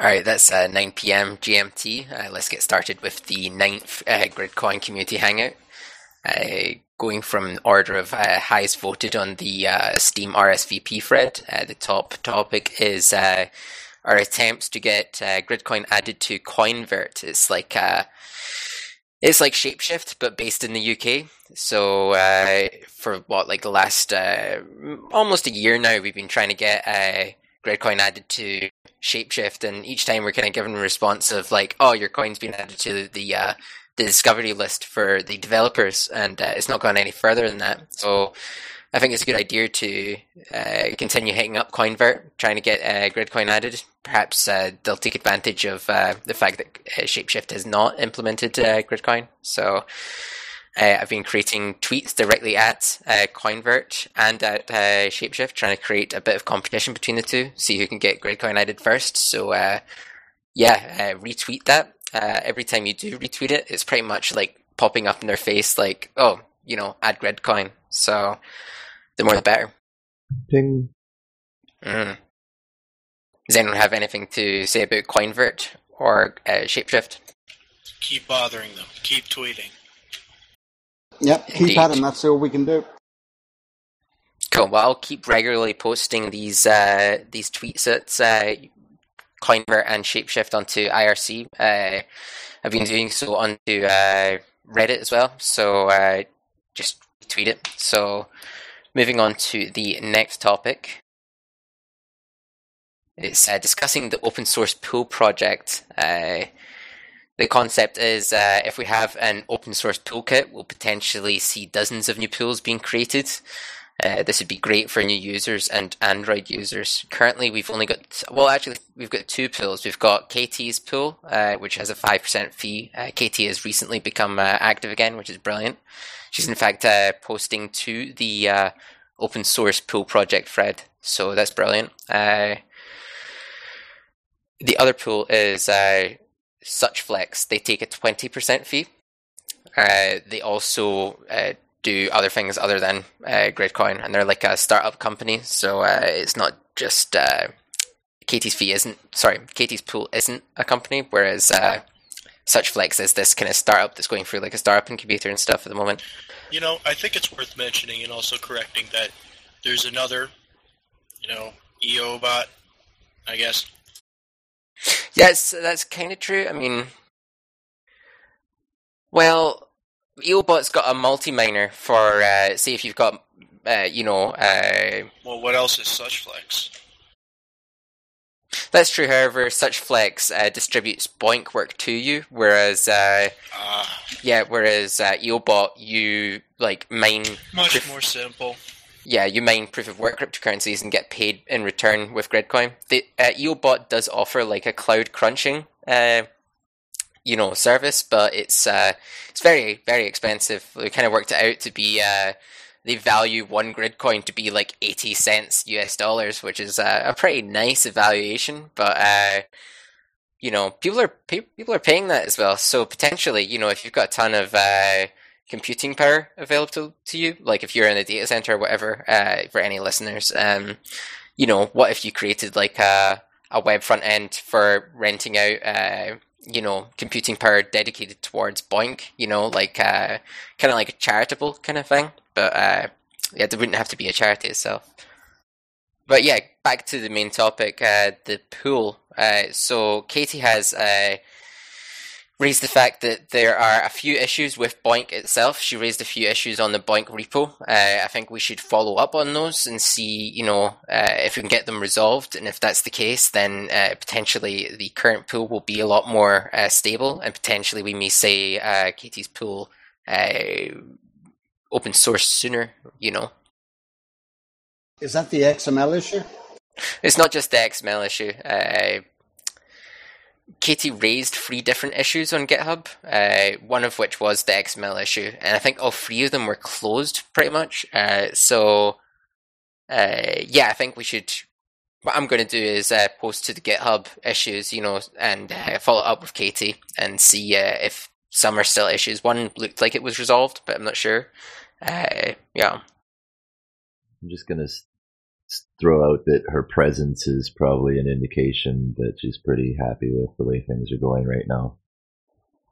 All right, that's uh, 9 p.m. GMT. Uh, let's get started with the ninth uh, Gridcoin Community Hangout. Uh, going from order of uh, highest voted on the uh, Steem RSVP thread, the top topic is our attempts to get Gridcoin added to Coinvert. It's like it's like Shapeshift, but based in the UK. So for what like the last almost a year now, we've been trying to get Gridcoin added to Shapeshift, and each time we're kind of given a response of like, "Oh, your coin's been added to the uh, the discovery list for the developers," and uh, it's not gone any further than that. So, I think it's a good idea to uh, continue hitting up Coinvert, trying to get uh, Gridcoin added. Perhaps uh, they'll take advantage of uh, the fact that Shapeshift has not implemented Gridcoin. So, uh, I've been creating tweets directly at uh, Coinvert and at uh, Shapeshift, trying to create a bit of competition between the two, see who can get Gridcoin added first. So, uh, yeah, uh, retweet that. Uh, every time you do retweet it, it's pretty much like popping up in their face, like, oh, you know, add Gridcoin. So, the more the better. Ding. Mm. Does anyone have anything to say about Coinvert or Shapeshift? Keep bothering them. Keep tweeting. Yep, keep Indeed. at them. That's all we can do. Cool. Well, I'll keep regularly posting these uh, these tweets at uh, Coinvert and Shapeshift onto IRC. Uh, I've been doing so onto uh, Reddit as well. So uh, just tweet it. So moving on to the next topic. It's uh, discussing the open source pool project. Uh, the concept is uh, if we have an open source toolkit, we'll potentially see dozens of new pools being created. Uh, this would be great for new users and Android users. Currently, we've only got, well, actually, we've got two pools. We've got KT's pool, uh, which has a 5% fee. Uh, KT has recently become uh, active again, which is brilliant. She's, in fact, uh, posting to the uh, open source pool project thread, so that's brilliant. the other pool is Suchflex, they take a 20% fee. Uh, they also uh, do other things other than uh, Gridcoin, and they're like a startup company, so uh, it's not just uh, Katie's fee isn't sorry, Katie's pool isn't a company, whereas uh, Suchflex is this kind of startup that's going through like a startup incubator and stuff at the moment. You know, I think it's worth mentioning and also correcting that there's another, you know, EOBot, I guess, Yes, that's kind of true. I mean, well, EOBot's got a multi-miner for, uh, say, if you've got, uh, you know. Uh, well, what else is Suchflex? That's true. However, Suchflex uh, distributes BOINC work to you, whereas uh, uh, yeah, whereas uh, EOBot you like mine much more simple yeah, you mine proof of work cryptocurrencies and get paid in return with Gridcoin. The uh, EOBot does offer like a cloud crunching, uh, you know, service, but it's uh, it's very very expensive. We kind of worked it out to be uh, they value one Gridcoin to be like eighty cents US dollars, which is uh, a pretty nice evaluation, but. Uh, you know, people are people are paying that as well. So potentially, you know, if you've got a ton of computing power available to you. Like if you're in a data center or whatever, uh, for any listeners, um, you know, what if you created like a, a web front end for renting out, uh, you know, computing power dedicated towards BOINC, you know, like, uh, kind of like a charitable kind of thing. But, uh, yeah, it wouldn't have to be a charity itself. But yeah, back to the main topic, uh, the pool. Uh, so Katie has, uh, raised the fact that there are a few issues with BOINC itself. She raised a few issues on the BOINC repo. Uh, I think we should follow up on those and see, you know, uh, if we can get them resolved. And if that's the case, then uh, potentially the current pool will be a lot more uh, stable, and potentially we may say uh, Katie's pool uh, open source sooner. You know. Is that the XML issue? It's not just the XML issue. Katie raised three different issues on GitHub, uh, one of which was the XML issue, and I think all three of them were closed pretty much. Uh, so, uh, yeah, I think we should. What I'm going to do is uh, post to the GitHub issues, you know, and uh, follow up with Katie and see uh, if some are still issues. One looked like it was resolved, but I'm not sure. yeah. I'm just going to throw out that her presence is probably an indication that she's pretty happy with the way things are going right now.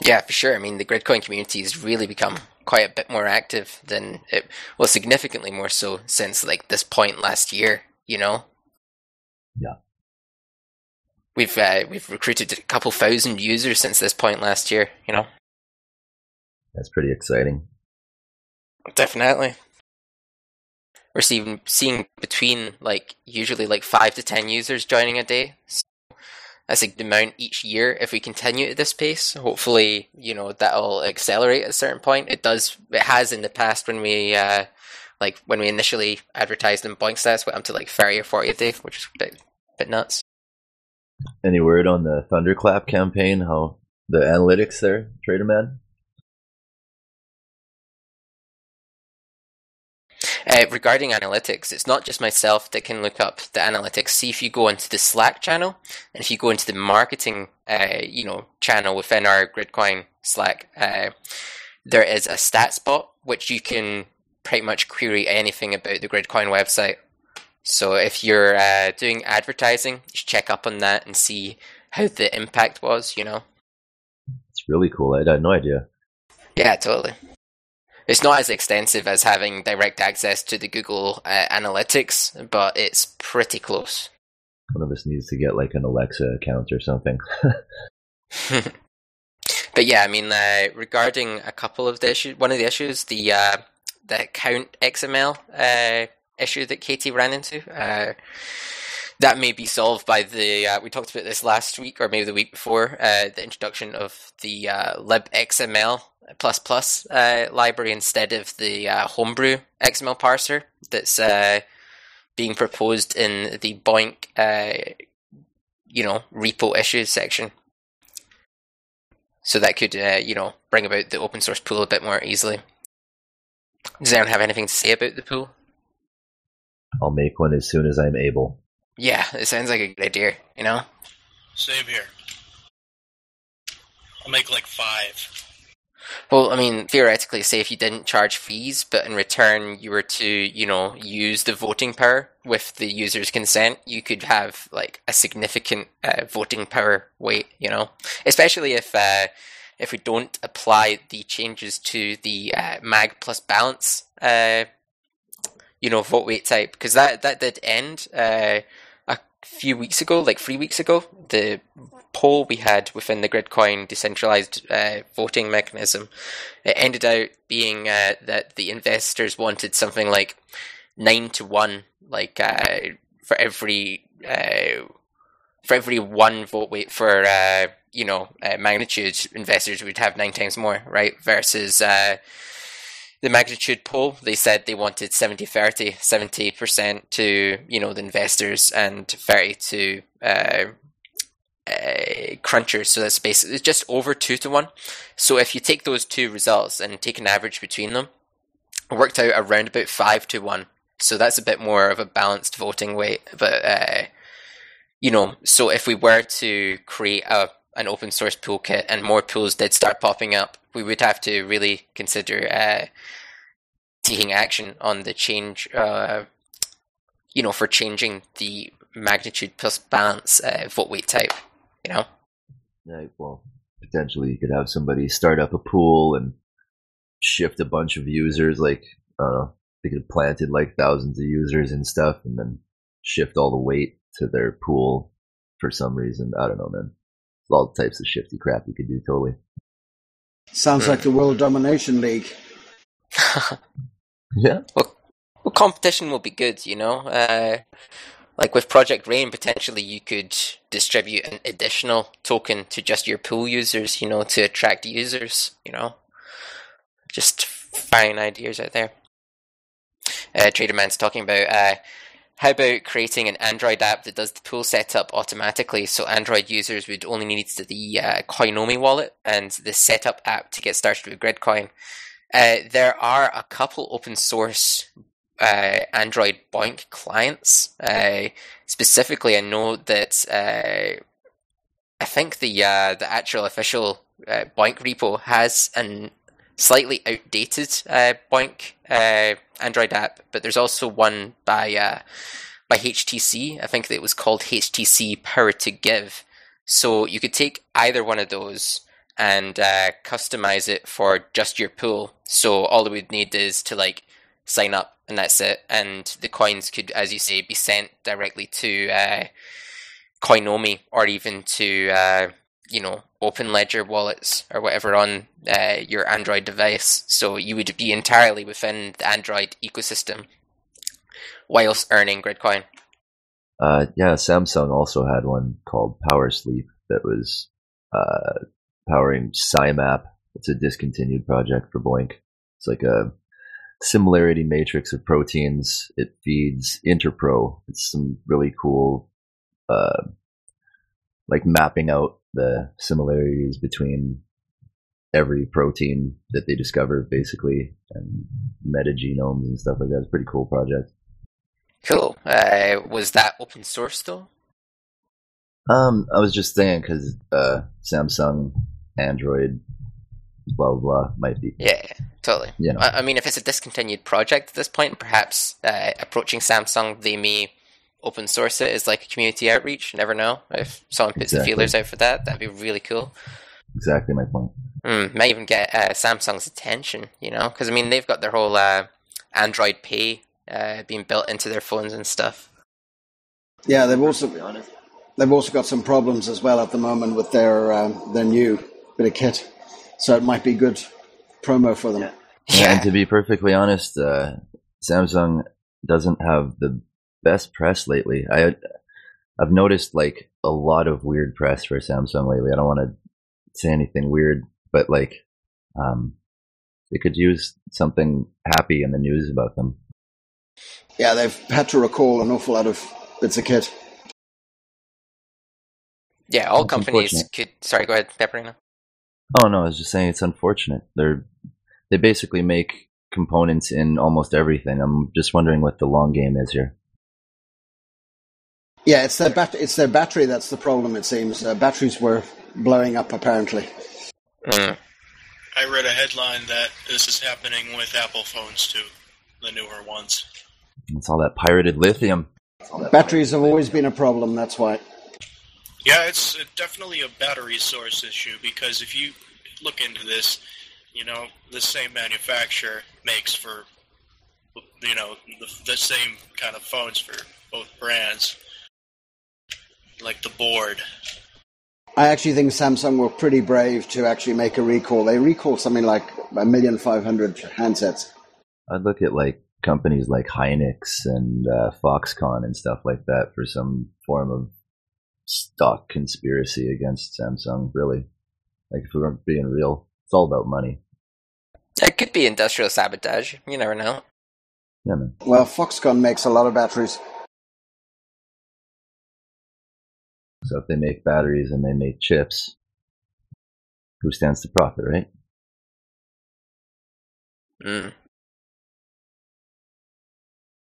Yeah, for sure. I mean, the Gridcoin community has really become quite a bit more active than it well, significantly more so since like this point last year. You know. Yeah. We've uh, we've recruited a couple thousand users since this point last year. You know. That's pretty exciting. Definitely. We're seeing seeing between like usually like five to ten users joining a day. So that's the amount each year. If we continue at this pace, hopefully, you know, that'll accelerate at a certain point. It does. It has in the past when we, uh, like, when we initially advertised in BOINC stats, went up to like thirty or forty a day, which is a bit, bit nuts. Any word on the Thunderclap campaign? How the analytics there, Trader Man? Uh, regarding analytics, it's not just myself that can look up the analytics. See if you go into the Slack channel, and if you go into the marketing, uh, you know, channel within our Gridcoin Slack, uh, there is a stats bot which you can pretty much query anything about the Gridcoin website. So if you're uh, doing advertising, you should check up on that and see how the impact was. You know, it's really cool. I had no idea. Yeah, totally it's not as extensive as having direct access to the Google uh, Analytics, but it's pretty close. One of us needs to get like an Alexa account or something. but yeah, I mean, uh, regarding a couple of the issues, one of the issues, the uh, the count XML uh, issue that Katie ran into uh, that may be solved by the uh, we talked about this last week or maybe the week before uh, the introduction of the uh, libxml plus plus uh, library instead of the uh, homebrew XML parser that's uh, being proposed in the BOINC, uh, you know, repo issues section. So that could, uh, you know, bring about the open source pool a bit more easily. Does anyone have anything to say about the pool? I'll make one as soon as I'm able. Yeah, it sounds like a good idea, you know? Same here. I'll make like five. Well, I mean, theoretically, say if you didn't charge fees, but in return you were to, you know, use the voting power with the user's consent, you could have like a significant uh, voting power weight. You know, especially if uh, if we don't apply the changes to the uh, mag plus balance, uh, you know, vote weight type, because that that did end uh, few weeks ago, like three weeks ago. The poll we had within the Gridcoin decentralized uh, voting mechanism, it ended out being uh, that the investors wanted something like nine to one, like uh, for every uh, for every one vote weight for uh, you know uh, magnitude, investors would have nine times more, right? Versus the magnitude poll, they said they wanted 70 30, 70% to, you know, the investors and 30 to uh, uh, crunchers. So that's basically just over two to one. So if you take those two results and take an average between them, it worked out around about five to one. So that's a bit more of a balanced voting weight. But uh, you know, so if we were to create a an open source toolkit and more tools did start popping up, we would have to really consider uh, taking action on the change. Uh, you know, for changing the magnitude plus balance uh, vote weight type you know? Yeah, well, potentially you could have somebody start up a pool and shift a bunch of users. Like, they could have planted like thousands of users and stuff, and then shift all the weight to their pool for some reason. I don't know, man. All types of shifty crap you could do, totally. Sounds mm. like the World Domination League. yeah. Well, well, competition will be good, you know. Uh, like with Project Rain, potentially you could distribute an additional token to just your pool users, you know, to attract users, you know. Just fine ideas out there. Uh, Traderman's talking about uh, how about creating an Android app that does the pool setup automatically so Android users would only need the uh, Coinomi wallet and the setup app to get started with Gridcoin? Uh, there are a couple open source uh, Android BOINC clients. Uh, specifically, I know that uh, I think the uh, the actual official uh, BOINC repo has a slightly outdated uh, BOINC uh, Android app, but there's also one by uh, by HTC. I think it was called HTC Power to Give. So you could take either one of those and uh, customize it for just your pool. So all we would need is to like sign up, and that's it. And the coins could, as you say, be sent directly to uh, Coinomi or even to uh, you know Open Ledger wallets or whatever on uh, your Android device. So you would be entirely within the Android ecosystem whilst earning Gridcoin. Uh, yeah, Samsung also had one called Power Sleep that was uh, powering SIMAP. It's a discontinued project for BOINC. It's like a similarity matrix of proteins. It feeds Interpro. It's some really cool, uh, like mapping out the similarities between every protein that they discover, basically, and metagenomes and stuff like that. It's a pretty cool project. Cool. Uh, was that open source though? Um, I was just saying because uh, Samsung Android, blah, blah blah might be. Yeah, totally. You know. I, I mean, if it's a discontinued project at this point, perhaps uh, approaching Samsung, they may open source it as like a community outreach. You never know if someone puts Exactly. the feelers out for that. That'd be really cool. Exactly my point. Mm, might even get uh, Samsung's attention, you know, because I mean they've got their whole uh, Android Pay uh, being built into their phones and stuff. Yeah, they've also they've also got some problems as well at the moment with their um, their new bit of kit, so it might be good promo for them. Yeah. And to be perfectly honest, uh, Samsung doesn't have the best press lately. I I've noticed like a lot of weird press for Samsung lately. I don't want to say anything weird, but like um, they could use something happy in the news about them. Yeah, they've had to recall an awful lot of bits of kit. Yeah, all That's companies could. Sorry, go ahead, Pepperino. Oh no, I was just saying it's unfortunate. They're they basically make components in almost everything. I'm just wondering what the long game is here. Yeah, it's their bat- it's their battery that's the problem. It seems uh, batteries were blowing up apparently. Mm. I read a headline that this is happening with Apple phones too, the newer ones. It's all that pirated lithium. Batteries have always been a problem. That's why. Yeah, it's uh, definitely a battery source issue because if you look into this, you know, the same manufacturer makes for, you know, the, the same kind of phones for both brands, like the board. I actually think Samsung were pretty brave to actually make a recall. They recalled something like a million five hundred handsets. I'd look at like companies like Hynix and uh, Foxconn and stuff like that for some form of stock conspiracy against Samsung. Really, like if we weren't being real, it's all about money. It could be industrial sabotage. You never know. Yeah, man. Well, Foxconn makes a lot of batteries. So if they make batteries and they make chips, who stands to profit, right? Mm.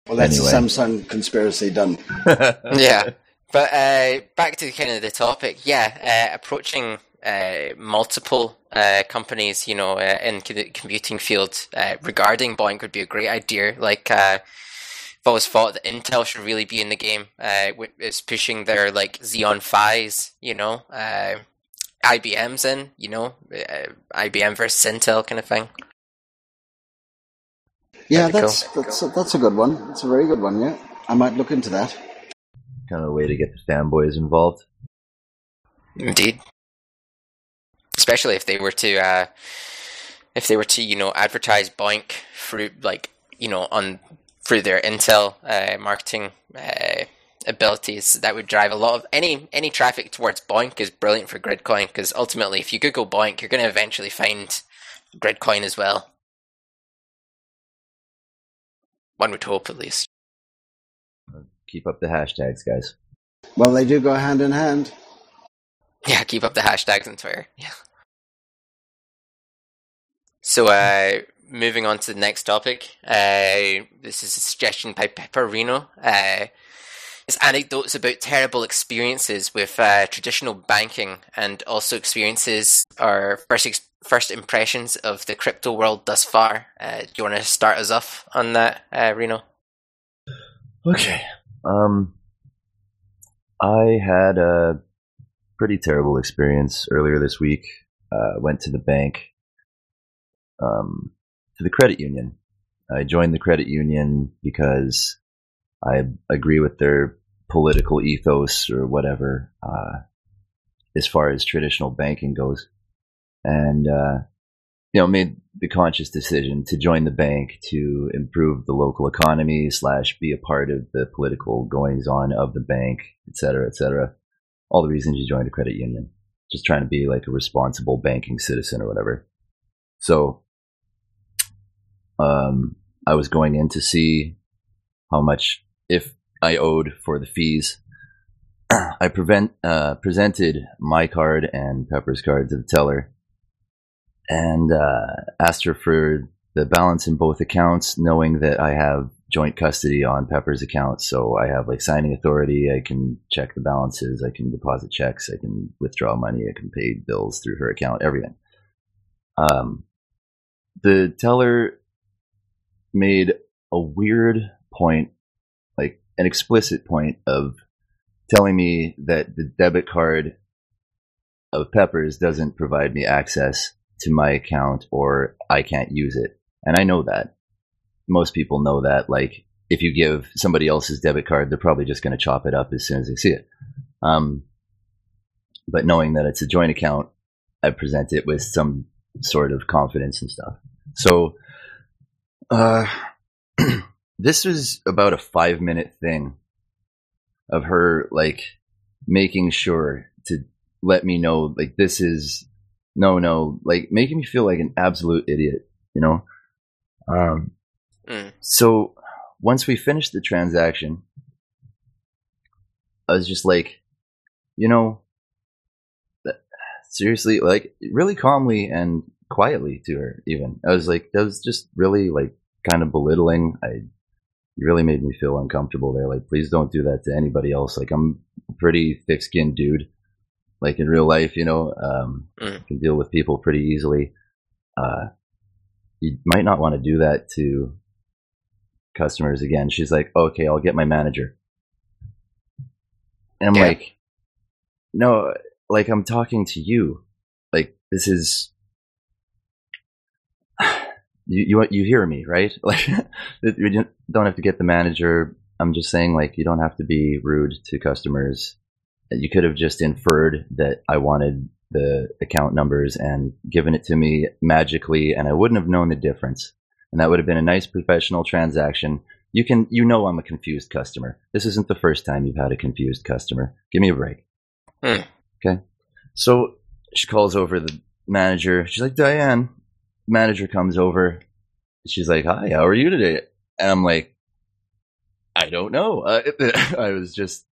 Well, that's Anyway. a Samsung conspiracy done. Yeah. But uh, back to kind of the topic, yeah, uh, approaching uh, multiple uh, companies, you know, uh, in the computing field uh, regarding BOINC would be a great idea. Like, uh, I've always thought that Intel should really be in the game. Uh, wi- it's pushing their like Xeon Phis, you know, uh, IBM's in, you know, uh, IBM versus Intel kind of thing. Yeah, That'd be that's that's a, that's a good one. It's a very good one. Yeah, I might look into that. kind of a way to get the fanboys involved. Indeed. Especially if they were to, uh, if they were to, you know, advertise BOINC through, like, you know, on through their Intel uh, marketing uh, abilities, that would drive a lot of any any traffic towards BOINC is brilliant for Gridcoin because ultimately, if you Google BOINC, you're going to eventually find Gridcoin as well. One would hope, at least. Keep up the hashtags, guys. Well, they do go hand in hand. Yeah, keep up the hashtags on Twitter. Yeah. So, uh, moving on to the next topic. Uh, this is a suggestion by Pepperino. Uh, it's anecdotes about terrible experiences with uh, traditional banking and also experiences or first ex- first impressions of the crypto world thus far. Uh, do you want to start us off on that, uh, Reno? Okay. Um, I had a pretty terrible experience earlier this week. Uh, went to the bank, um, to the credit union. I joined the credit union because I agree with their political ethos or whatever, uh, as far as traditional banking goes. And, uh, you know, made the conscious decision to join the bank to improve the local economy slash be a part of the political goings on of the bank, et cetera, et cetera. All the reasons you joined a credit union. Just trying to be like a responsible banking citizen or whatever. So, um, I was going in to see how much, if I owed for the fees. I prevent, uh, presented my card and Pepper's card to the teller and uh, asked her for the balance in both accounts, knowing that I have joint custody on Pepper's account. So I have like signing authority. I can check the balances. I can deposit checks. I can withdraw money. I can pay bills through her account, everything. Um, the teller made a weird point, like an explicit point of telling me that the debit card of Peppers doesn't provide me access to my account or I can't use it. And I know that. Most people know that. Like, if you give somebody else's debit card, they're probably just going to chop it up as soon as they see it. Um, but knowing that it's a joint account, I present it with some sort of confidence and stuff. So, uh, this was about a five minute thing of her like making sure to let me know like this is no, no, like making me feel like an absolute idiot, you know? Um, mm. so once we finished the transaction, I was just like, you know, seriously, like really calmly and quietly to her, even. I was like, that was just really like kind of belittling. I, you really made me feel uncomfortable there. Like, please don't do that to anybody else. Like, I'm a pretty thick skinned dude like in real life, you know, um, mm. can deal with people pretty easily. Uh, you might not want to do that to customers again. She's like, okay, I'll get my manager. And I'm yeah. like, no, like I'm talking to you. Like this is, you, you, you hear me, right? Like you don't have to get the manager. I'm just saying like, you don't have to be rude to customers you could have just inferred that I wanted the account numbers and given it to me magically, and I wouldn't have known the difference. And that would have been a nice professional transaction. You can, you know, I'm a confused customer. This isn't the first time you've had a confused customer. Give me a break. Hmm. Okay. So she calls over the manager. She's like, Diane. Manager comes over. She's like, Hi, how are you today? And I'm like, I don't know. Uh, I was just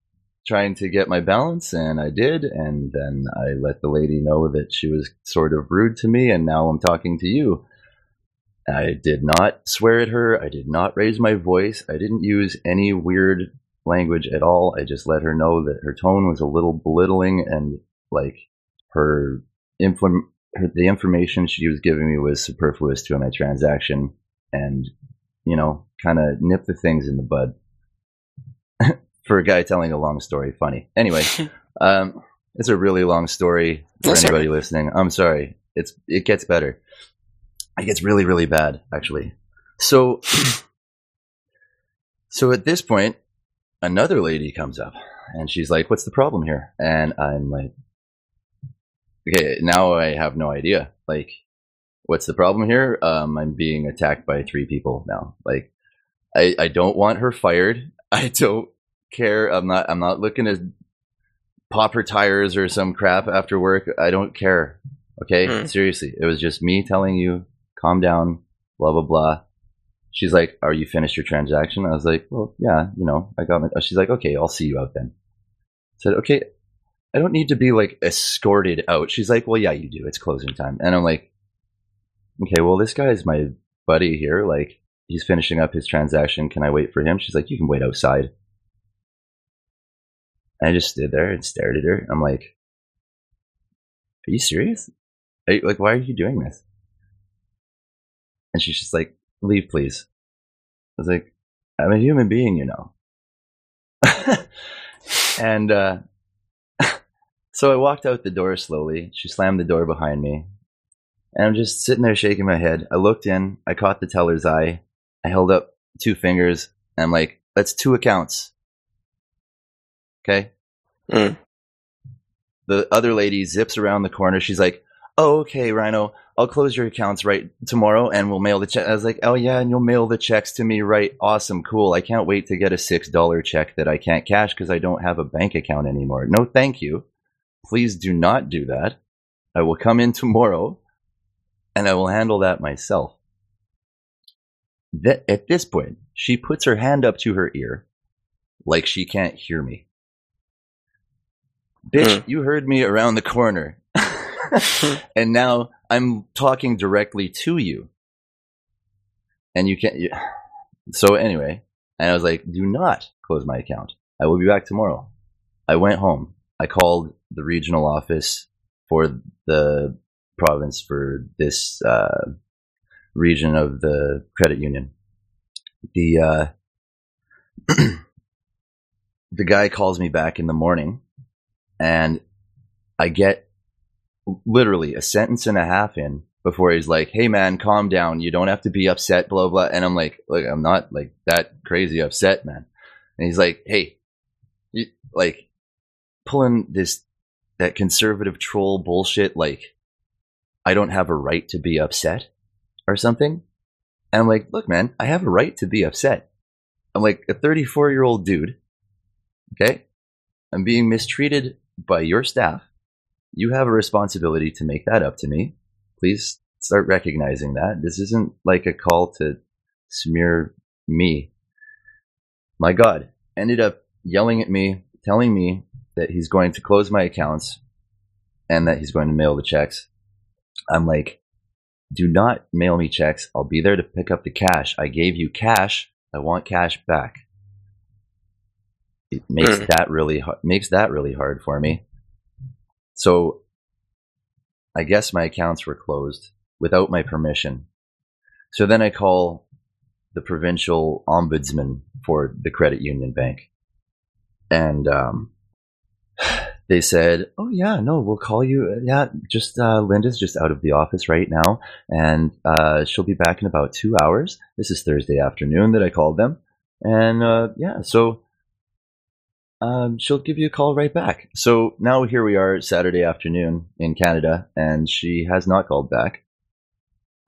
trying to get my balance and I did. And then I let the lady know that she was sort of rude to me. And now I'm talking to you. I did not swear at her. I did not raise my voice. I didn't use any weird language at all. I just let her know that her tone was a little belittling and like her, infl- her the information she was giving me was superfluous to my transaction and, you know, kind of nip the things in the bud for a guy telling a long story funny. Anyway, um, it's a really long story for That's anybody right. listening. I'm sorry. It's it gets better. It gets really really bad actually. So so at this point, another lady comes up and she's like, "What's the problem here?" And I'm like, "Okay, now I have no idea. Like, what's the problem here? Um, I'm being attacked by three people now. Like, I I don't want her fired. I don't care. I'm not. I'm not looking to pop her tires or some crap after work. I don't care. Okay, mm. seriously, it was just me telling you, calm down. Blah blah blah. She's like, "Are you finished your transaction?" I was like, "Well, yeah, you know, I got." My, she's like, "Okay, I'll see you out then." I said, "Okay, I don't need to be like escorted out." She's like, "Well, yeah, you do. It's closing time." And I'm like, "Okay, well, this guy is my buddy here. Like, he's finishing up his transaction. Can I wait for him?" She's like, "You can wait outside." And I just stood there and stared at her. I'm like, "Are you serious? Are you, like, why are you doing this?" And she's just like, "Leave, please." I was like, "I'm a human being, you know. and uh, so I walked out the door slowly. She slammed the door behind me. And I'm just sitting there shaking my head. I looked in, I caught the teller's eye. I held up two fingers, and I'm like, that's two accounts. Okay? Mm. The other lady zips around the corner. She's like, oh, okay, Rhino, I'll close your accounts right tomorrow and we'll mail the check. I was like, oh, yeah, and you'll mail the checks to me, right? Awesome, cool. I can't wait to get a $6 check that I can't cash because I don't have a bank account anymore. No, thank you. Please do not do that. I will come in tomorrow and I will handle that myself. That, at this point, she puts her hand up to her ear like she can't hear me. Bitch, Hmm. you heard me around the corner. and now I'm talking directly to you. And you can't. You, so, anyway, and I was like, do not close my account. I will be back tomorrow. I went home. I called the regional office for the province for this uh, region of the credit union. The uh, the guy calls me back in the morning, and I get literally a sentence and a half in before he's like, "Hey man, calm down. You don't have to be upset." Blah blah. And I'm like, "Look, I'm not like that crazy upset, man." And he's like, "Hey, you, like pulling this that conservative troll bullshit. Like, I don't have a right to be upset or something." And I'm like, "Look, man, I have a right to be upset. I'm like a 34 year old dude. Okay, I'm being mistreated by your staff." you have a responsibility to make that up to me. Please start recognizing that. This isn't like a call to smear me. My God, ended up yelling at me, telling me that he's going to close my accounts and that he's going to mail the checks. I'm like, do not mail me checks. I'll be there to pick up the cash. I gave you cash. I want cash back. It makes Hmm. that really makes that really hard for me. So I guess my accounts were closed without my permission. So then I call the provincial ombudsman for the credit union bank. And um, they said, Oh, yeah, no, we'll call you. Yeah, just uh, Linda's just out of the office right now, and uh, she'll be back in about two hours. This is Thursday afternoon that I called them. And uh, yeah, so um, she'll give you a call right back. So now here we are, Saturday afternoon in Canada, and she has not called back.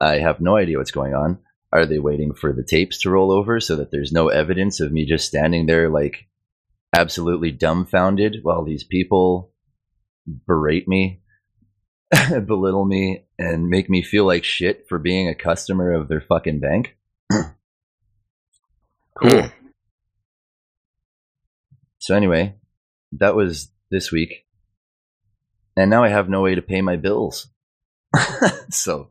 I have no idea what's going on. Are they waiting for the tapes to roll over so that there's no evidence of me just standing there, like absolutely dumbfounded while these people berate me, belittle me, and make me feel like shit for being a customer of their fucking bank? cool. Mm. So anyway, that was this week. And now I have no way to pay my bills. so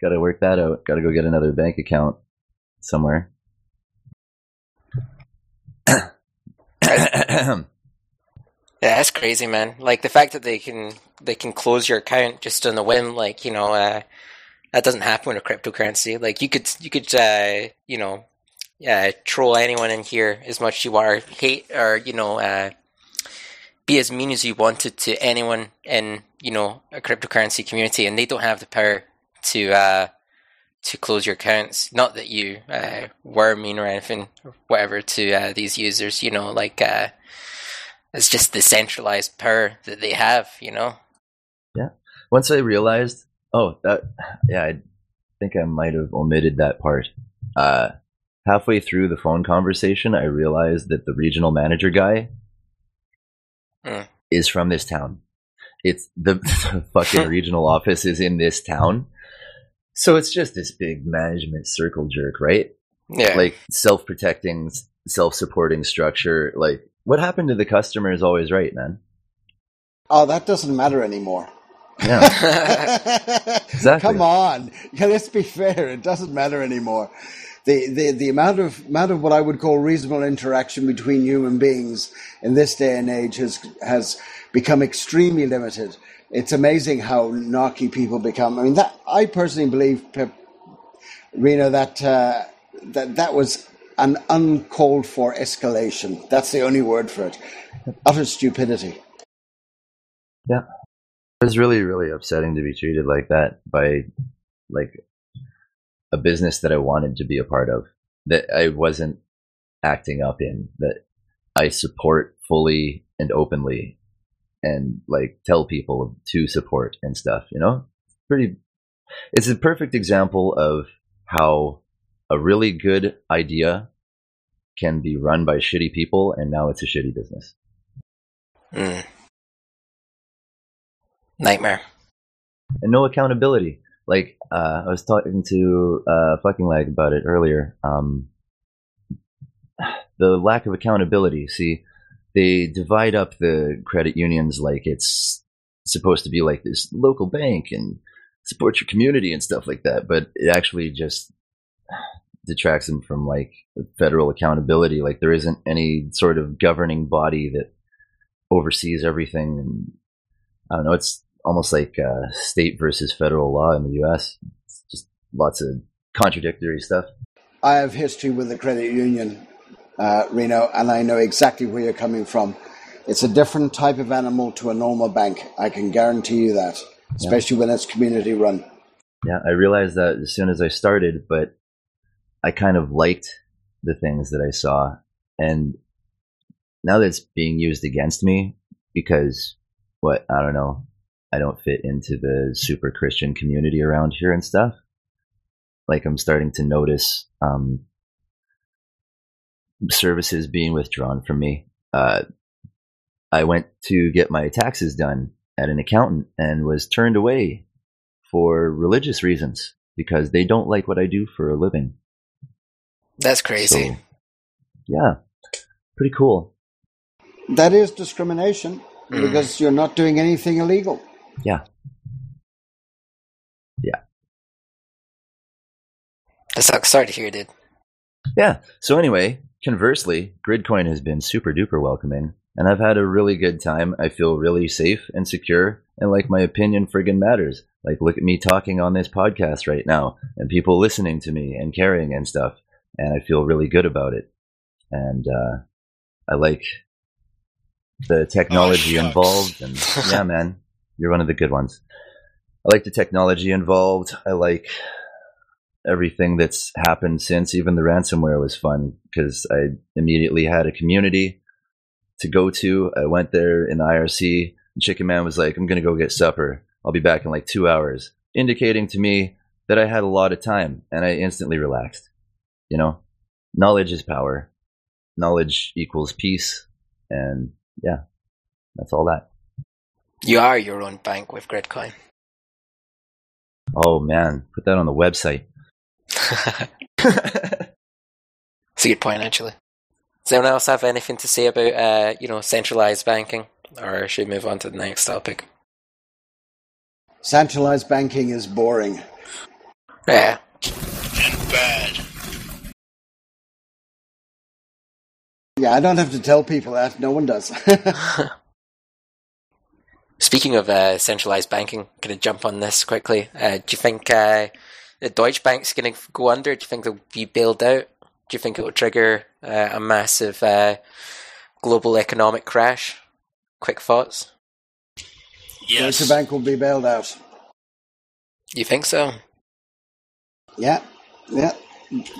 got to work that out. Got to go get another bank account somewhere. Yeah, that's crazy, man. Like the fact that they can they can close your account just on the whim, like you know, uh, that doesn't happen with a cryptocurrency. Like you could you could uh, you know, uh, troll anyone in here as much as you want, or hate, or you know, uh, be as mean as you wanted to anyone in you know a cryptocurrency community, and they don't have the power to uh, to close your accounts. Not that you uh, were mean or anything, or whatever to uh, these users. You know, like. Uh, it's just the centralized power that they have, you know. Yeah. Once I realized, oh, that, yeah, I think I might have omitted that part. Uh, halfway through the phone conversation, I realized that the regional manager guy Hmm. is from this town. It's the, the fucking regional office is in this town. So it's just this big management circle jerk, right? Yeah, Like self protecting, self supporting structure. Like, what happened to the customer is always right, man. Oh, that doesn't matter anymore. Yeah. Exactly. Come on. Yeah, let's be fair. It doesn't matter anymore. The, the, the amount of amount of what I would call reasonable interaction between human beings in this day and age has has become extremely limited. It's amazing how narky people become. I mean, that I personally believe, Pip, Reno, that uh, that that was an uncalled for escalation. That's the only word for it. Utter stupidity. Yeah. It was really, really upsetting to be treated like that by like a business that I wanted to be a part of that I wasn't acting up in that I support fully and openly and like tell people to support and stuff, you know? Pretty it's a perfect example of how a really good idea can be run by shitty people and now it's a shitty business. Mm. Nightmare. And no accountability. Like uh, I was talking to uh, fucking lag about it earlier. Um, the lack of accountability. See, they divide up the credit unions like it's supposed to be like this local bank and support your community and stuff like that, but it actually just detracts them from like federal accountability. Like there isn't any sort of governing body that oversees everything, and I don't know. It's almost like uh, state versus federal law in the U.S. It's just lots of contradictory stuff. I have history with the credit union, uh, Reno, and I know exactly where you're coming from. It's a different type of animal to a normal bank. I can guarantee you that, especially yeah. when it's community run. Yeah, I realized that as soon as I started, but I kind of liked the things that I saw. And now that it's being used against me because what, I don't know, I don't fit into the super Christian community around here and stuff. Like I'm starting to notice um, services being withdrawn from me. Uh, I went to get my taxes done at an accountant and was turned away for religious reasons because they don't like what I do for a living. That's crazy. So, yeah, pretty cool. That is discrimination mm. because you're not doing anything illegal. Yeah. Yeah. That sucks. Sorry to hear, dude. Yeah. So anyway, conversely, Gridcoin has been super duper welcoming, and I've had a really good time. I feel really safe and secure, and like my opinion friggin' matters. Like, look at me talking on this podcast right now, and people listening to me and caring and stuff and I feel really good about it. And uh, I like the technology oh, involved, and yeah, man, you're one of the good ones. I like the technology involved. I like everything that's happened since. Even the ransomware was fun because I immediately had a community to go to. I went there in the IRC. And Chicken Man was like, "I'm gonna go get supper. I'll be back in like two hours," indicating to me that I had a lot of time, and I instantly relaxed you know, knowledge is power. Knowledge equals peace. And yeah, that's all that. You are your own bank with Gridcoin. Oh man, put that on the website. It's a good point, actually. Does anyone else have anything to say about, uh, you know, centralized banking, or should we move on to the next topic? Centralized banking is boring. Yeah. And bad. Yeah, I don't have to tell people that. No one does. Speaking of uh, centralized banking, going to jump on this quickly. Uh, do you think uh, the Deutsche Bank's going to go under? Do you think they'll be bailed out? Do you think it will trigger uh, a massive uh, global economic crash? Quick thoughts. Yes. Deutsche Bank will be bailed out. You think so? Yeah, yeah.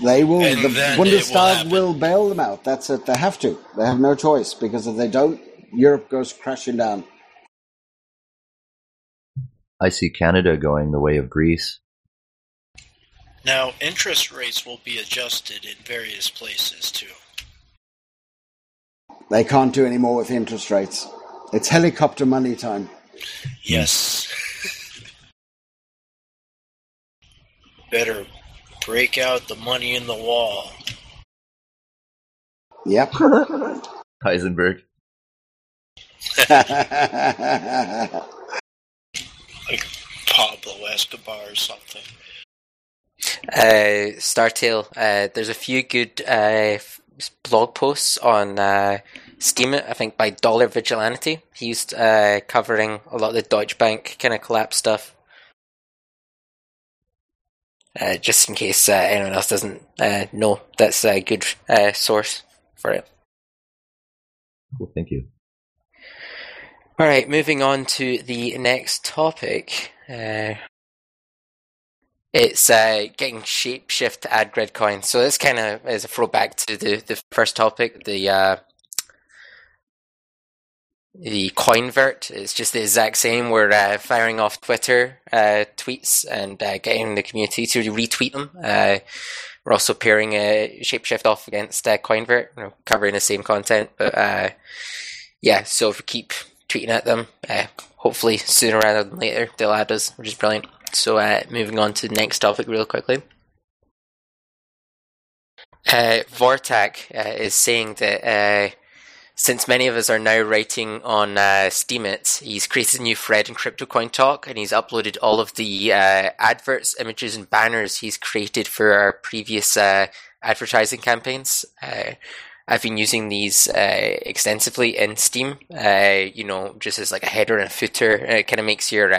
They will. And the Bundestag will, will, bail them out. That's it. They have to. They have no choice because if they don't, Europe goes crashing down. I see Canada going the way of Greece. Now, interest rates will be adjusted in various places too. They can't do any more with interest rates. It's helicopter money time. Yes. Better break out the money in the wall. Yep. Heisenberg. like Pablo Escobar or something. Uh, Startail, uh, there's a few good uh, blog posts on uh, Steem, I think by Dollar Vigilante. He's uh, covering a lot of the Deutsche Bank kind of collapse stuff. uh, just in case uh, anyone else doesn't uh, know. That's a good uh, source for it. Cool, thank you. All right, moving on to the next topic. Uh, it's uh, getting shapeshift to add Gridcoins. So this kind of is a throwback to the, the first topic, the uh, the coinvert. It's just the exact same. We're uh, firing off Twitter uh, tweets and uh, getting the community to retweet them. Uh, we're also pairing a shapeshift off against coinvert, you know, covering the same content. But yeah, so if we keep tweeting at them, hopefully sooner rather than later they'll add us, which is brilliant. So, uh, moving on to the next topic, real quickly. Uh, uh, is saying that uh, since many of us are now writing on uh, Steemit, he's created a new thread in CryptoCoin Talk and he's uploaded all of the uh, adverts, images, and banners he's created for our previous uh, advertising campaigns. I've been using these extensively in Steem, you know, just as like a header and a footer. it kind of makes your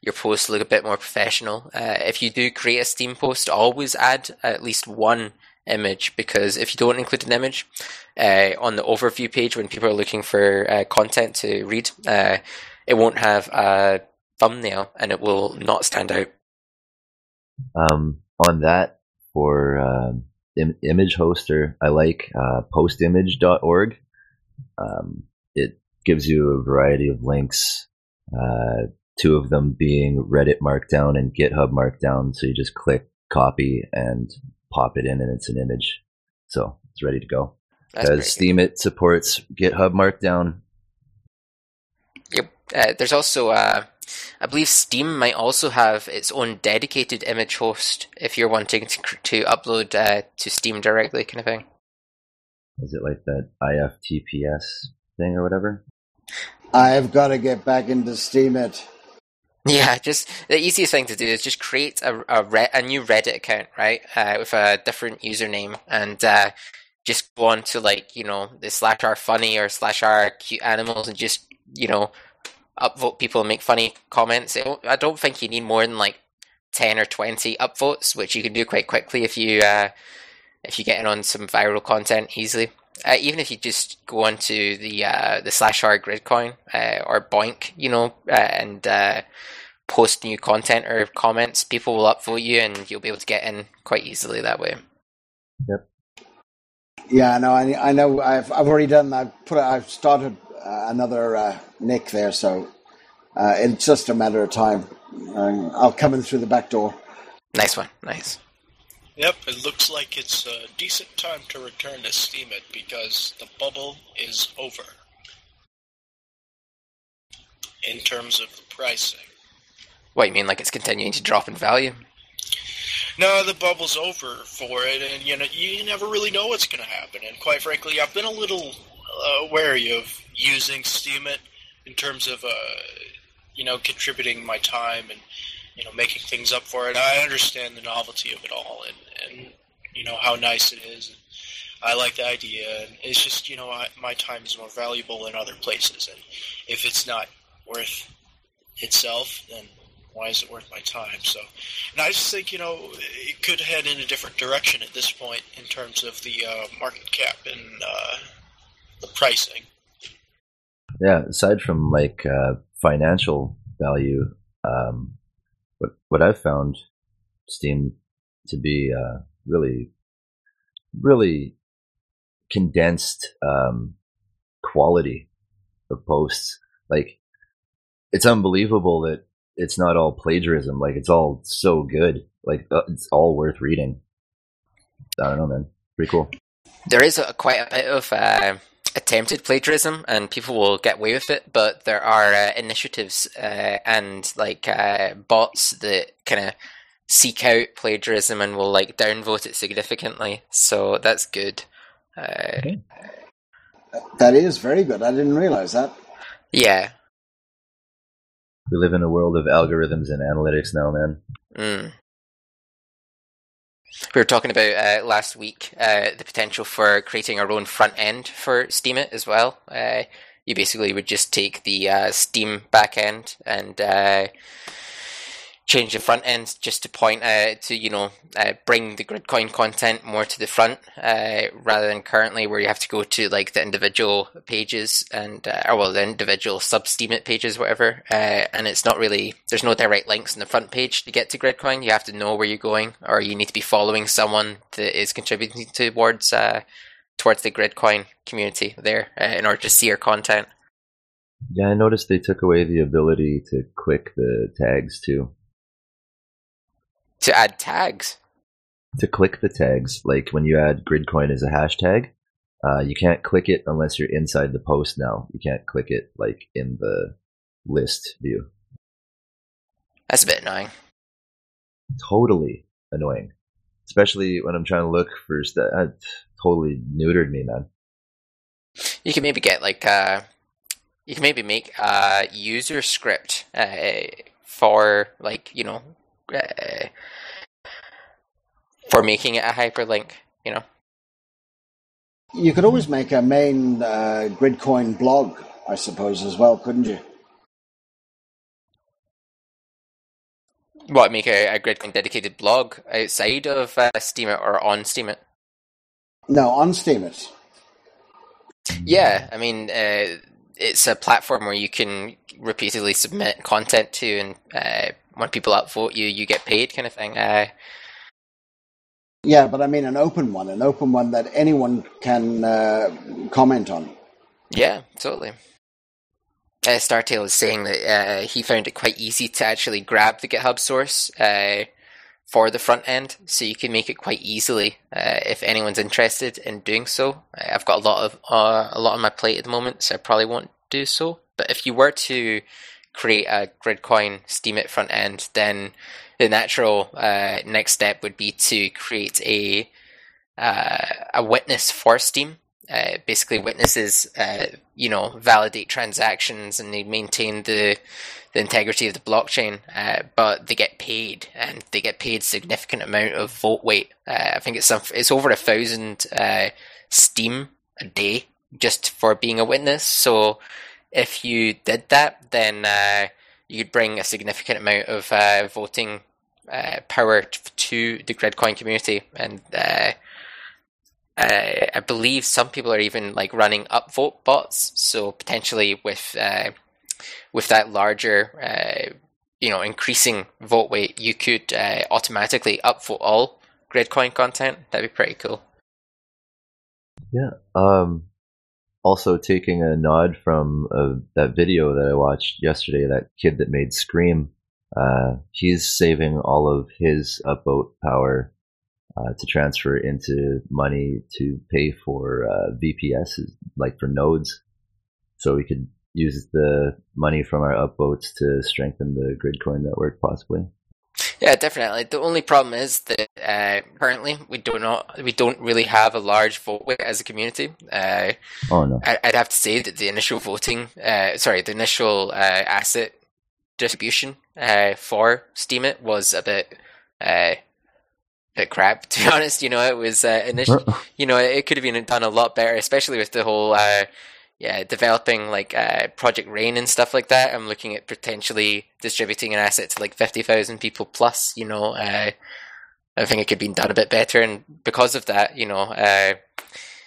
your posts look a bit more professional. Uh, if you do create a Steem post, always add at least one image because if you don't include an image uh, on the overview page when people are looking for uh, content to read, uh, it won't have a thumbnail and it will not stand out. Um, on that, for um, Im- image hoster, I like uh, postimage.org. Um, it gives you a variety of links uh, two of them being Reddit Markdown and GitHub Markdown. So you just click copy and pop it in, and it's an image. So it's ready to go. Because Steemit supports GitHub Markdown. Yep. Uh, there's also, uh, I believe Steem might also have its own dedicated image host if you're wanting to, to upload uh, to Steem directly, kind of thing. Is it like that IPFS thing or whatever? I've got to get back into Steemit. Yeah, just the easiest thing to do is just create a a, re- a new Reddit account, right, uh, with a different username, and uh, just go on to like you know the slash r funny or slash r cute animals, and just you know upvote people and make funny comments. I don't think you need more than like ten or twenty upvotes, which you can do quite quickly if you uh, if you get in on some viral content easily. Uh, even if you just go onto the uh, the slash r gridcoin uh, or BOINC, you know, uh, and uh, post new content or comments, people will upvote you, and you'll be able to get in quite easily that way. Yep. Yeah, no, I, I know. I've I've already done. I've put. I've started uh, another uh, nick there, so uh, it's just a matter of time. Uh, I'll come in through the back door. Nice one. Nice. Yep, it looks like it's a decent time to return to Steemit because the bubble is over in terms of the pricing. What you mean, like it's continuing to drop in value? No, the bubble's over for it, and you know you never really know what's going to happen. And quite frankly, I've been a little uh, wary of using Steemit in terms of uh, you know contributing my time and you know making things up for it. I understand the novelty of it all, and and you know how nice it is. And I like the idea, and it's just you know I, my time is more valuable in other places, and if it's not worth itself, then why is it worth my time? So, and I just think you know it could head in a different direction at this point in terms of the uh, market cap and uh, the pricing. Yeah, aside from like uh, financial value, um, what what I've found Steem to be uh, really, really condensed um, quality of posts. Like, it's unbelievable that it's not all plagiarism. Like it's all so good. Like uh, it's all worth reading. I don't know, man. Pretty cool. There is a, quite a bit of uh, attempted plagiarism, and people will get away with it. But there are uh, initiatives uh, and like uh, bots that kind of seek out plagiarism and will like downvote it significantly. So that's good. Uh, okay. That is very good. I didn't realize that. Yeah, we live in a world of algorithms and analytics now, man. Mm. We were talking about uh, last week uh, the potential for creating our own front end for Steemit as well. Uh, you basically would just take the uh, Steem backend and uh, change the front end just to point uh, to you know uh, bring the gridcoin content more to the front uh, rather than currently where you have to go to like the individual pages and uh, or well the individual sub steemit pages whatever uh, and it's not really there's no direct links in the front page to get to gridcoin you have to know where you're going or you need to be following someone that is contributing towards uh, towards the gridcoin community there in order to see your content. Yeah i noticed they took away the ability to click the tags too to add tags. To click the tags, like when you add Gridcoin as a hashtag, uh, you can't click it unless you're inside the post now. You can't click it like in the list view. That's a bit annoying. Totally annoying. Especially when I'm trying to look for stuff. That totally neutered me, man. You can maybe get like uh you can maybe make a user script uh, for like, you know, uh, for making it a hyperlink, you know. You could always make a main uh, Gridcoin blog, I suppose, as well, couldn't you? What, make a, a Gridcoin dedicated blog outside of uh, Steemit or on Steemit? No, on Steemit. Yeah, I mean, uh, it's a platform where you can repeatedly submit content to, and uh, when people upvote you, you get paid, kind of thing. Uh, yeah, but I mean an open one, an open one that anyone can uh, comment on. Yeah, totally. Uh, Startail is saying that uh, he found it quite easy to actually grab the GitHub source uh, for the front end, so you can make it quite easily uh, if anyone's interested in doing so. I've got a lot of uh, a lot on my plate at the moment, so I probably won't do so. But if you were to create a Gridcoin Steemit front end, then the natural uh, next step would be to create a uh, a witness for Steem. Uh, basically, witnesses, uh, you know, validate transactions and they maintain the the integrity of the blockchain, uh, but they get paid and they get paid significant amount of vote weight. Uh, I think it's some, it's over a thousand Steem a day just for being a witness. So if you did that, then uh, you'd bring a significant amount of uh, voting uh, power to the Gridcoin community, and uh, I believe some people are even like running upvote bots. So potentially with uh, with that larger, uh, you know, increasing vote weight, you could automatically upvote all Gridcoin content. That'd be pretty cool. Yeah. Um, also taking a nod from uh, that video that I watched yesterday, that kid that made Scream. Uh, he's saving all of his upvote power uh, to transfer into money to pay for uh, VPS, like for nodes, so we could use the money from our upvotes to strengthen the Gridcoin network, possibly. Yeah, definitely. The only problem is that uh, currently we do not we don't really have a large vote weight as a community. Uh, oh no! I, would have to say that the initial voting, uh, sorry, the initial uh, asset distribution uh, for Steemit was a bit uh, bit crap. To be honest, you know, it was initial. you know, it could have been done a lot better, especially with the whole yeah, developing like uh, Project Rain and stuff like that. I'm looking at potentially distributing an asset to like fifty thousand people plus. You know, uh, I think it could be done a bit better, and because of that, you know, uh,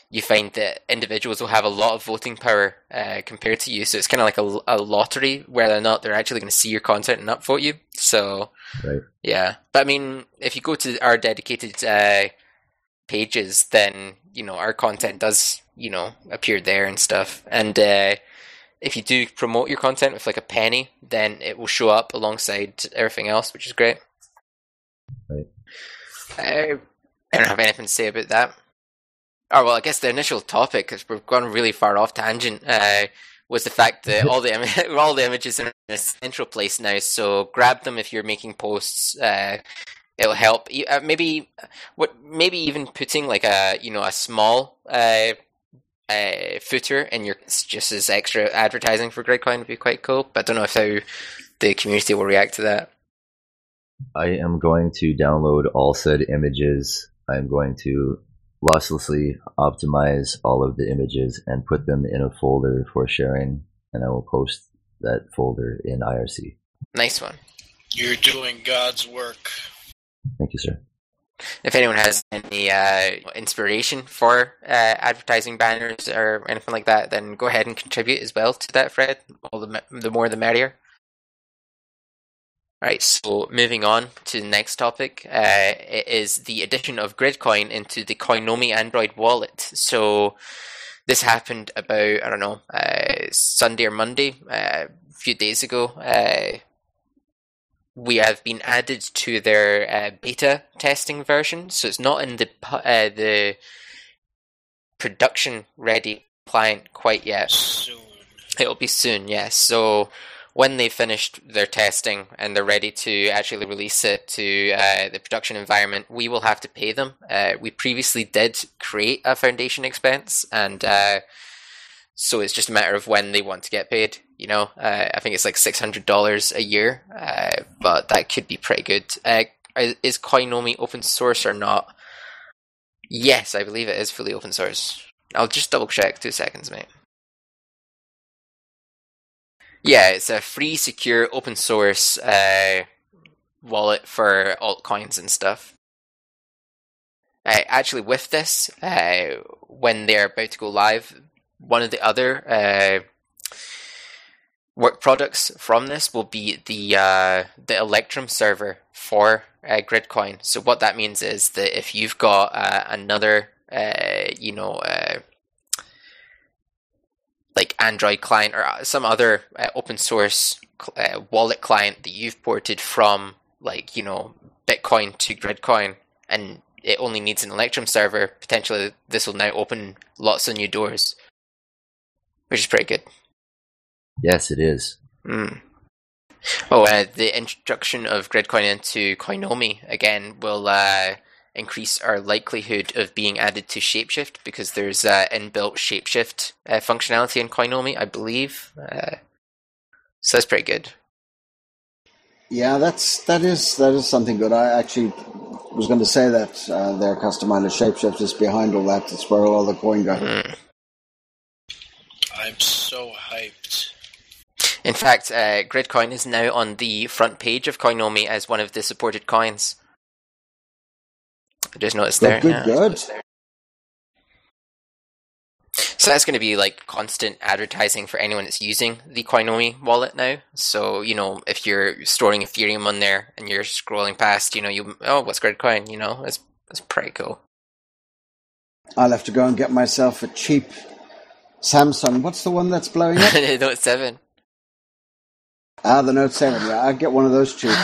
you find that individuals will have a lot of voting power uh, compared to you. So it's kind of like a, a, lottery whether or not they're actually going to see your content and upvote you. So right. yeah, but I mean, if you go to our dedicated uh, pages, then you know our content does you know appear there and stuff. And uh, if you do promote your content with like a penny, then it will show up alongside everything else, which is great. Right. I don't have anything to say about that. Oh well, I guess the initial topic, because we've gone really far off tangent, uh, was the fact that all the Im- all the images are in a central place now. So grab them if you're making posts. Uh, it'll help. Uh, maybe what maybe even putting like a you know a small uh, uh, footer in your just as extra advertising for Gridcoin would be quite cool. But I don't know if how the community will react to that. I am going to download all said images. I'm going to losslessly optimize all of the images and put them in a folder for sharing, and I will post that folder in IRC. Nice one. You're doing God's work. Thank you, sir. If anyone has any uh, inspiration for uh, advertising banners or anything like that, then go ahead and contribute as well to that, Fred. All the the more the merrier. All right, so moving on to the next topic, uh, is the addition of Gridcoin into the Coinomi Android wallet. So this happened about I don't know uh, Sunday or Monday, uh, a few days ago. We have been added to their uh, beta testing version, so it's not in the uh, the production ready client quite yet. Soon. It'll be soon, yes. So when they finished their testing and they're ready to actually release it to uh, the production environment, we will have to pay them. Uh, we previously did create a foundation expense, and uh, so it's just a matter of when they want to get paid. You know, uh, I think it's like six hundred dollars a year, uh, but that could be pretty good. Uh, is Coinomi open source or not? Yes, I believe it is fully open source. I'll just double check. Two seconds, mate. Yeah, it's a free, secure, open source uh, wallet for altcoins and stuff. Uh, actually, with this, uh, when they're about to go live, one of the other uh, work products from this will be the uh, the Electrum server for uh, Gridcoin. So what that means is that if you've got uh, another, uh, you know, uh, like Android client or uh, some other open source wallet client that you've ported from, like you know, Bitcoin to Gridcoin, and it only needs an Electrum server, potentially this will now open lots of new doors, which is pretty good. Yes, it is. Mm. Oh, uh, the introduction of Gridcoin into Coinomi again will uh, increase our likelihood of being added to Shapeshift because there's uh, inbuilt Shapeshift uh, functionality in Coinomi, I believe. Uh, so that's pretty good. Yeah, that's that is that is something good. I actually was going to say that uh, their customizer shapeshift is behind all that. That's where all the coin go. Mm. I'm so hyped. In fact, uh, Gridcoin is now on the front page of Coinomi as one of the supported coins. I just noticed there. Good, yeah. good. So that's going to be like constant advertising for anyone that's using the Coinomi wallet now. So you know, if you're storing Ethereum on there and you're scrolling past, you know, you oh, what's Gridcoin? You know, it's that's pretty cool. I'll have to go and get myself a cheap Samsung. What's the one that's blowing up? Note seven. Ah, the Note Seven. Yeah, I'll get one of those too.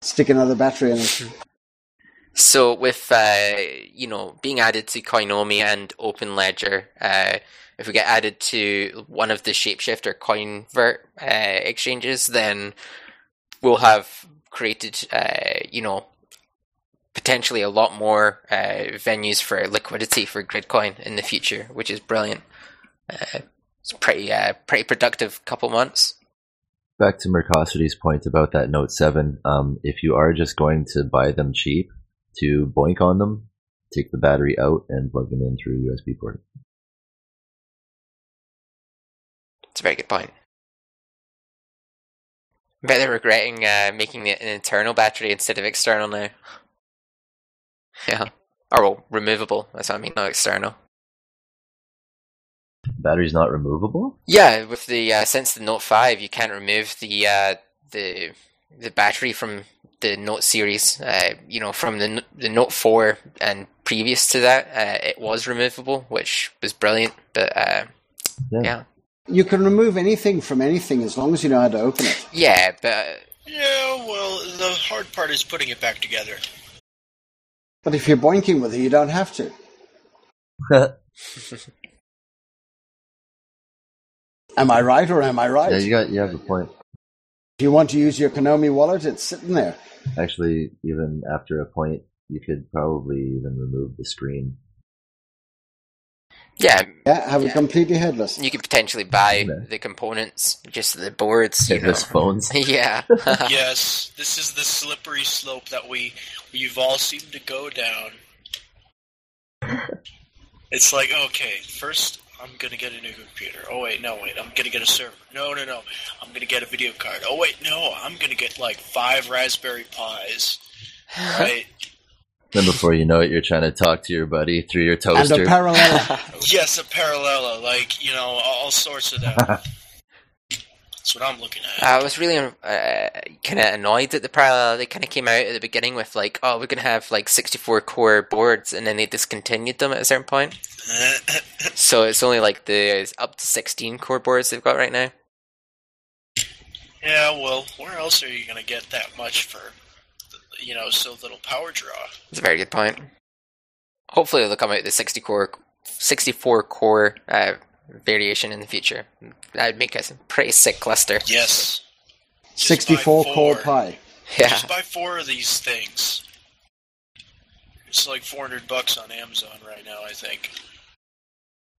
Stick another battery in it. So with uh, you know being added to Coinomi and Open Ledger, uh, if we get added to one of the Shapeshift or Coinvert uh, exchanges, then we'll have created uh, you know potentially a lot more uh, venues for liquidity for Gridcoin in the future, which is brilliant. It's pretty uh, pretty productive couple months. Back to Mercosity's point about that Note 7, um, if you are just going to buy them cheap to BOINC on them, take the battery out and plug them in through a USB port. It's a very good point. Bet they're regretting uh, making it an internal battery instead of external now. Yeah. Or, well, removable. That's what I mean, not external. Battery's not removable? Yeah, with the uh, since the Note Five, you can't remove the uh, the the battery from the Note series. Uh, you know, from the the Note Four and previous to that, uh, it was removable, which was brilliant. But uh, Yeah. yeah, You can remove anything from anything as long as you know how to open it. yeah, but uh, Yeah, well, the hard part is putting it back together. But if you're boinking with it, you don't have to. Am I right or am I right? Yeah, you got you have a point. if you want to use your Coinomi wallet, it's sitting there. Actually, even after a point, you could probably even remove the screen. yeah, Yeah, have Yeah. it completely headless. you could potentially buy Yeah. the components, just the boards. You know. His phones. yeah. yes, this is the slippery slope that we we've all seemed to go down. It's like okay, first I'm gonna get a new computer. Oh wait, no, wait, I'm gonna get a server. No, no, no, I'm gonna get a video card. Oh wait, no, I'm gonna get like five Raspberry Pis. Right? Then before you know it, you're trying to talk to your buddy through your And toaster. a Parallella. yes, a Parallella, like you know, all sorts of that. That's what I'm looking at. I was really uh, kind of annoyed at the Parallella. They kind of came out at the beginning with like, "Oh, we're gonna have like 64 core boards," and then they discontinued them at a certain point. So it's only like the up to 16 core boards they've got right now. yeah, well, where else are you gonna get that much for, you know, so little power draw? That's a very good point. Hopefully, they'll come out with the 60 core, 64 core uh, variation in the future. That would make us a pretty sick cluster. Yes. Just 64 buy core pie. Yeah, Just buy four of these things. It's like 400 bucks on Amazon right now, I think,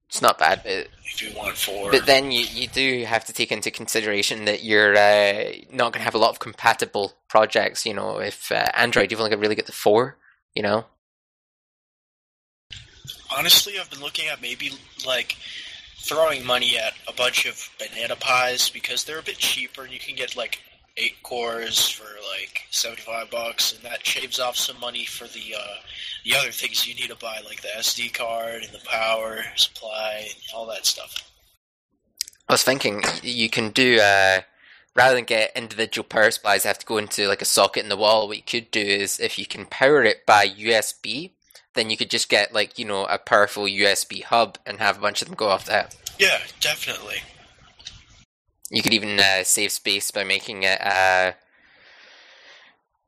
it's not bad, but if you want four. But then you, you do have to take into consideration that you're uh, not going to have a lot of compatible projects. You know, if uh, Android, you've only got really got the four. You know, Honestly, I've been looking at maybe like throwing money at a bunch of Banana Pis because they're a bit cheaper and you can get like eight cores for like 75 bucks and that shaves off some money for the uh, the other things you need to buy like the SD card and the power supply and all that stuff. I was thinking you can do uh, rather than get individual power supplies, have to go into like a socket in the wall. What you could do is if you can power it by USB, then you could just get like you know a powerful USB hub and have a bunch of them go off that. Yeah, definitely. You could even uh, save space by making it uh,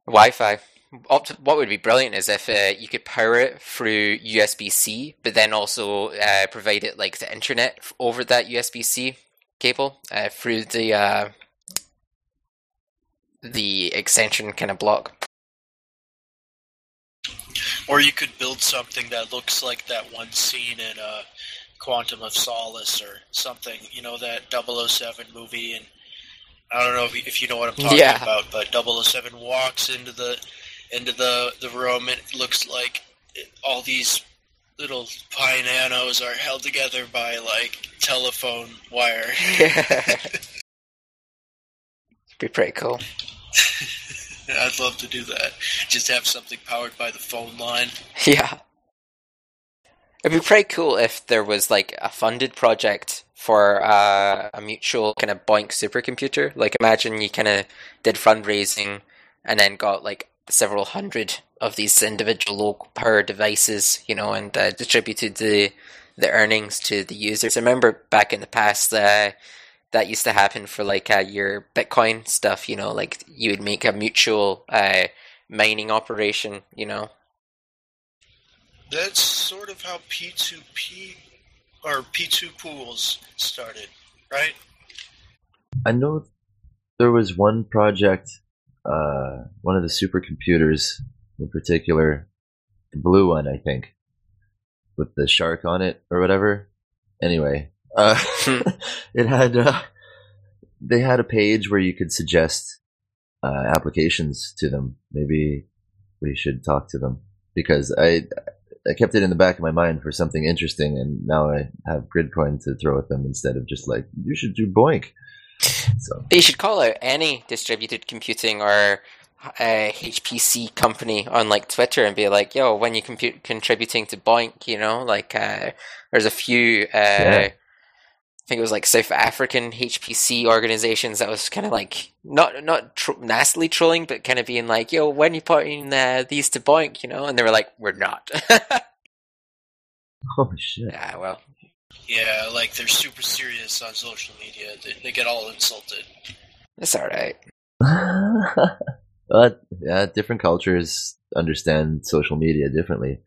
Wi-Fi. What would be brilliant is if uh, you could power it through USB-C, but then also uh, provide it like the internet over that USB-C cable uh, through the uh, the extension kind of block. Or you could build something that looks like that one scene in Quantum of Solace or something. You know that 007 movie, and I don't know if you, if you know what I'm talking Yeah. about, but 007 walks into the into the the room, and it looks like all these little pie nanos are held together by like telephone wire. It'd be pretty cool. I'd love to do that. Just have something powered by the phone line. Yeah. It'd be pretty cool if there was like a funded project for uh, a mutual kind of BOINC supercomputer. Like imagine you kind of did fundraising and then got like several hundred of these individual low power devices, you know, and uh, distributed the the earnings to the users. I remember back in the past uh, that used to happen for like uh, your Bitcoin stuff, you know, like you would make a mutual uh, mining operation, you know. That's sort of how P2P or P2 pools started, right? I know there was one project, uh, one of the supercomputers in particular, the blue one, I think, with the shark on it or whatever. Anyway, uh, it had, uh, they had a page where you could suggest, uh, applications to them. Maybe we should talk to them because I, I kept it in the back of my mind for something interesting, and now I have Gridcoin to throw at them instead of just like you should do BOINC. So You should call out any distributed computing or uh, HPC company on like Twitter and be like, "Yo, when you compute contributing to BOINC, you know, like uh, there's a few. Uh, Yeah. I think it was like South African HPC organizations that was kind of like not not tr- nastily trolling, but kind of being like, "Yo, when you putting uh, these to BOINC, you know?" And they were like, "We're not." oh shit. yeah, well, Yeah, like they're super serious on social media. They, they get all insulted. it's all right. but yeah, different cultures understand social media differently.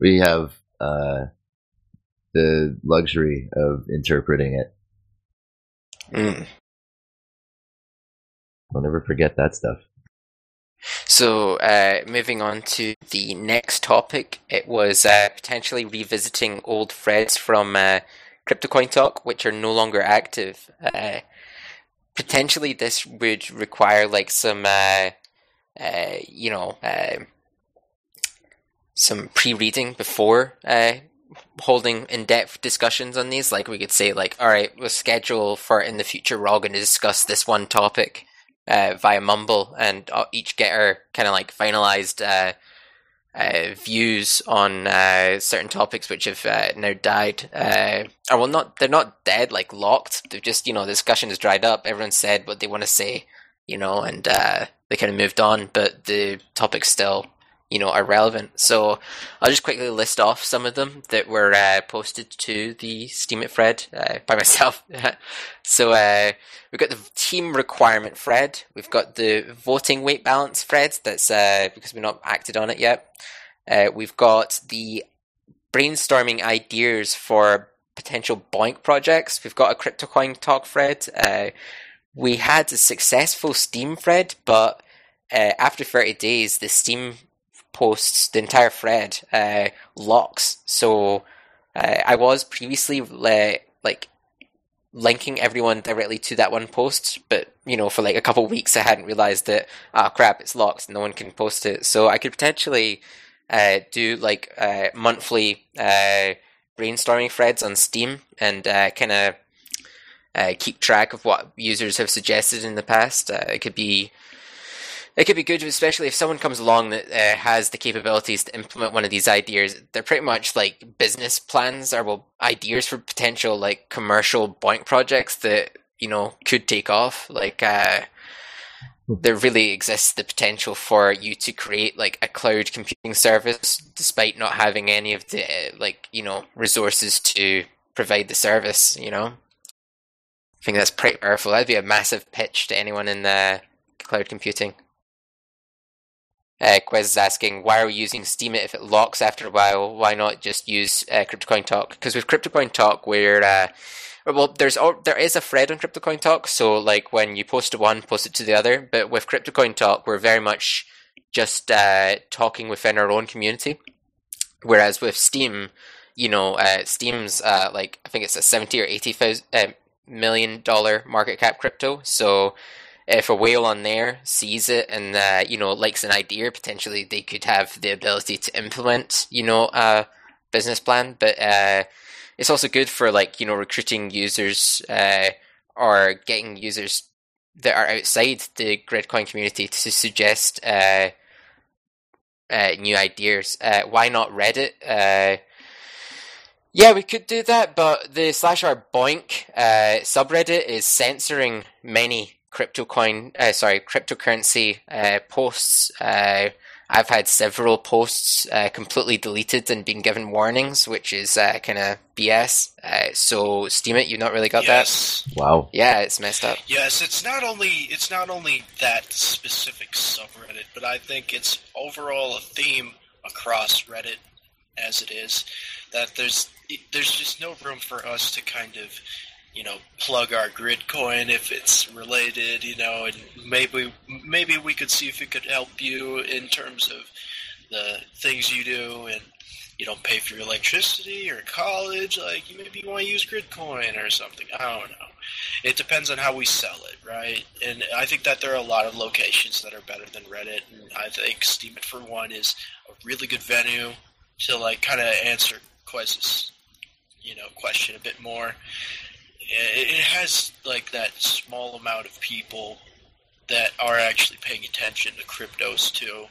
We have uh, the luxury of interpreting it. Mm. I'll never forget that stuff. So, uh, moving on to the next topic, it was uh, potentially revisiting old threads from uh, CryptoCoin Talk, which are no longer active. Uh, potentially, this would require like some, uh, uh, you know, uh, some pre-reading before uh, holding in-depth discussions on these. Like we could say, like, all right, we'll schedule for in the future. We're all going to discuss this one topic uh, via Mumble, and uh, each get our kind of like finalized uh, uh, views on uh, certain topics which have uh, now died. Or well, not they're not dead, like locked. They're just you know the discussion has dried up. Everyone said what they want to say, you know, and they kind of moved on. But the topics still you know are relevant. So I'll just quickly list off some of them that were uh, posted to the Steemit thread uh, by myself. so uh, we've got the team requirement thread. We've got the voting weight balance thread. That's uh, because we've not acted on it yet. Uh, we've got the brainstorming ideas for potential BOINC projects. We've got a CryptoCoin talk thread. Uh, we had a successful Steem thread, but after 30 days, the Steem posts, the entire thread, uh, locks. So uh, I was previously uh, like linking everyone directly to that one post, but you know, for like a couple weeks, I hadn't realized that ah oh, crap, it's locked, no one can post it. So I could potentially uh, do like uh, monthly uh, brainstorming threads on Steem and kind of. keep track of what users have suggested in the past. it could be it could be good, especially if someone comes along that uh, has the capabilities to implement one of these ideas. They're pretty much like business plans or well, ideas for potential like commercial BOINC projects that you know could take off. Like, uh, there really exists the potential for you to create like a cloud computing service, despite not having any of the uh, like you know resources to provide the service. You know, I think that's pretty powerful. That'd be a massive pitch to anyone in the cloud computing. Uh, Quiz is asking, why are we using Steemit if it locks after a while? Why not just use uh, CryptoCoin Talk? Because with CryptoCoin Talk, we're uh, well, there's there is a thread on CryptoCoin Talk, so like when you post to one, post it to the other. But with CryptoCoin Talk, we're very much just uh, talking within our own community. Whereas with Steem, you know, uh, Steem's uh, like I think it's a seventy or eighty thousand uh, million dollar market cap crypto, so if a whale on there sees it and uh, you know likes an idea, potentially they could have the ability to implement you know a business plan. But uh, it's also good for like you know recruiting users uh, or getting users that are outside the Gridcoin community to suggest uh, uh, new ideas. Uh, why not Reddit? Yeah, we could do that, but the slash r BOINC uh, subreddit is censoring many crypto coin, uh, sorry, cryptocurrency uh, posts. Uh, I've had several posts uh, completely deleted and been given warnings, which is uh, kind of BS. Uh, so Steemit, you've not really got yes. that. Wow. Yeah, it's messed up. Yes, it's not only it's not only that specific subreddit, but I think it's overall a theme across Reddit as it is that there's there's just no room for us to kind of you know, plug our Gridcoin if it's related, you know, and maybe maybe we could see if it could help you in terms of the things you do and you don't pay for your electricity or college, like maybe you want to use Gridcoin or something. I don't know. It depends on how we sell it, right? And I think that there are a lot of locations that are better than Reddit, and I think Steemit for one is a really good venue to like kind of answer questions, you know, question a bit more it has like that small amount of people that are actually paying attention to cryptos too.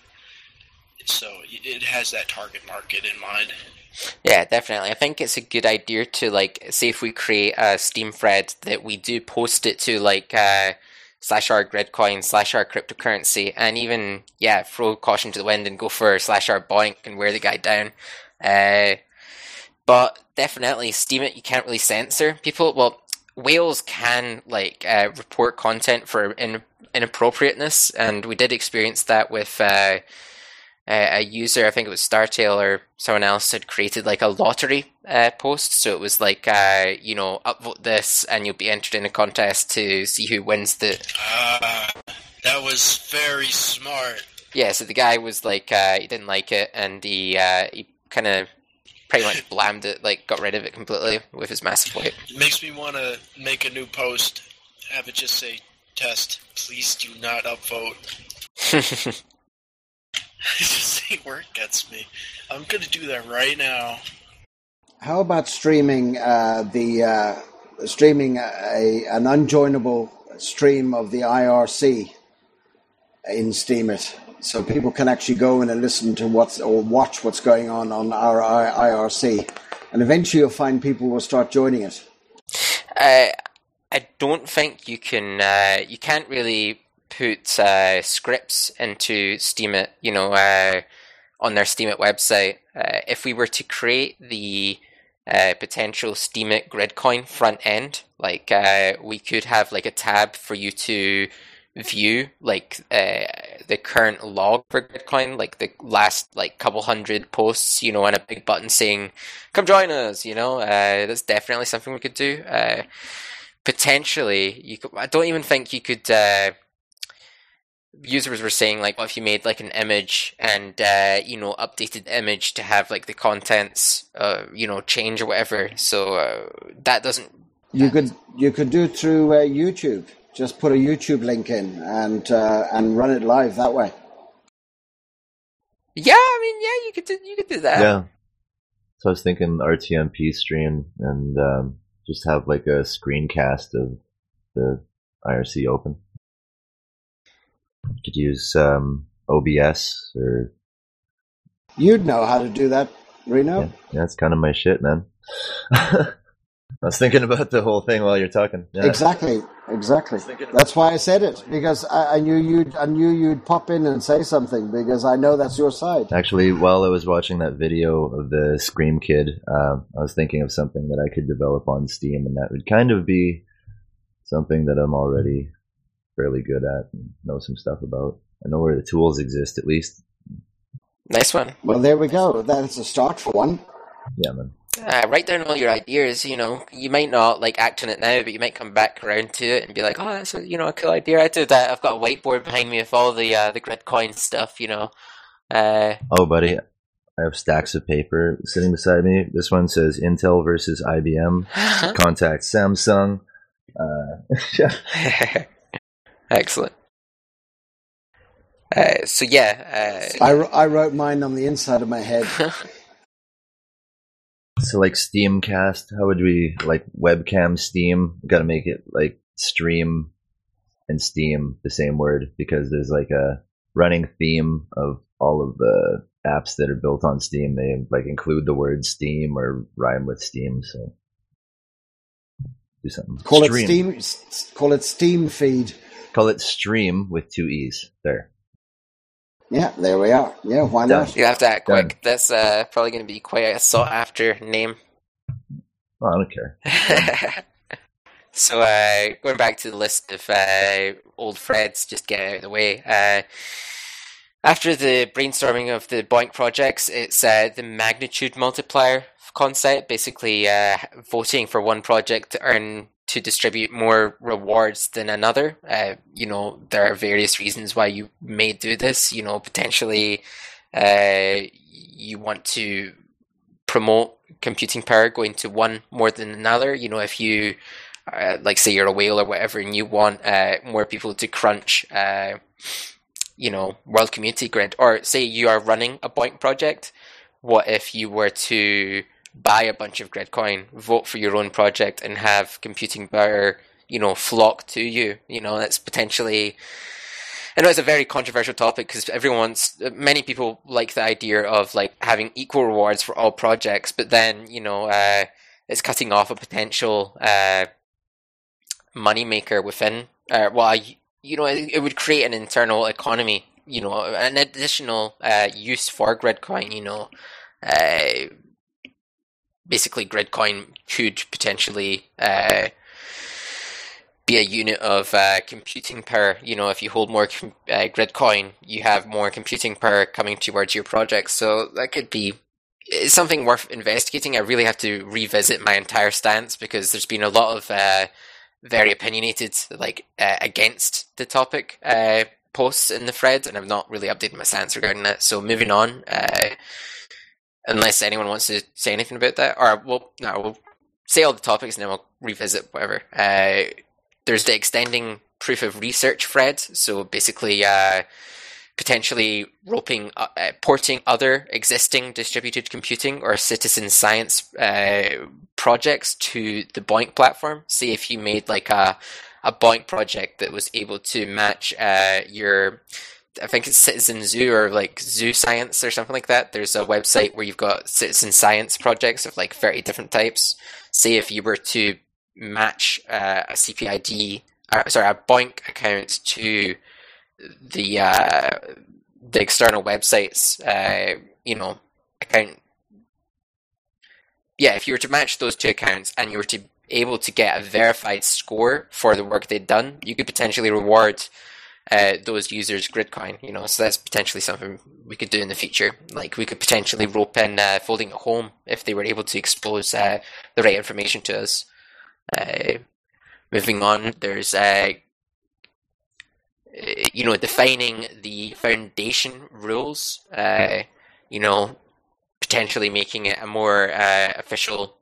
So it has that target market in mind. Yeah, definitely. I think it's a good idea to like say if we create a Steem thread that we do post it to like uh, slash r gridcoin slash r cryptocurrency and even yeah throw caution to the wind and go for slash r BOINC and wear the guy down. Uh, but definitely Steemit you can't really censor people. Well, whales can like uh, report content for in, inappropriateness, and we did experience that with uh, a user. I think it was Startail or someone else had created like a lottery uh, post. So it was like, uh, you know, upvote this, and you'll be entered in a contest to see who wins the. Uh, that was very smart. Yeah, so the guy was like, uh, he didn't like it, and he uh, he kind of pretty much blamed it, like got rid of it completely with his massive weight. It makes me want to make a new post, have it just say test. Please do not upvote. just see where it gets me. I'm gonna do that right now. how about streaming uh, the uh, streaming a an unjoinable stream of the IRC in Steemit, so people can actually go in and listen to what's or watch what's going on on our IRC, and eventually you'll find people will start joining it. Uh, I don't think you can. Uh, you can't really put uh, scripts into Steemit. You know, uh, on their Steemit website. Uh, if we were to create the uh, potential Steemit Gridcoin front end, like we could have like a tab for you to view like uh, the current log for Gridcoin, like the last like couple hundred posts, you know, and a big button saying "Come join us," you know, uh, that's definitely something we could do. Uh, potentially, you could. I don't even think you could. Uh, users were saying like, what if you made like an image and uh, you know updated image to have like the contents, uh, you know, change or whatever. So that doesn't. You could you could do it through YouTube. Just put a YouTube link in and uh, and run it live that way. Yeah, I mean, yeah, you could do, you could do that. Yeah. So I was thinking RTMP stream and um, just have like a screencast of the IRC open. Could use um, OBS or. You'd know how to do that, Reno. Yeah, yeah that's kind of my shit, man. I was thinking about the whole thing while you're talking. Yeah. Exactly, exactly. That's why I said it because I, I, knew you'd I knew you'd pop in and say something because I know that's your side. Actually, while I was watching that video of the Scream Kid, uh, I was thinking of something that I could develop on Steem, and that would kind of be something that I'm already fairly good at and know some stuff about. I know where the tools exist, at least. Nice one. Well, there we go. That's a start for one. Yeah, man. Uh, write down all your ideas. You know, you might not like act on it now, but you might come back around to it and be like, "Oh, that's a you know a cool idea." I did that. I've got a whiteboard behind me of all the uh, the Gridcoin stuff. You know. Uh, oh, buddy, I have stacks of paper sitting beside me. This one says Intel versus IBM. Contact Samsung. Uh, Excellent. Uh, so yeah, uh, I, I wrote mine on the inside of my head. So like Steamcast, how would we like webcam Steam? Got to make it like stream and Steam the same word because there's like a running theme of all of the apps that are built on Steem. They like include the word Steem or rhyme with Steem. So do something. Call stream. it Steam. Call it Steam feed. Call it Stream with two e's. There. Yeah, there we are. Yeah, why Done. not? You have to act Done. quick. That's uh, probably going to be quite a sought after name. Oh, I don't care. so, uh, going back to the list of uh, old Freds, just get out of the way. Uh, after the brainstorming of the BOINC projects, it's uh, the magnitude multiplier concept, basically uh, voting for one project to earn to distribute more rewards than another. Uh, you know, there are various reasons why you may do this. You know, potentially uh, you want to promote computing power going to one more than another. You know, if you, uh, like, say you're a whale or whatever, and you want uh, more people to crunch, uh, you know, World Community Grid, or say you are running a BOINC project, what if you were to buy a bunch of Gridcoin, vote for your own project, and have computing power, you know, flock to you. You know, that's potentially. I know it's a very controversial topic because everyone's many people like the idea of like having equal rewards for all projects, but then you know uh, it's cutting off a potential uh, money maker within. Uh, well, you know, it, it, would create an internal economy. You know, an additional uh, use for Gridcoin. You know, uh, basically Gridcoin could potentially uh, be a unit of uh, computing power. You know, if you hold more uh, Gridcoin, you have more computing power coming towards your project. So that could be something worth investigating. I really have to revisit my entire stance because there's been a lot of uh, very opinionated, like uh, against the topic uh, posts in the thread, and I've not really updated my stance regarding that. So moving on. Unless anyone wants to say anything about that, or well, no, we'll say all the topics and then we'll revisit whatever. Uh, there's the extending proof of research thread. So basically, uh, potentially roping, uh, uh, porting other existing distributed computing or citizen science uh, projects to the BOINC platform. See if you made like a a BOINC project that was able to match uh, your I think it's Citizen Zoo or like Zoo Science or something like that. There's a website where you've got citizen science projects of like 30 different types. Say if you were to match uh, a CPID, uh, sorry, a BOINC account to the uh, the external websites, uh, you know, account. Yeah, if you were to match those two accounts and you were to able to get a verified score for the work they'd done, you could potentially reward uh, those users Gridcoin. You know, so that's potentially something we could do in the future. Like we could potentially rope in uh, folding at home if they were able to expose uh, the right information to us. Uh, moving on, there's uh, you know defining the foundation rules. Uh, you know, potentially making it a more official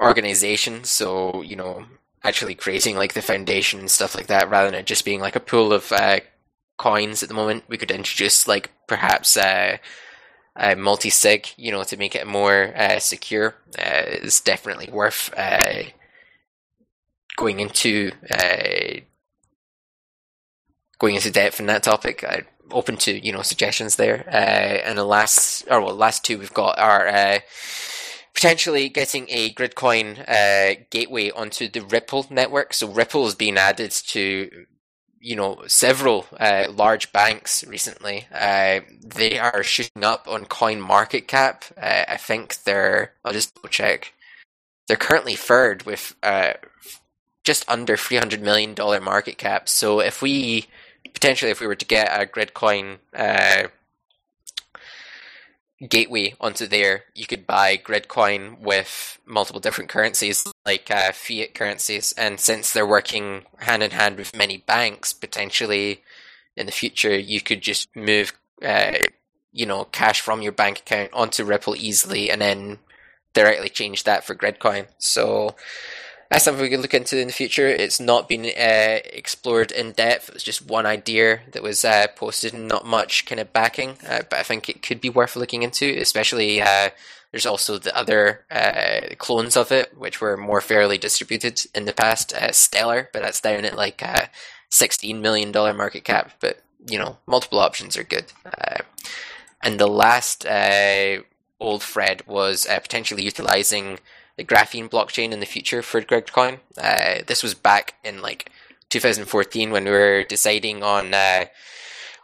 organization. So you know, actually creating like the foundation and stuff like that, rather than it just being like a pool of uh, coins at the moment. We could introduce like perhaps uh, a multi sig, you know, to make it more uh, secure. Uh, it's definitely worth uh, going into uh, going into depth in that topic. I'm open to you know suggestions there. and the last, or well, last two we've got are potentially getting a Gridcoin uh, gateway onto the Ripple network. So Ripple has been added to you know several uh, large banks recently. Uh, they are shooting up on Coin Market Cap. Uh, I think they're. I'll just double check. They're currently third with uh, just under three hundred million dollar market cap. So if we potentially, if we were to get a Gridcoin uh, gateway onto there, you could buy Gridcoin with multiple different currencies, like uh, fiat currencies. And since they're working hand in hand with many banks, potentially in the future, you could just move, uh, you know, cash from your bank account onto Ripple easily, and then directly change that for Gridcoin. So that's something we could look into in the future. It's not been uh, explored in depth. It was just one idea that was uh, posted not much kind of backing. Uh, but I think it could be worth looking into, especially uh, there's also the other uh, clones of it, which were more fairly distributed in the past. Uh, Stellar, but that's down at like a $16 million market cap. But, you know, multiple options are good. and the last old Fred was potentially utilizing the graphene blockchain in the future for Gridcoin. Uh, this was back in like 2014 when we were deciding on uh,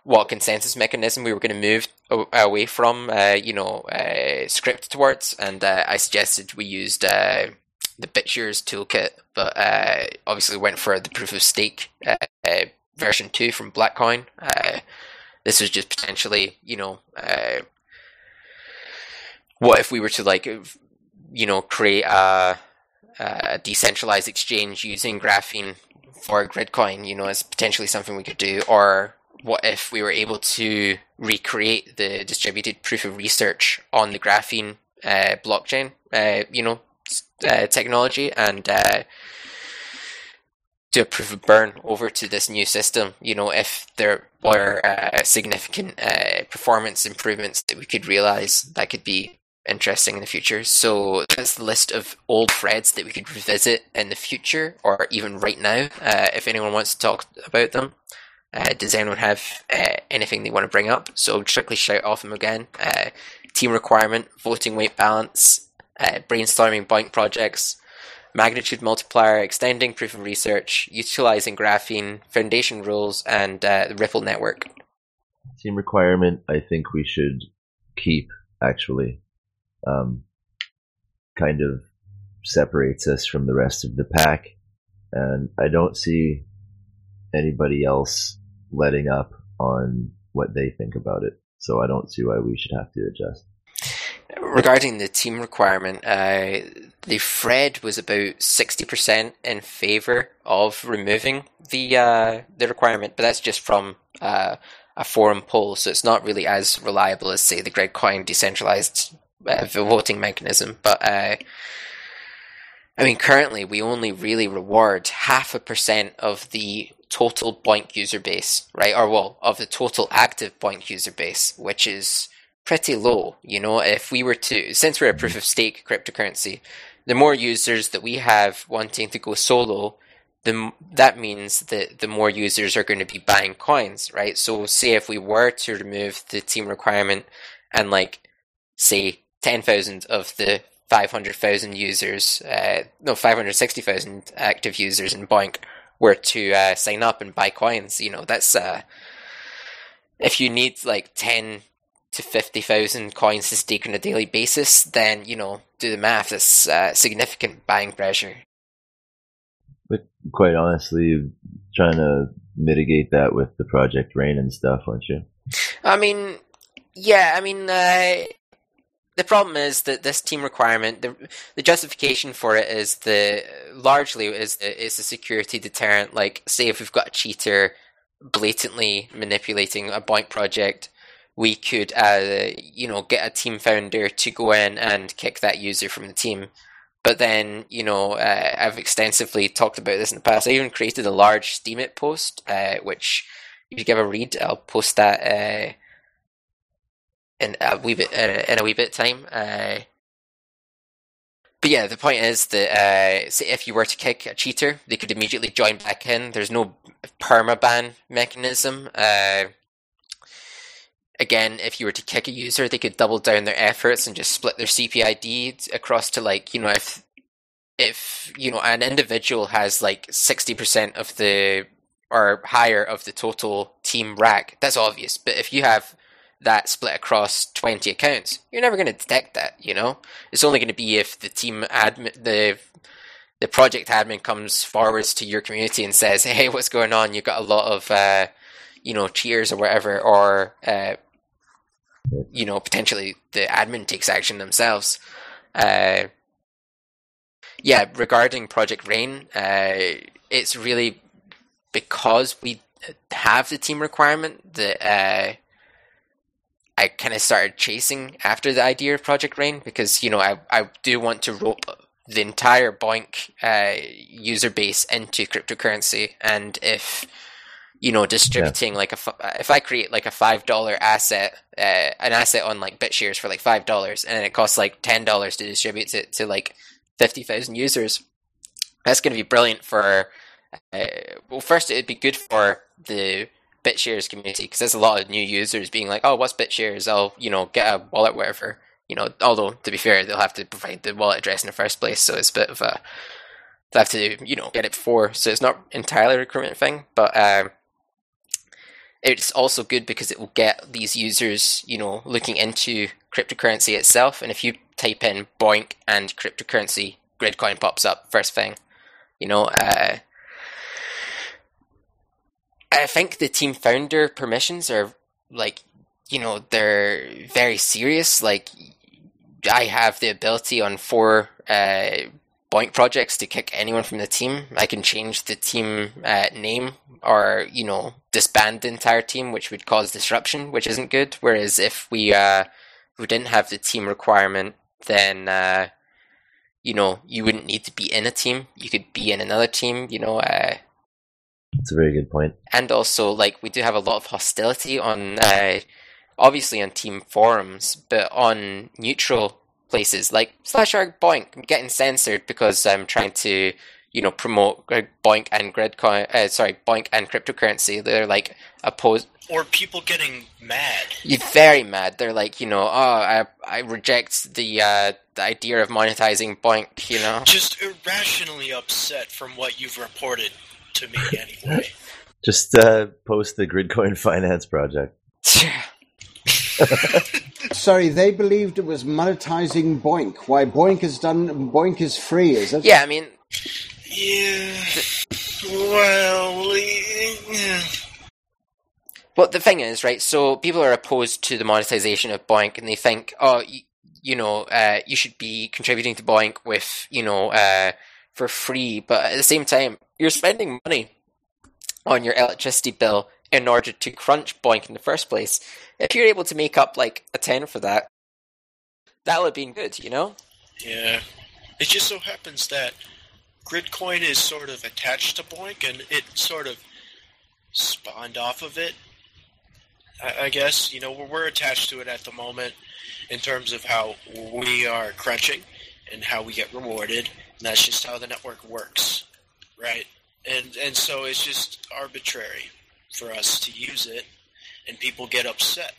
what consensus mechanism we were going to move away from, uh, you know, uh, Scrypt towards, and uh, I suggested we used uh, the BitShares toolkit, but obviously went for the proof of stake version two from Blackcoin. this was just potentially, you know, what if we were to like you know, create a, a decentralized exchange using graphene for Gridcoin, you know, is potentially something we could do. Or what if we were able to recreate the distributed proof of research on the graphene uh, blockchain, uh, you know, uh, technology and uh, do a proof of burn over to this new system. You know, if there were uh, significant uh, performance improvements that we could realize, that could be interesting in the future. So that's the list of old threads that we could revisit in the future or even right now uh, if anyone wants to talk about them. Uh, does anyone have uh, anything they want to bring up? So strictly shout off them again. Uh, team requirement, voting weight balance, uh, brainstorming BOINC projects, magnitude multiplier, extending proof of research, utilizing graphene, foundation rules, and uh, the Ripple network. Team requirement, I think we should keep actually um, kind of separates us from the rest of the pack. And I don't see anybody else letting up on what they think about it. So I don't see why we should have to adjust. Regarding the team requirement, uh, the Fred was about sixty percent in favor of removing the uh, the requirement, but that's just from uh, a forum poll, so it's not really as reliable as say the Gridcoin decentralized uh, voting mechanism, but uh, I mean, currently we only really reward half a percent of the total BOINC user base, right? Or well, of the total active BOINC user base, which is pretty low. You know, if we were to, since we're a proof of stake cryptocurrency, the more users that we have wanting to go solo, the that means that the more users are going to be buying coins, right? So, say if we were to remove the team requirement and like say ten thousand of the 500,000 users, uh, no, 560,000 active users in BOINC were to uh, sign up and buy coins, you know, that's, uh, if you need like 10 to 50,000 coins to stake on a daily basis, then, you know, do the math, it's uh, significant buying pressure. But quite honestly, trying to mitigate that with the Project Rain and stuff, aren't you? I mean, yeah, I mean, uh, the problem is that this team requirement, the the justification for it is the largely is is a security deterrent. Like, say if we've got a cheater blatantly manipulating a BOINC project, we could, uh, you know, get a team founder to go in and kick that user from the team. But then, you know, uh, I've extensively talked about this in the past. I even created a large Steemit post, uh, which if you give a read, I'll post that uh, in a wee bit uh, in a wee bit time. Uh, but yeah, the point is that uh, say if you were to kick a cheater, they could immediately join back in. There's no perma ban mechanism. Uh, again, if you were to kick a user, they could double down their efforts and just split their CPID across to like you know if if you know an individual has like sixty percent of the or higher of the total team rack, that's obvious. But if you have that split across 20 accounts, you're never going to detect that, you know? It's only going to be if the team admin, the the project admin comes forwards to your community and says, "Hey, what's going on? You've got a lot of, uh, you know, cheers or whatever," or uh, you know, potentially the admin takes action themselves. Uh, yeah, regarding Project Rain, uh, it's really because we have the team requirement that uh, I kind of started chasing after the idea of Project Rain because you know I I do want to rope the entire BOINC uh, user base into cryptocurrency, and if you know distributing yeah. like a if I create like a five dollar asset, uh, an asset on like BitShares for like five dollars, and it costs like ten dollars to distribute it to like fifty thousand users, that's going to be brilliant for. Uh, well, first it'd be good for the BitShares community because there's a lot of new users being like, "Oh, what's BitShares? I'll you know get a wallet, whatever." You know, although to be fair, they'll have to provide the wallet address in the first place, so it's a bit of a they have to you know get it before, so it's not entirely a recruitment thing, but um, it's also good because it will get these users you know looking into cryptocurrency itself, and if you type in BOINC and cryptocurrency, Gridcoin pops up first thing. You know, uh, I think the team founder permissions are like, you know, they're very serious. Like, I have the ability on four uh, BOINC projects to kick anyone from the team. I can change the team uh, name or, you know, disband the entire team, which would cause disruption, which isn't good. Whereas if we, uh, we didn't have the team requirement, then, uh, you know, you wouldn't need to be in a team. You could be in another team, you know, uh, that's a very good point. And also, like, we do have a lot of hostility on, uh, obviously on team forums, but on neutral places like slash arg BOINC getting censored because I'm trying to, you know, promote BOINC and gridcoin. Uh, sorry, BOINC and cryptocurrency. They're like opposed. Or people getting mad. You're very mad. They're like, you know, oh, I I reject the uh, the idea of monetizing BOINC. You know, just irrationally upset from what you've reported to me anyway. Just uh, post the Gridcoin Finance project. Sorry, they believed it was monetizing BOINC. Why BOINC is done? BOINC is free, is it? Yeah, I mean, yeah. Well, yeah. But the thing is, right? So people are opposed to the monetization of BOINC, and they think, oh, you, you know, uh, you should be contributing to BOINC with, you know, uh, for free. But at the same time, you're spending money on your electricity bill in order to crunch BOINC in the first place. If you're able to make up like a 10 for that, that would have been good, you know? Yeah. It just so happens that Gridcoin is sort of attached to BOINC and it sort of spawned off of it. I, guess you know we're attached to it at the moment in terms of how we are crunching and how we get rewarded. And that's just how the network works, right? And and so it's just arbitrary for us to use it, and people get upset.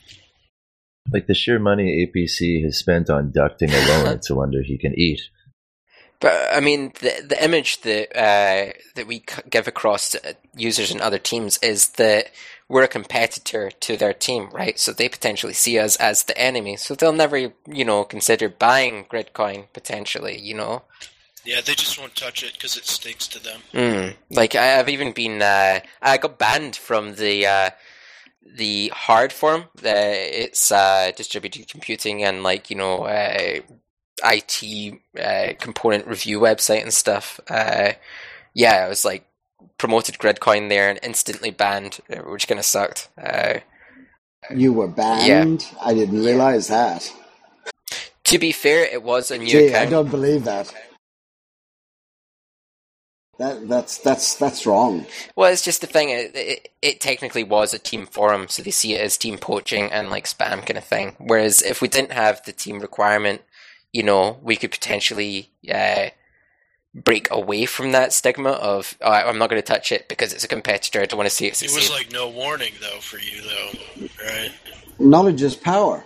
Like the sheer money APC has spent on ducting alone, it's a wonder he can eat. But I mean, the the image that uh, that we give across to users and other teams is that we're a competitor to their team, right? So they potentially see us as the enemy. So they'll never, you know, consider buying Gridcoin potentially, you know. Yeah, they just won't touch it because it stinks to them. Mm. Like I've even been, uh, I got banned from the uh, the hard forum. Uh, it's uh, distributed computing and like you know uh, IT uh, component review website and stuff. Uh, yeah, I was like promoted Gridcoin there and instantly banned, which kind of sucked. Uh, you were banned. Yeah. I didn't realize that. To be fair, it was a new Gee, account. I don't believe that. That, that's that's that's wrong. Well, it's just the thing. It, it, it, technically was a team forum, so they see it as team poaching and like spam kind of thing. Whereas if we didn't have the team requirement, you know, we could potentially uh, break away from that stigma of oh, I'm not going to touch it because it's a competitor. I don't want to see it succeed. It was like no warning though for you though, right? Knowledge is power.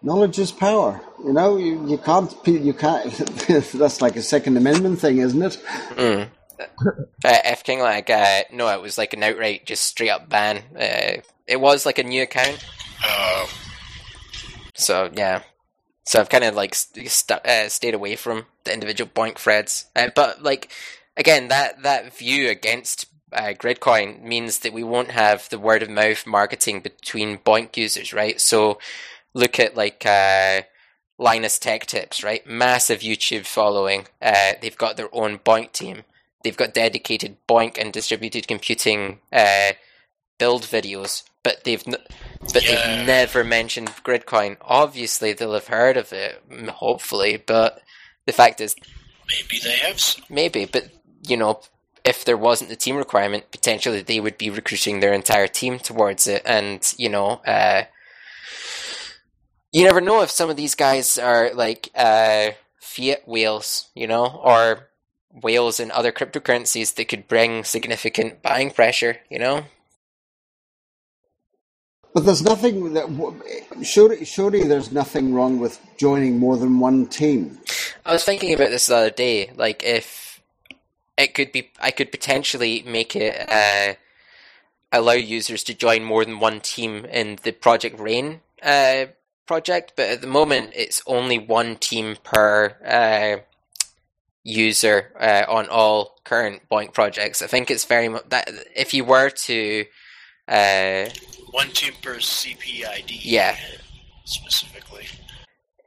Knowledge is power. You know, you, you can't you can't. that's like a Second Amendment thing, isn't it? Mm. Uh, F King like uh, no, it was like an outright just straight up ban. Uh, it was like a new account. Oh. So yeah, so I've kind of like st- uh, stayed away from the individual BOINC threads. Uh, but like again, that that view against uh, Gridcoin means that we won't have the word of mouth marketing between BOINC users, right? So look at like uh, Linus Tech Tips, right? Massive YouTube following. Uh, they've got their own BOINC team. They've got dedicated BOINC and distributed computing uh, build videos, but they've n- but yeah. they've never mentioned Gridcoin. Obviously, they'll have heard of it, hopefully, but the fact is, maybe they have. Some. Maybe, but you know, if there wasn't the team requirement, potentially they would be recruiting their entire team towards it, and you know, uh, you never know if some of these guys are like uh, fiat whales, you know, or whales and other cryptocurrencies that could bring significant buying pressure, you know. But there's nothing that surely, surely there's nothing wrong with joining more than one team. I was thinking about this the other day. Like if it could be, I could potentially make it uh, allow users to join more than one team in the Project Rain uh, project, but at the moment it's only one team per uh, user uh, on all current BOINC projects. I think it's very much that if you were to uh, one team per CPID. Yeah. Specifically.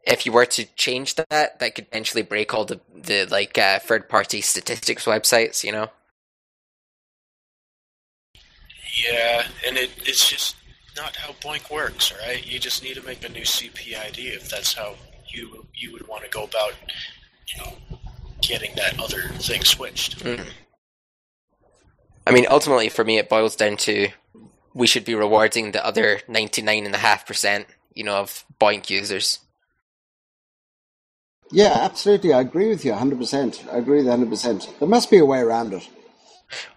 If you were to change that, that could potentially break all the the like uh, third party statistics websites. You know. Yeah, and it it's just not how BOINC works, right? You just need to make a new CPID if that's how you you would want to go about, you know, getting that other thing switched. Mm. I mean, ultimately, for me, it boils down to we should be rewarding the other 99.5%, you know, of BOINC users. Yeah, absolutely. I agree with you 100%. I agree with 100%. There must be a way around it.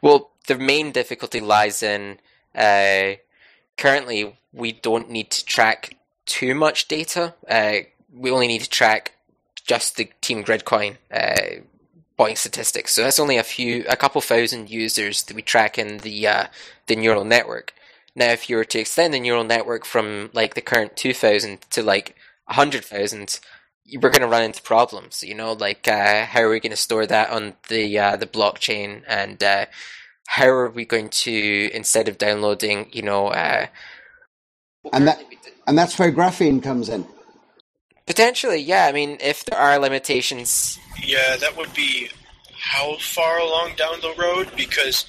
Well, the main difficulty lies in uh, currently we don't need to track too much data. Uh, we only need to track just the Team Gridcoin uh, BOINC statistics. So that's only a few, a couple thousand users that we track in the uh, the neural network. Now, if you were to extend the neural network from like the current 2000 to like 100,000, we're going to run into problems. You know, like uh, how are we going to store that on the uh, the blockchain, and uh, how are we going to instead of downloading, you know, uh, and that and that's where graphene comes in. Potentially, yeah. I mean, if there are limitations, yeah, that would be how far along down the road because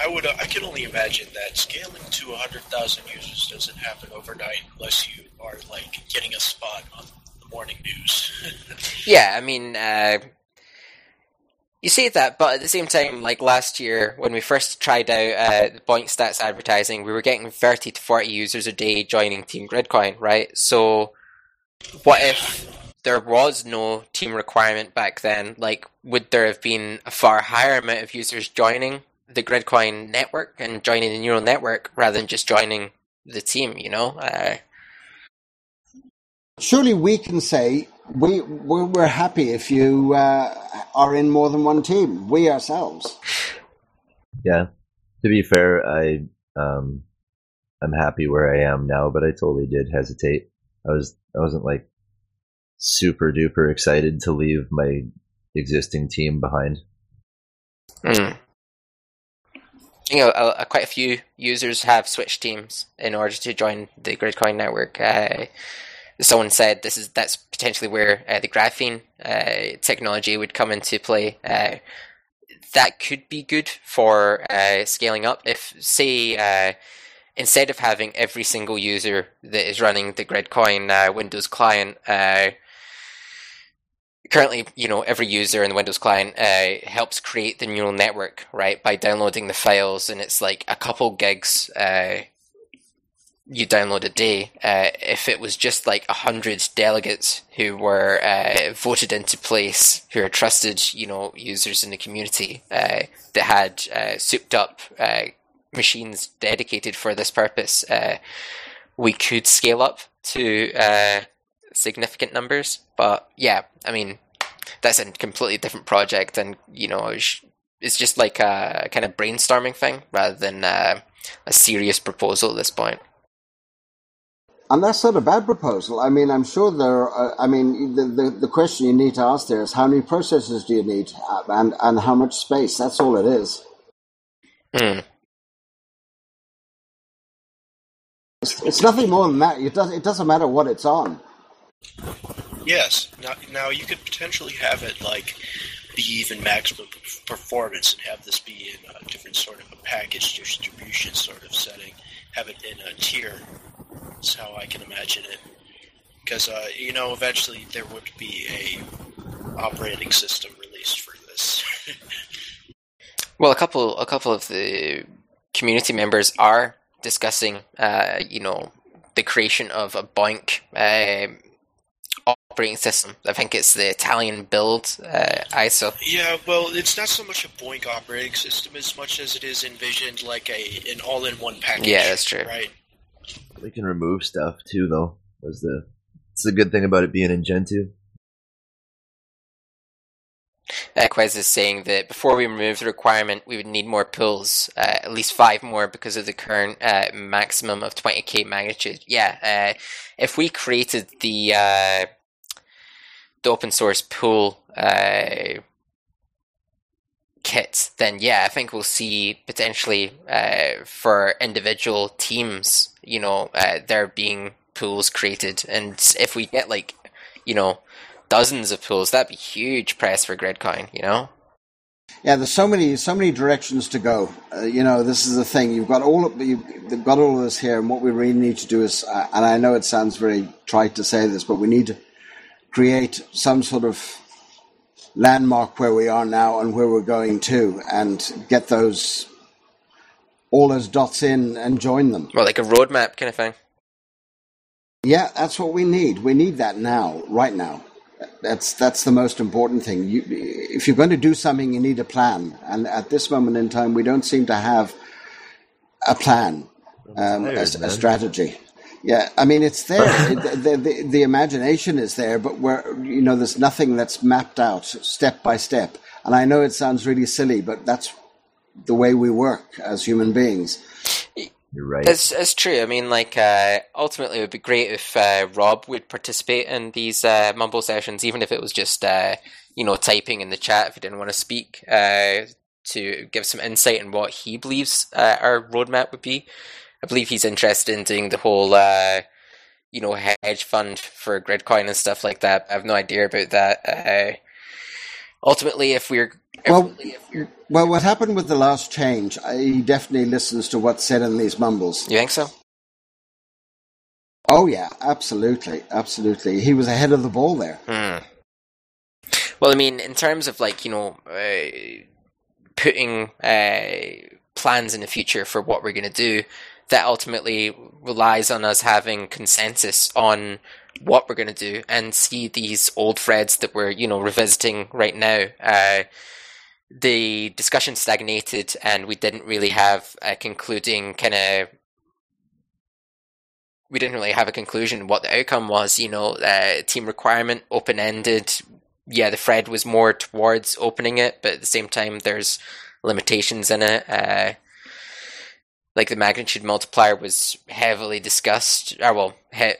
I would. I can only imagine that scaling to hundred thousand users doesn't happen overnight unless you are like getting a spot on the morning news. yeah, I mean, uh, You say that, but at the same time, like last year when we first tried out uh, BOINC Stats advertising, we were getting 30 to 40 users a day joining Team Gridcoin, right? So, what if there was no team requirement back then? Like, would there have been a far higher amount of users joining the Gridcoin network and joining the neural network rather than just joining the team, you know? Uh, Surely we can say we we're, we're happy if you uh, are in more than one team. We ourselves. Yeah. To be fair, I um I'm happy where I am now, but I totally did hesitate. I was I wasn't like super duper excited to leave my existing team behind. Mm. You know, quite a few users have switched teams in order to join the Gridcoin network. Uh, someone said this is that's potentially where uh, the graphene uh, technology would come into play. Uh, that could be good for uh, scaling up. If say instead of having every single user that is running the Gridcoin Windows client currently, you know, every user in the Windows client uh, helps create the neural network, right, by downloading the files, and it's like a couple gigs uh, you download a day. Uh, if it was just like a hundred delegates who were uh, voted into place, who are trusted, you know, users in the community uh, that had uh, souped up machines dedicated for this purpose, we could scale up to significant numbers. But yeah, I mean, that's a completely different project, and you know, it's just like a kind of brainstorming thing rather than uh, a serious proposal at this point. And that's not a bad proposal. I mean, I'm sure there. Are, I mean, the, the, the question you need to ask there is how many processors do you need, and and how much space. That's all it is. Hmm. It's, it's nothing more than that. It does. It doesn't matter what it's on. Yes. Now, now you could potentially have it like be even maximum performance and have this be in a different sort of a package distribution sort of setting. Have it in a tier. That's how I can imagine it. Because uh, you know, eventually there would be a operating system released for this. well, a couple, a couple of the community members are discussing, uh, you know, the creation of a BOINC uh, operating system. I think it's the Italian build uh, ISO. Yeah, well, it's not so much a BOINC operating system as much as it is envisioned like a an all-in-one package. Yeah, that's true. Right. They can remove stuff too, though. Was the it's a good thing about it being in Gentoo. Uh, Quez is saying that before we remove the requirement, we would need more pools, uh, at least five more because of the current uh, maximum of 20k magnitude. Yeah, uh, if we created the uh, the open source pool uh, kit, then yeah, I think we'll see potentially uh, for individual teams, you know, there being pools created, and if we get like, you know, dozens of pools, that'd be huge press for Gridcoin, you know. Yeah, there's so many so many directions to go. Uh, you know, this is the thing. You've got all of you've got all of this here, and what we really need to do is, uh, and I know it sounds very trite to say this, but we need to create some sort of landmark where we are now and where we're going to, and get those all those dots in and join them. Well, like a roadmap kind of thing. Yeah, that's what we need. We need that now, right now. That's that's the most important thing. You, if you're going to do something, you need a plan, and at this moment in time, we don't seem to have a plan, um, tired, a, a strategy. Yeah, I mean it's there. it, the, the, the imagination is there, but we're you know there's nothing that's mapped out step by step. And I know it sounds really silly, but that's the way we work as human beings. You're right. It's, it's true. I mean, like, uh, ultimately, it would be great if uh, Rob would participate in these uh, mumble sessions, even if it was just, uh, you know, typing in the chat if he didn't want to speak, uh, to give some insight in what he believes uh, our roadmap would be. I believe he's interested in doing the whole, you know, hedge fund for Gridcoin and stuff like that. I have no idea about that. Ultimately, if we're well, well, what happened with the last change? He definitely listens to what's said in these mumbles. You think so? Oh yeah, absolutely, absolutely. He was ahead of the ball there. Hmm. Well, I mean, in terms of like you know, uh, putting uh, plans in the future for what we're going to do, that ultimately relies on us having consensus on what we're going to do and see these old threads that we're you know revisiting right now. Uh, the discussion stagnated, and we didn't really have a concluding kind of. We didn't really have a conclusion what the outcome was. You know, uh, team requirement open ended. Yeah, the thread was more towards opening it, but at the same time, there's limitations in it. Uh, like the magnitude multiplier was heavily discussed. Or well, he-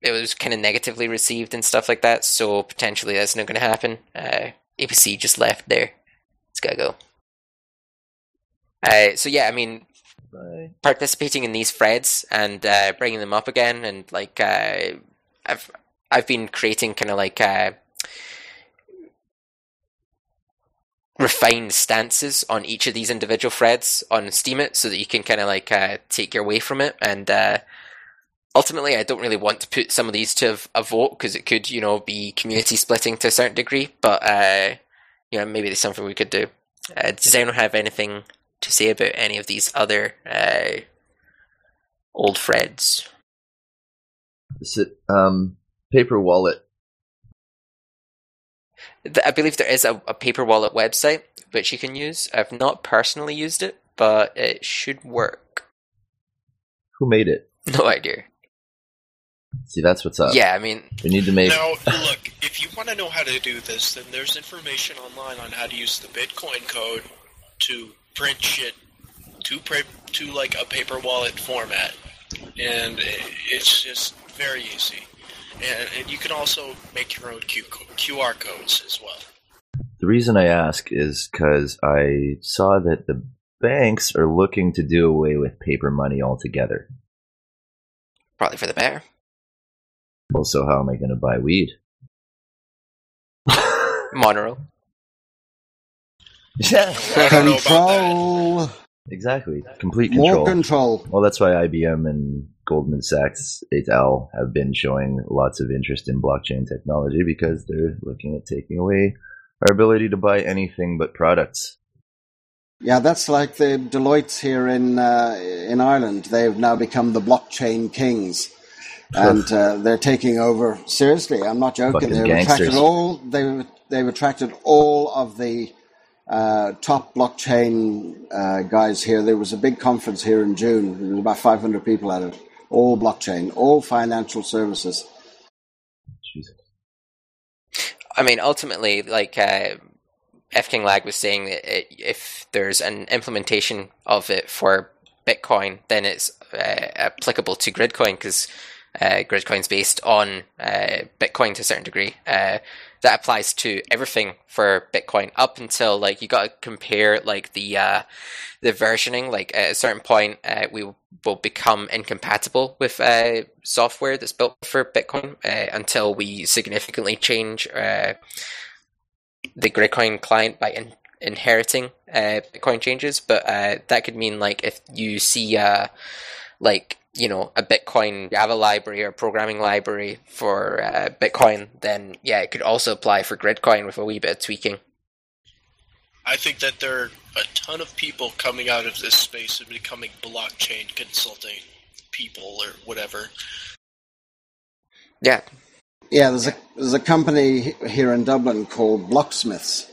it was kind of negatively received and stuff like that. So potentially that's not going to happen. Uh, APC just left there. It's gotta go. Uh, so yeah, I mean, Bye. participating in these threads and uh, bringing them up again, and like uh, I've I've been creating kind of like uh, refined stances on each of these individual threads on Steemit, so that you can kind of like uh, take your way from it. And uh, ultimately, I don't really want to put some of these to a vote because it could, you know, be community splitting to a certain degree. But uh, you know, maybe there's something we could do. Uh, does anyone have anything to say about any of these other uh, old threads? Is it um paper wallet? I believe there is a, a paper wallet website which you can use. I've not personally used it, but it should work. Who made it? No idea. See, that's what's up. Yeah, I mean, We need to make. Now, look, if you want to know how to do this, then there's information online on how to use the Bitcoin code to print shit to pra- to like a paper wallet format, and it's just very easy. And, and you can also make your own Q- QR codes as well. The reason I ask is because I saw that the banks are looking to do away with paper money altogether. probably for the better. Also, how am I going to buy weed? Monero. yeah, I don't know about that. Control. exactly. Complete control. More control. control. Well, that's why IBM and Goldman Sachs et al. have been showing lots of interest in blockchain technology because they're looking at taking away our ability to buy anything but products. Yeah, that's like the Deloitte's here in uh, in Ireland. They've now become the blockchain kings, and uh, they're taking over. Seriously, I'm not joking. Fucking They've gangsters. attracted all. They've they've attracted all of the uh, top blockchain uh, guys here. There was a big conference here in June. There was about 500 people at it. All blockchain, all financial services. Jesus. I mean, ultimately, like uh, F King Lag was saying, that it, if there's an implementation of it for Bitcoin, then it's uh, applicable to Gridcoin because uh, Gridcoin's based on uh, Bitcoin to a certain degree. Uh, that applies to everything for Bitcoin up until like you got to compare like the uh, the versioning. Like at a certain point, uh, we will become incompatible with uh, software that's built for Bitcoin uh, until we significantly change uh, the Gridcoin client by in- inheriting uh, Bitcoin changes. But that could mean like if you see like you know a Bitcoin Java library or programming library for uh, Bitcoin, then yeah, it could also apply for Gridcoin with a wee bit of tweaking. I think that there are a ton of people coming out of this space and becoming blockchain consulting people or whatever. Yeah, Yeah, there's a there's a company here in Dublin called Blocksmiths.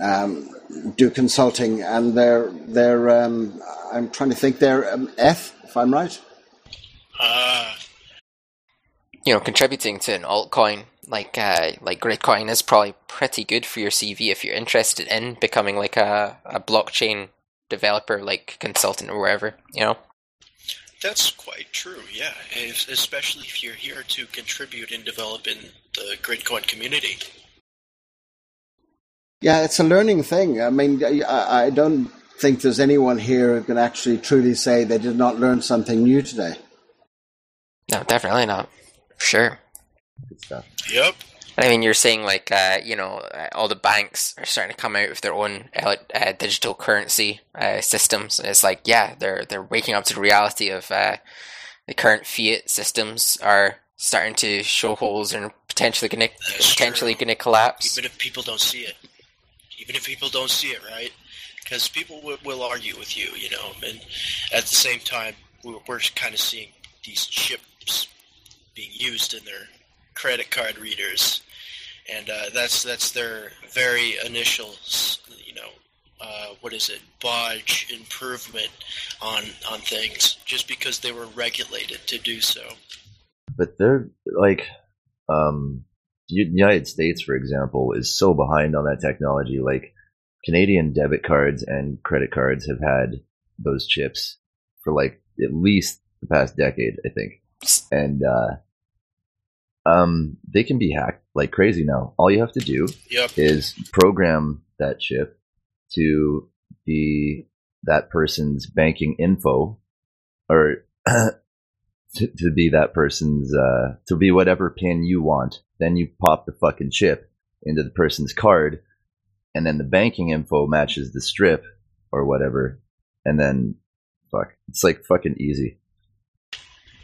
Um, do consulting, and they're they're um, I'm trying to think they're um, F if I'm right. Ah, you know, contributing to an altcoin like uh, like Gridcoin is probably pretty good for your CV if you're interested in becoming like a, a blockchain developer, like consultant or wherever. You know. that's quite true, yeah. If, especially if you're here to contribute and develop in the Gridcoin community. Yeah, it's a learning thing. I mean, I, I don't think there's anyone here who can actually truly say they did not learn something new today. No, definitely not. Sure. Good stuff. Yep. I mean, you're saying like uh, you know uh, all the banks are starting to come out with their own uh, uh, digital currency uh, systems. And it's like yeah, they're they're waking up to the reality of uh, the current fiat systems are starting to show holes and potentially going to That's potentially true. going to collapse. Even if people don't see it, even if people don't see it, right? Because people w- will argue with you, you know. And at the same time, we're, we're kind of seeing these chips being used in their credit card readers, and uh, that's that's their very initial, you know, uh, what is it, bodge improvement on on things, just because they were regulated to do so. but they're like um U- united states for example is so behind on that technology like canadian debit cards and credit cards have had those chips for like at least the past decade i think. And uh um they can be hacked like crazy now. All you have to do Yep. is program that chip to be that person's banking info or to, to be that person's uh to be whatever pin you want. Then you pop the fucking chip into the person's card and then the banking info matches the strip or whatever and then fuck it's like fucking easy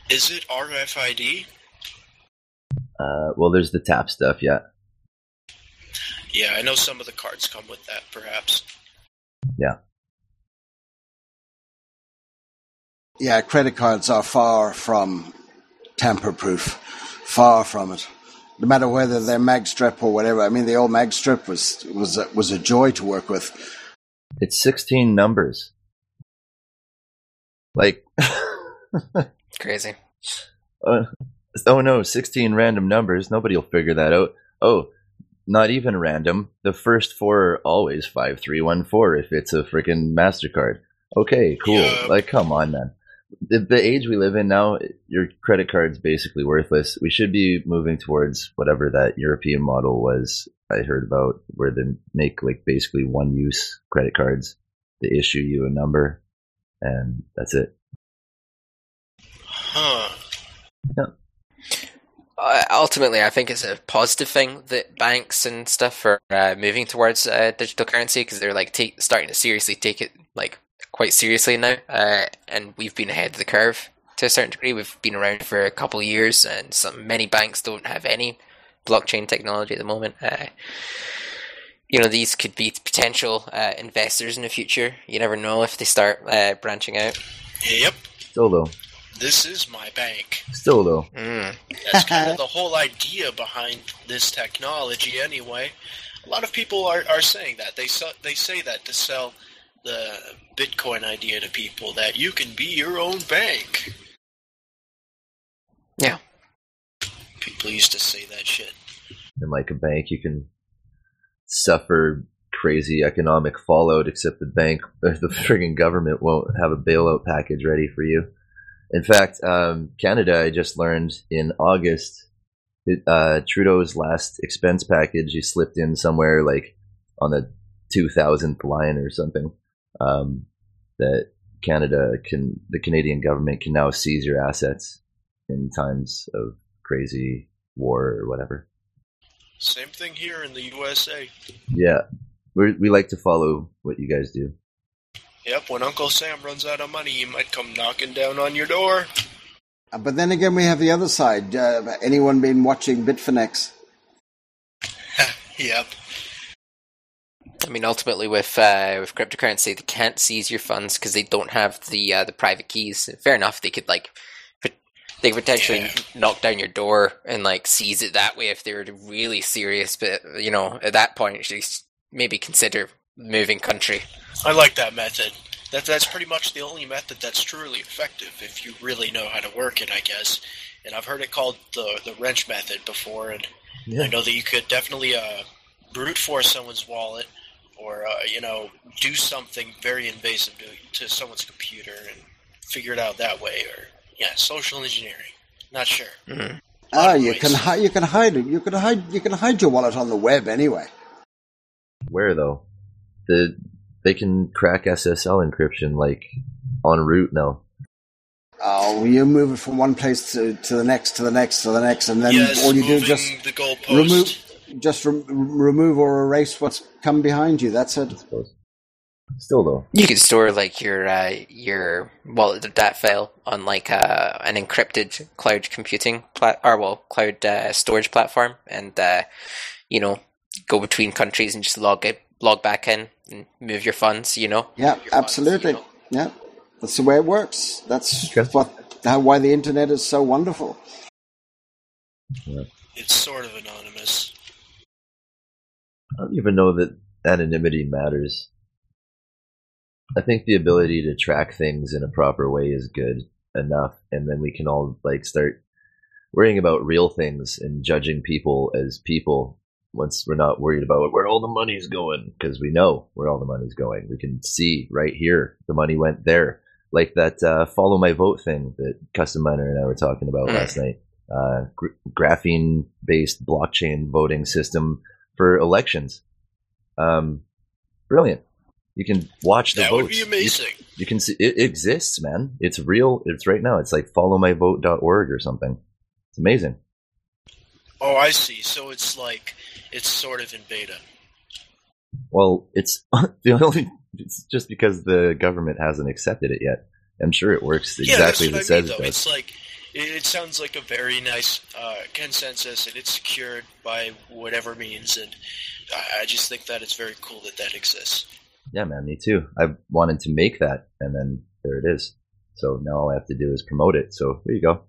Is it RFID? uh well there's the tap stuff yeah Yeah, I know some of the cards come with that, perhaps. Yeah, Yeah, credit cards are far from tamper proof. Far from it. No matter whether they're magstrip or whatever. I mean, the old magstrip was was a, was a joy to work with. it's 16 numbers like Crazy. Uh, oh no, 16 random numbers. Nobody will figure that out. Oh, not even random. The first four are always 5314 if it's a freaking MasterCard. Okay, cool. Yeah. Like, come on, man. The, the age we live in now, your credit card's basically worthless. We should be moving towards whatever that European model was I heard about, where they make like basically one use credit cards. They issue you a number, and that's it. Huh. Uh, ultimately, I think it's a positive thing that banks and stuff are uh, moving towards uh, digital currency because they're like take, starting to seriously take it like quite seriously now, uh, and we've been ahead of the curve to a certain degree. We've been around for a couple of years, and some many banks don't have any blockchain technology at the moment. Uh, you know, these could be potential uh, investors in the future. You never know if they start uh, branching out. Yep. Still though, This is my bank. still though, Mm. That's kind of the whole idea behind this technology, anyway. A lot of people are, are saying that. They sell, they say that to sell the Bitcoin idea to people that you can be your own bank. Yeah. People used to say that shit. in like a bank you can suffer crazy economic fallout except the bank the frigging government won't have a bailout package ready for you in fact um, canada i just learned in august it, uh, trudeau's last expense package he slipped in somewhere like on the 2000th line or something um, that canada can the canadian government can now seize your assets in times of crazy war or whatever Same thing here in the USA. Yeah, we we like to follow what you guys do. Yep, when Uncle Sam runs out of money, he might come knocking down on your door. Uh, But then again, we have the other side. Uh, anyone been watching Bitfinex? Yep. I mean, ultimately, with uh, with cryptocurrency, they can't seize your funds because they don't have the uh, the private keys. Fair enough, they could like pot- they could potentially Yeah. knock down your door and like seize it that way if they were really serious. But you know, at that point, you should maybe consider moving country. I like that method. That that's pretty much the only method that's truly effective if you really know how to work it, I guess. And I've heard it called the the wrench method before, and I know that you could definitely uh, brute force someone's wallet, or uh, you know, do something very invasive to to someone's computer and figure it out that way, or yeah, social engineering. Not sure. Mhm. Ah, you ways. can hide. You can hide it. You can hide. You can hide your wallet on the web anyway. Where though? The they can crack SSL encryption like en route now. Oh, you move it from one place to, to the next, to the next, to the next, and then yes, all you do is just the remove, just rem- remove or erase what's come behind you. That's it. I suppose. Still though, You can store like your uh, your wallet dat file on like uh, an encrypted cloud computing plat or well cloud uh, storage platform, and uh, you know go between countries and just log it log back in and move your funds. You know. Yeah, Move your funds, absolutely. you know. Yeah, that's the way it works. That's Okay. what how, why the internet is so wonderful. It's sort of anonymous. I don't even know that anonymity matters. I think the ability to track things in a proper way is good enough, and then we can all like start worrying about real things and judging people as people once we're not worried about where all the money's going because we know where all the money's going. We can see right here the money went there, like that uh, follow my vote thing that Custom Miner and I were talking about Mm. last night. Uh, gr- graphene based blockchain voting system for elections. Um, brilliant. You can watch the That votes. would be amazing. You, can see it exists, man. It's real. It's right now. It's like followmyvote.org or something. It's amazing. Oh, I see. So it's like it's sort of in beta. Well, it's the only. It's just because the government hasn't accepted it yet. I'm sure it works yeah, exactly what as I it mean. says Though it it's does. like it, it sounds like a very nice uh, consensus, and it's secured by whatever means. And I, I just think that it's very cool that that exists. Yeah, man, me too. I wanted to make that, and then there it is. So now all I have to do is promote it. So there you go.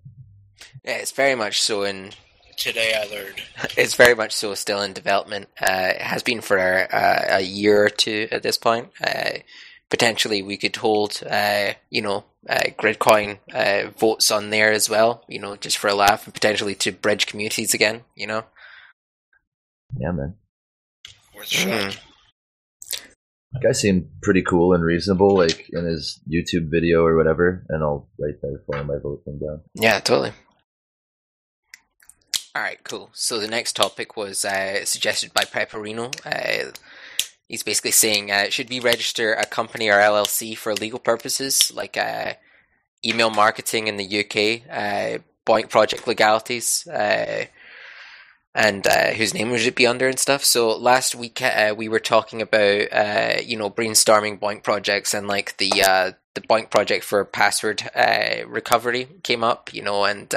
Yeah, it's very much so in Today I learned. it's very much so still in development. Uh, it has been for uh, a year or two at this point. Uh, potentially, we could hold, uh, you know, uh, Gridcoin uh, votes on there as well. You know, just for a laugh, and potentially to bridge communities again. You know, Yeah, man. Worth a shot. Mhm. Guy seemed pretty cool and reasonable, like in his YouTube video or whatever. And I'll write that follow my vote thing down. yeah, totally. All right, cool. So the next topic was uh, suggested by Pepperino. Uh, he's basically saying, uh, should we register a company or LLC for legal purposes, like uh, email marketing in the UK, uh, BOINC project legalities, uh, and uh, whose name would it be under and stuff. So last week uh, we were talking about, you know, brainstorming BOINC projects and like the the BOINC project for password recovery came up, you know, and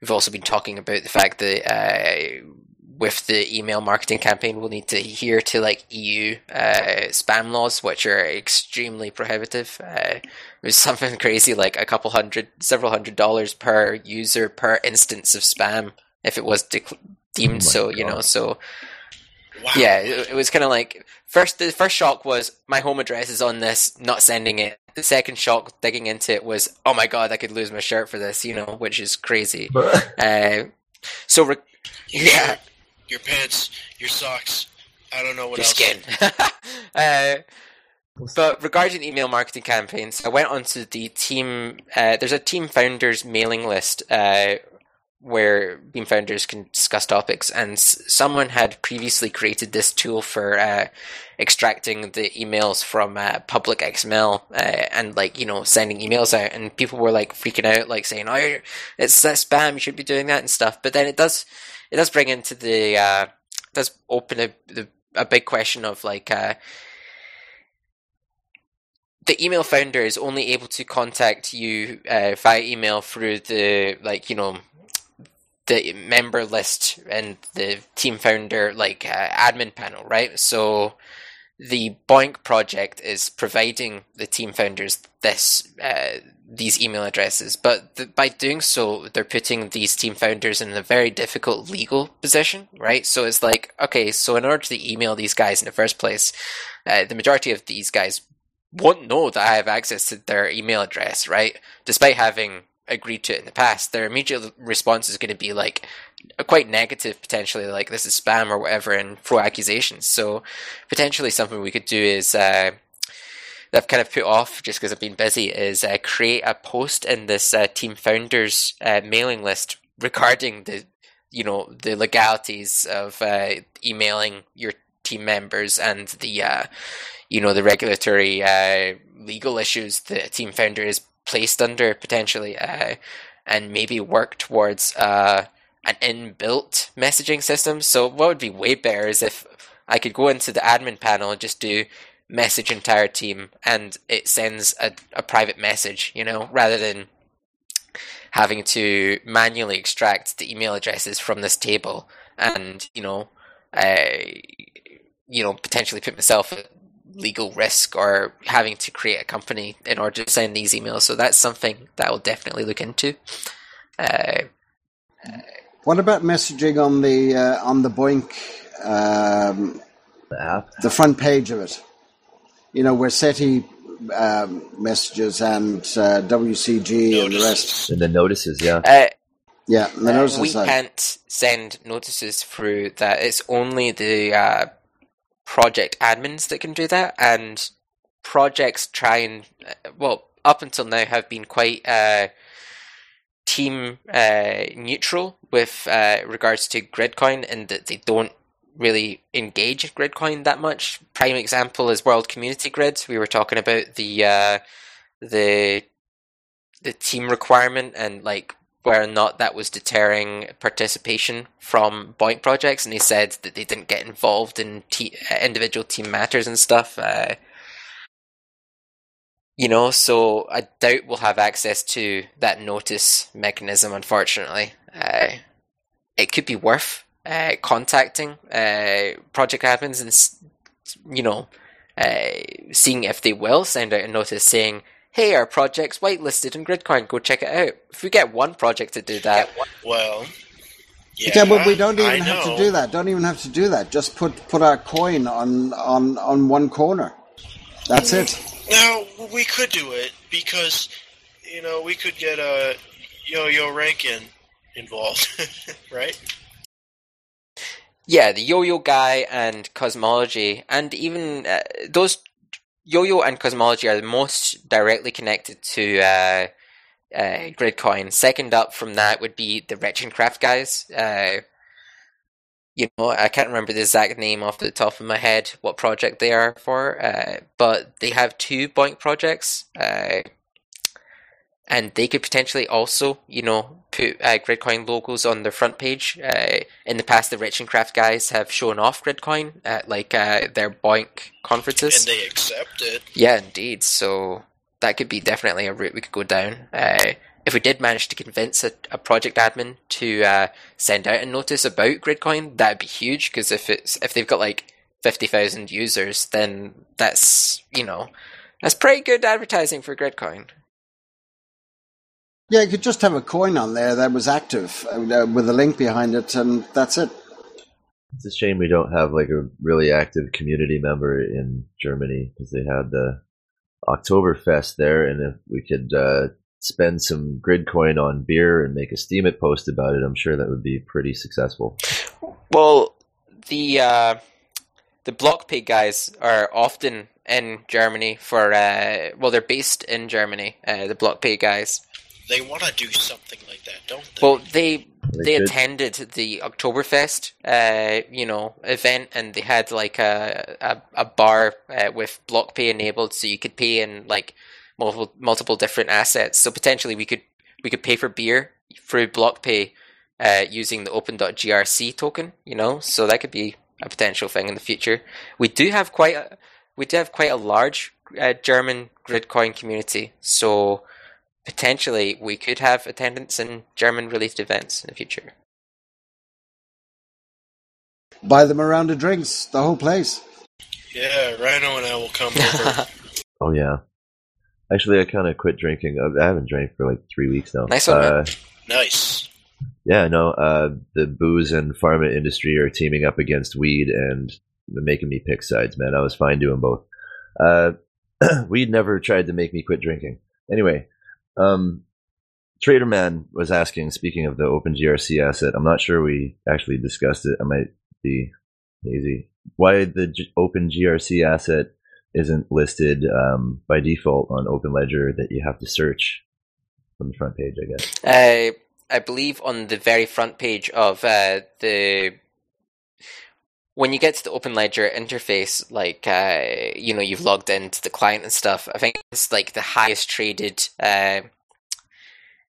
we've also been talking about the fact that with the email marketing campaign, we'll need to adhere to like EU uh, spam laws, which are extremely prohibitive. Uh, it was something crazy, like a couple hundred, several hundred dollars per user per instance of spam if it was de- deemed Oh my so. You know, so Wow. yeah, it, it was kind of like first. The first shock was my home address is on this, not sending it. The second shock, digging into it, was oh my god, I could lose my shirt for this. You know, which is crazy. Uh, so re- yeah. Your pants, your socks. I don't know what your else. skin. uh, but regarding email marketing campaigns, I went onto the team. Uh, there's a team founders mailing list uh, where team founders can discuss topics, and s- someone had previously created this tool for uh, extracting the emails from uh, public XML uh, and like you know sending emails out, and people were like freaking out, like saying, "Oh, it's uh, spam. You should be doing that and stuff." But then it does, it does bring into the, uh, does open a the, a big question of like. Uh, the email founder is only able to contact you uh, via email through the like you know the member list and the team founder like uh, admin panel right so the BOINC project is providing the team founders this uh, these email addresses but th- by doing so they're putting these team founders in a very difficult legal position right so it's like okay so in order to email these guys in the first place uh, the majority of these guys won't know that I have access to their email address, right? Despite having agreed to it in the past, their immediate response is going to be like quite negative, potentially, like this is spam or whatever, and throw accusations. So, potentially, something we could do is uh, that I've kind of put off just because I've been busy is uh, create a post in this uh, team founders uh, mailing list regarding the you know the legalities of uh, emailing your team members and the uh, you know the regulatory legal issues a team founder is placed under potentially, and maybe work towards uh, an inbuilt messaging system. So what would be way better is if I could go into the admin panel and just do message entire team and it sends a, a private message, you know, rather than having to manually extract the email addresses from this table and, you know, uh, you know, potentially put myself at legal risk or having to create a company in order to send these emails. So that's something that I'll definitely look into. Uh, what about messaging on the uh, on the BOINC um, The app. the front page of it? You know, where SETI um, messages and uh, WCG and the rest. And the notices, yeah. uh, Yeah, the Uh, notices we side. can't send notices through that. It's only the uh, project admins that can do that, and projects try and uh, well, up until now, have been quite uh, team uh, neutral with uh, regards to Gridcoin, and that they don't really engage Gridcoin that much. Prime example is World Community Grid. We were talking about the uh, the the team requirement and like whether or not that was deterring participation from BOINC projects, and they said that they didn't get involved in te- uh, individual team matters and stuff. Uh, you know, so I doubt we'll have access to that notice mechanism. Unfortunately, uh, it could be worth uh, contacting uh, project admins and you know uh, seeing if they will send out a notice saying hey, our project's whitelisted in Gridcoin, go check it out. If we get one project to do that, Well, yeah, Yeah, but we don't even have to do that. Don't even have to do that. Just put put our coin on on on one corner. That's it. Now we could do it because you know we could get a Yo-Yo Rankin involved, right? yeah, the Yo-Yo guy and Cosmology, and even uh, those Yo-Yo and Cosmology are the most directly connected to uh, uh, Gridcoin. Second up from that would be the Rechenkraft guys. Uh, you know, I can't remember the exact name off the top of my head, what project they are for, uh, but they have two BOINC projects, uh, and they could potentially also, you know, put uh, Gridcoin logos on their front page. Uh, in the past, the Rechenkraft guys have shown off Gridcoin at like uh, their BOINC conferences. And they accept it. Yeah, indeed. So that could be definitely a route we could go down. If we did manage to convince a, a project admin to uh, send out a notice about Gridcoin, that'd be huge. Because if it's if they've got like fifty thousand users, then that's you know that's pretty good advertising for Gridcoin. Yeah, you could just have a coin on there that was active uh, with a link behind it, and that's it. It's a shame we don't have like a really active community member in Germany because they had the Oktoberfest there, and if we could uh, spend some Gridcoin on beer and make a Steemit post about it, I'm sure that would be pretty successful. Well, the uh, the BlockPay guys are often in Germany for uh, well, they're based in Germany. Uh, the BlockPay guys. They want to do something like that, don't they? Well, they They they attended the Oktoberfest, uh, you know, event, and they had like a a, a bar uh, with BlockPay enabled, so you could pay in like multiple multiple different assets. So potentially, we could we could pay for beer through BlockPay uh, using the Open.grc token, you know. So that could be a potential thing in the future. We do have quite a we do have quite a large uh, German Gridcoin community, so potentially we could have attendance in German related events in the future. Buy them a round of drinks, the whole place. yeah, Rhino and I will come over. Oh yeah. Actually, I kind of quit drinking. I I haven't drank for like three weeks now. Nice one, man. Uh, nice. yeah, no. Uh, the booze and pharma industry are teaming up against weed, and making me pick sides. Man, I was fine doing both. Uh, weed never tried to make me quit drinking. Anyway, um, Trader Man was asking. Speaking of the OpenGRC asset, I'm not sure we actually discussed it. I might be hazy. Why the G- OpenGRC asset isn't listed um, by default on OpenLedger that you have to search from the front page, I guess. Uh, I believe on the very front page of uh, the when you get to the Open Ledger interface, like uh, you know you've logged into the client and stuff. I think it's like the highest traded uh,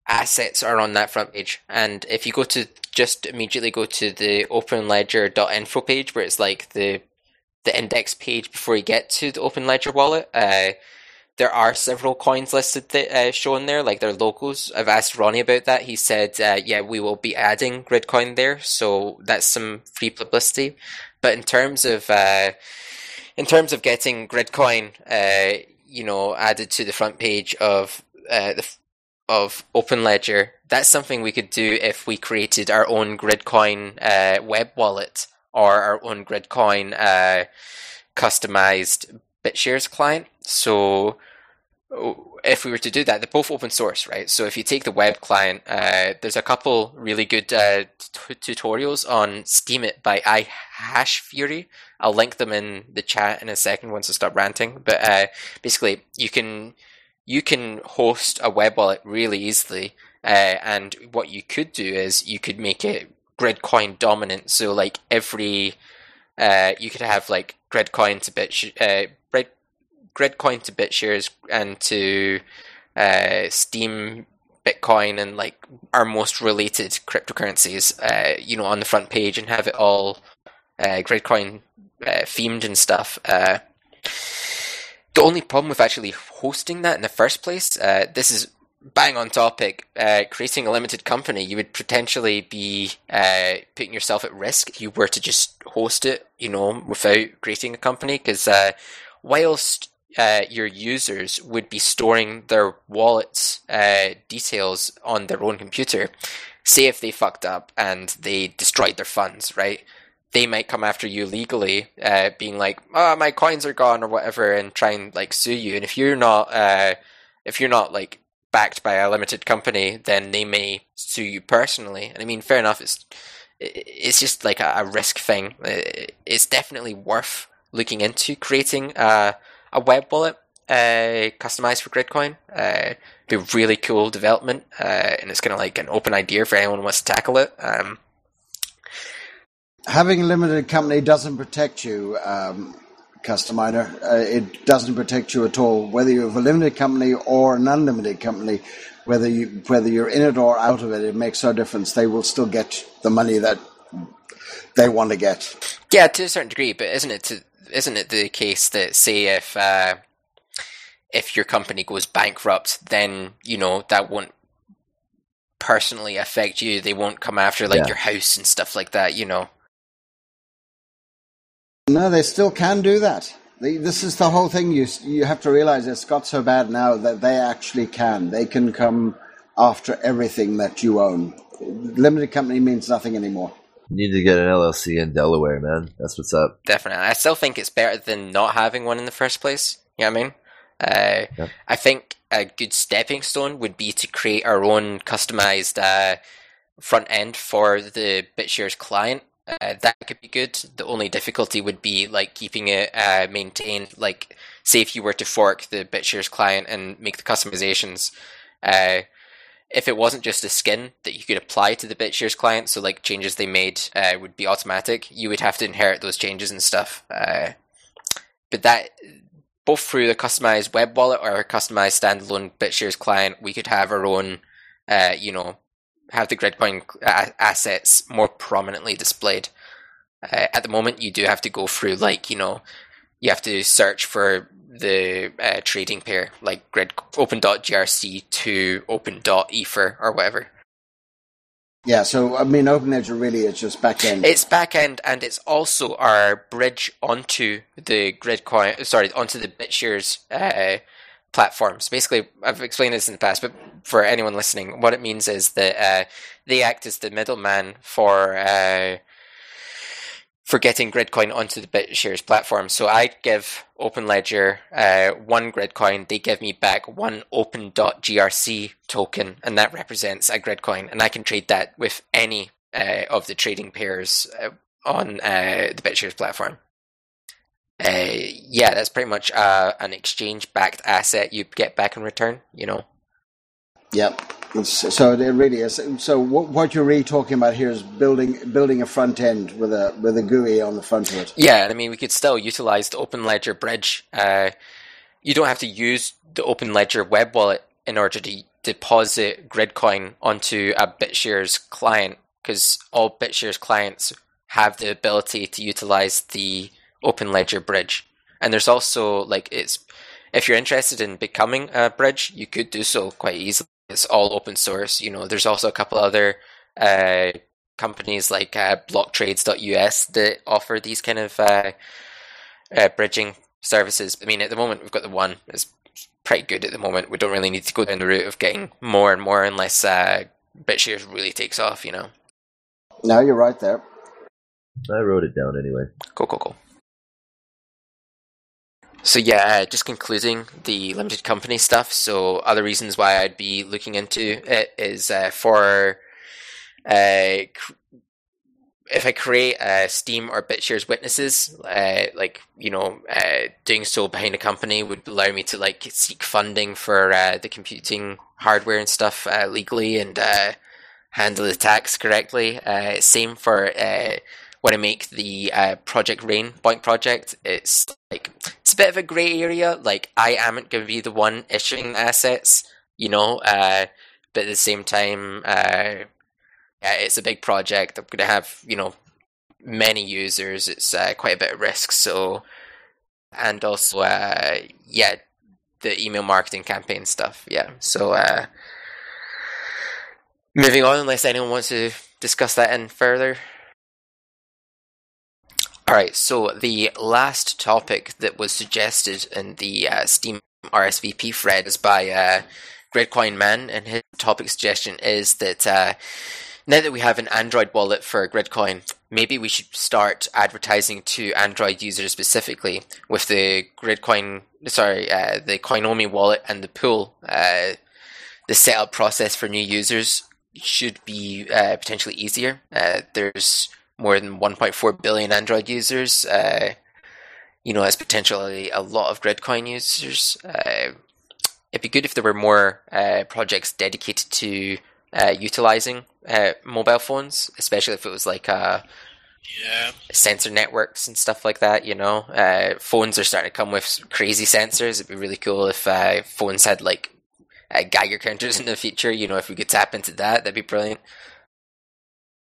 assets are on that front page, and if you go to just immediately go to the Open OpenLedger.info page where it's like the the index page before you get to the Open Ledger wallet. Uh, there are several coins listed that, uh, shown there, like their logos. I've asked Ronnie about that. He said, uh, "Yeah, we will be adding Gridcoin there, so that's some free publicity." But in terms of uh, in terms of getting Gridcoin, uh, you know, added to the front page of uh, the of Open Ledger, that's something we could do if we created our own Gridcoin web wallet or our own Gridcoin uh, customized BitShares client. So if we were to do that, they're both open source, right? So if you take the web client, uh, there's a couple really good uh, t- tutorials on Steemit by iHashFury. I'll link them in the chat in a second once I stop ranting. But uh, basically, you can you can host a web wallet really easily, uh, and what you could do is you could make it Gridcoin dominant. So like every uh, you could have like Gridcoin to bit uh, Grid Gridcoin to BitShares and to uh, Steem Bitcoin and like our most related cryptocurrencies, uh, you know, on the front page and have it all uh, Gridcoin uh, themed and stuff. Uh, the only problem with actually hosting that in the first place, uh, this is bang on topic. Uh, creating a limited company, you would potentially be uh, putting yourself at risk if you were to just host it, you know, without creating a company. Because uh, whilst uh, your users would be storing their wallets uh, details on their own computer. Say if they fucked up and they destroyed their funds, right? They might come after you legally, uh, being like, "Oh, my coins are gone" or whatever, and try and like sue you. And if you're not, if you're not like backed by a limited company, then they may sue you personally. And I mean, fair enough. It's it's just like a, risk thing. It's definitely worth looking into creating a a web wallet uh, customized for Gridcoin. Uh, be a really cool development, uh, and it's kind of like an open idea for anyone who wants to tackle it. Um, Having a limited company doesn't protect you, um, Custominer. Uh, it doesn't protect you at all, whether you have a limited company or an unlimited company. Whether you whether you're in it or out of it, it makes no difference. They will still get the money that they want to get. Yeah, to a certain degree, but isn't it to isn't it the case that say if uh, if your company goes bankrupt, then you know that won't personally affect you. They won't come after like yeah. your house and stuff like that. You know. No, they still can do that. this is the whole thing. You you have to realize it's got so bad now that they actually can. They can come after everything that you own. Limited company means nothing anymore. You need to get an LLC in Delaware, man. That's what's up. Definitely. I still think it's better than not having one in the first place. You know what I mean? Uh, yeah. I think a good stepping stone would be to create our own customized uh, front end for the BitShares client. Uh, that could be good. The only difficulty would be like keeping it uh, maintained. Like, say if you were to fork the BitShares client and make the customizations, uh, if it wasn't just a skin that you could apply to the BitShares client, so like changes they made uh, would be automatic, you would have to inherit those changes and stuff. Uh, but that, both through the customized web wallet or a customized standalone BitShares client, we could have our own, uh, you know, have the Gridcoin assets more prominently displayed. Uh, at the moment, you do have to go through like you know, you have to search for the uh, trading pair, like grid open.grc to open.ether or whatever. Yeah, so I mean, OpenLedger really is just backend. It's backend, and it's also our bridge onto the Gridcoin. Sorry, onto the BitShares uh, platform. So basically, I've explained this in the past, but for anyone listening, what it means is that uh, they act as the middleman for uh, for getting Gridcoin onto the BitShares platform. So I give OpenLedger uh, one Gridcoin, they give me back one Open.grc token, and that represents a Gridcoin, and I can trade that with any uh, of the trading pairs uh, on uh, the BitShares platform. Uh, yeah, that's pretty much uh, an exchange-backed asset you get back in return. You know. Yep. So it really is. So what you're really talking about here is building building a front end with a with a GUI on the front end. Yeah, I mean we could still utilize the Open Ledger bridge. Uh, you don't have to use the Open Ledger web wallet in order to deposit Gridcoin onto a BitShares client because all BitShares clients have the ability to utilize the Open Ledger Bridge. And there's also like it's if you're interested in becoming a bridge, you could do so quite easily. It's all open source. You know, there's also a couple other uh, companies like uh, blocktrades.us that offer these kind of uh, uh, bridging services. I mean, at the moment, we've got the one that's pretty good at the moment. We don't really need to go down the route of getting more and more unless uh, BitShares really takes off, you know. No, you're right there. I wrote it down anyway. Cool, cool, cool. So yeah, uh, just concluding the limited company stuff. So other reasons why I'd be looking into it is uh, for uh, if I create uh, Steem or BitShares witnesses, uh, like you know, uh, doing so behind a company would allow me to like seek funding for uh, the computing hardware and stuff legally and handle the tax correctly. Same for when I make the uh, Project Rain BOINC project. It's like it's a bit of a grey area. Like I am not going to be the one issuing the assets, you know, uh, but at the same time. Uh, it's a big project. I'm going to have, you know, many users. It's uh, quite a bit of risk. So, and also, uh, yeah, the email marketing campaign stuff. Yeah. So, uh, moving on, unless anyone wants to discuss that in further. All right. So the last topic that was suggested in the uh, Steem RSVP thread is by uh, Gridcoin Man, and his topic suggestion is that uh, now that we have an Android wallet for Gridcoin, maybe we should start advertising to Android users specifically with the Gridcoin, sorry, uh, the Coinomi wallet and the pool. Uh, the setup process for new users should be uh, potentially easier. Uh, there's more than 1.4 billion Android users. Uh, you know, as potentially a lot of Gridcoin users. Uh, it'd be good if there were more projects dedicated to uh, utilizing uh, mobile phones, especially if it was like uh, Yeah. sensor networks and stuff like that. You know, uh, phones are starting to come with crazy sensors. It'd be really cool if uh, phones had like uh, Geiger counters in the future. You know, if we could tap into that, that'd be brilliant.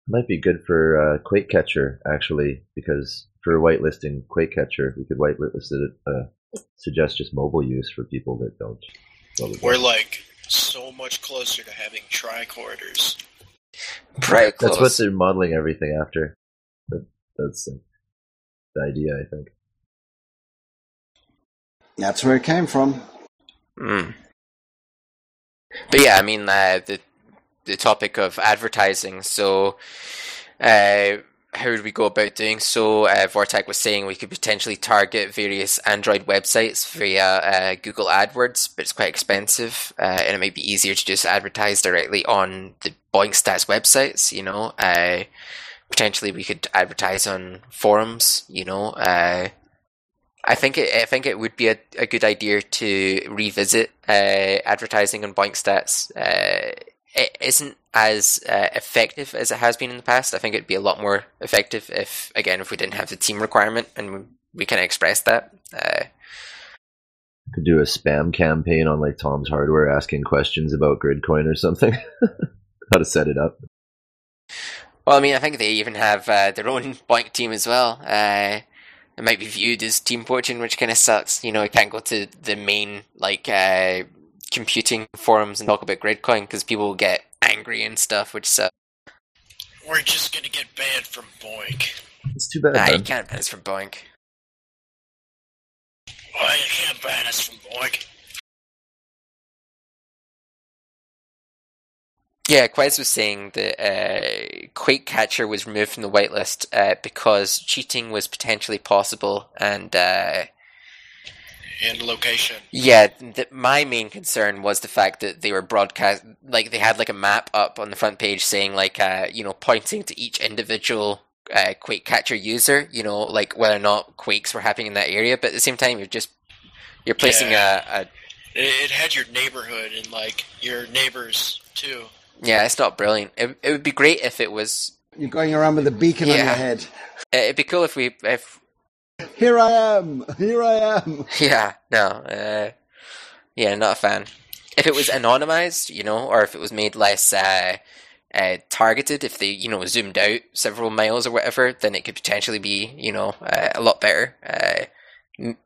Might be good for uh, Quake Catcher actually, because for whitelisting Quake Catcher, we could whitelist it. Uh, suggest just mobile use for people that don't. well, We're like so much closer to having tricorders. Pretty close. That's what they're modeling everything after. That, that's uh, the idea, I think. That's where it came from. Mm. But yeah, I mean uh, the the topic of advertising. So, uh, how would we go about doing so? Uh, was saying we could potentially target various Android websites via uh, Google AdWords, but it's quite expensive, uh, and it might be easier to just advertise directly on the BOINC Stats websites. You know, uh, potentially we could advertise on forums. You know, uh, I think it, I think it would be a, a good idea to revisit uh, advertising on BOINC Stats. It isn't as uh, effective as it has been in the past. I think it'd be a lot more effective if, again, if we didn't have the team requirement and we, we kind of expressed that. Uh, Could do a spam campaign on like Tom's Hardware asking questions about Gridcoin or something. How to set it up. well, I mean, I think they even have uh, their own BOINC team as well. Uh, it might be viewed as team poaching, which kind of sucks. You know, you can't go to the main like uh, computing forums and talk about Gridcoin because people will get angry and stuff, which sucks. We're just gonna get banned from BOINC. It's too bad. Nah, you man. can't ban us from BOINC. Why you can't ban us from BOINC? Yeah, Quez was saying that uh, Quake Catcher was removed from the whitelist uh, because cheating was potentially possible, and uh, And location. yeah, th- my main concern was the fact that they were broadcast like they had like a map up on the front page saying like uh, you know pointing to each individual uh, Quake Catcher user, you know, like whether or not quakes were happening in that area, but at the same time you're just you're placing Yeah. a, a It, it had your neighborhood and like your neighbors too. yeah, it's not brilliant. It, it would be great if it was. You're going around with a beacon on your head. It'd be cool if we if Here I am. Here I am. Yeah, no, uh, yeah, not a fan. If it was anonymized, you know, or if it was made less uh, uh, targeted, if they you know zoomed out several miles or whatever, then it could potentially be you know uh, a lot better. Uh, m-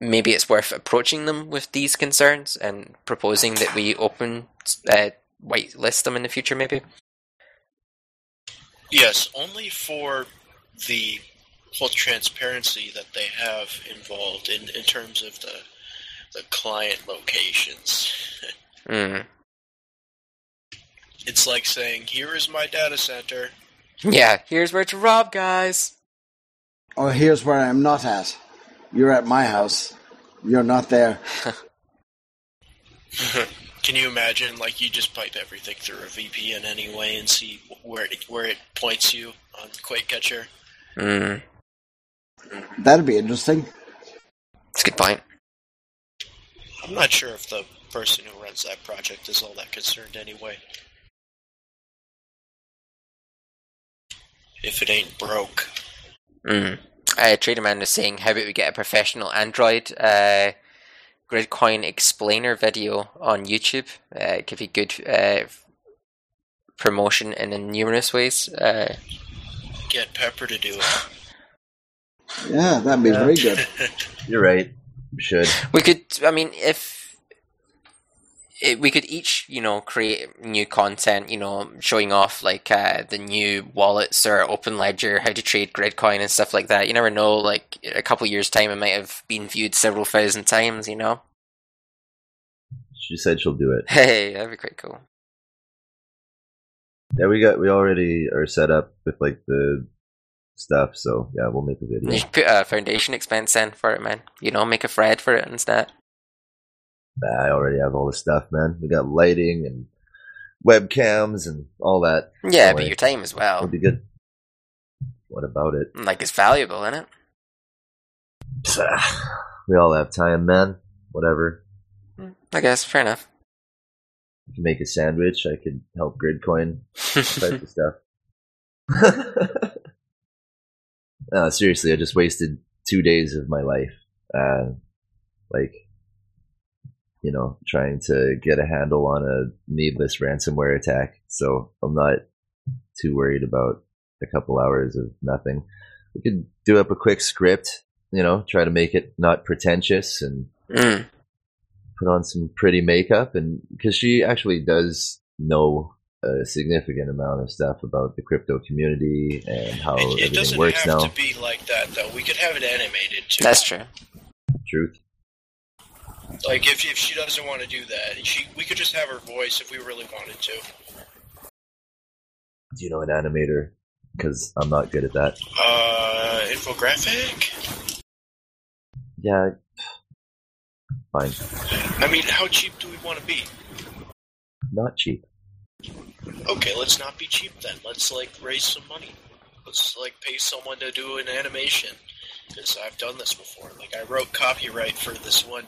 maybe it's worth approaching them with these concerns and proposing that we open uh, whitelist them in the future, maybe. Yes, only for the full transparency that they have involved in, in terms of the the client locations. Mm. It's like saying, "Here is my data center." Yeah, here's where to rob, guys. Or here's where I'm not at. You're at my house. You're not there. Can you imagine, like, you just pipe everything through a VPN anyway and see where it, where it points you on Quake Catcher? Mm. That'd be interesting. That's a good point. I'm not sure if the person who runs that project is all that concerned anyway. If it ain't broke. Mm. Uh, Traderman was saying, how about we get a professional Android uh, Gridcoin explainer video on YouTube? Uh, it could be good uh, promotion in numerous ways. Uh, Get Pepper to do it. Yeah, that'd be Yeah. very good. You're right. We should. we could, I mean, if it, we could each, you know, create new content, you know, showing off like uh, the new wallets or Open Ledger, how to trade Gridcoin and stuff like that. You never know. Like a couple years time, it might have been viewed several thousand times. You know. She said she'll do it. Hey, that'd be quite cool. Yeah, we got we already are set up with like the stuff. So yeah, we'll make a You video. should put a uh, foundation expense in for it, man. You know, make a thread for it instead. Nah, I already have all the stuff, man. We got lighting and webcams and all that. Yeah, but your time as It'll well. be good. What about it? Like it's valuable, isn't it? We all have time, man. Whatever. I guess fair enough. You can make a sandwich. I could help Gridcoin type of stuff. no, seriously, I just wasted two days of my life, uh, like, you know, trying to get a handle on a needless ransomware attack. So I'm not too worried about a couple hours of nothing. We could do up a quick script, you know, try to make it not pretentious and Mm. put on some pretty makeup and because she actually does know a significant amount of stuff about the crypto community and how It, it everything doesn't works have now. to be like that, though. We could have it animated, too. That's true. Truth. Like, if, if she doesn't want to do that, she we could just have her voice if we really wanted to. Do you know an animator? Because I'm not good at that. Uh, infographic? Yeah, fine. I mean, how cheap do we want to be? Not cheap. Okay, let's not be cheap then. Let's, like, raise some money. Let's, like, pay someone to do an animation. Because I've done this before. Like, I wrote copyright for this one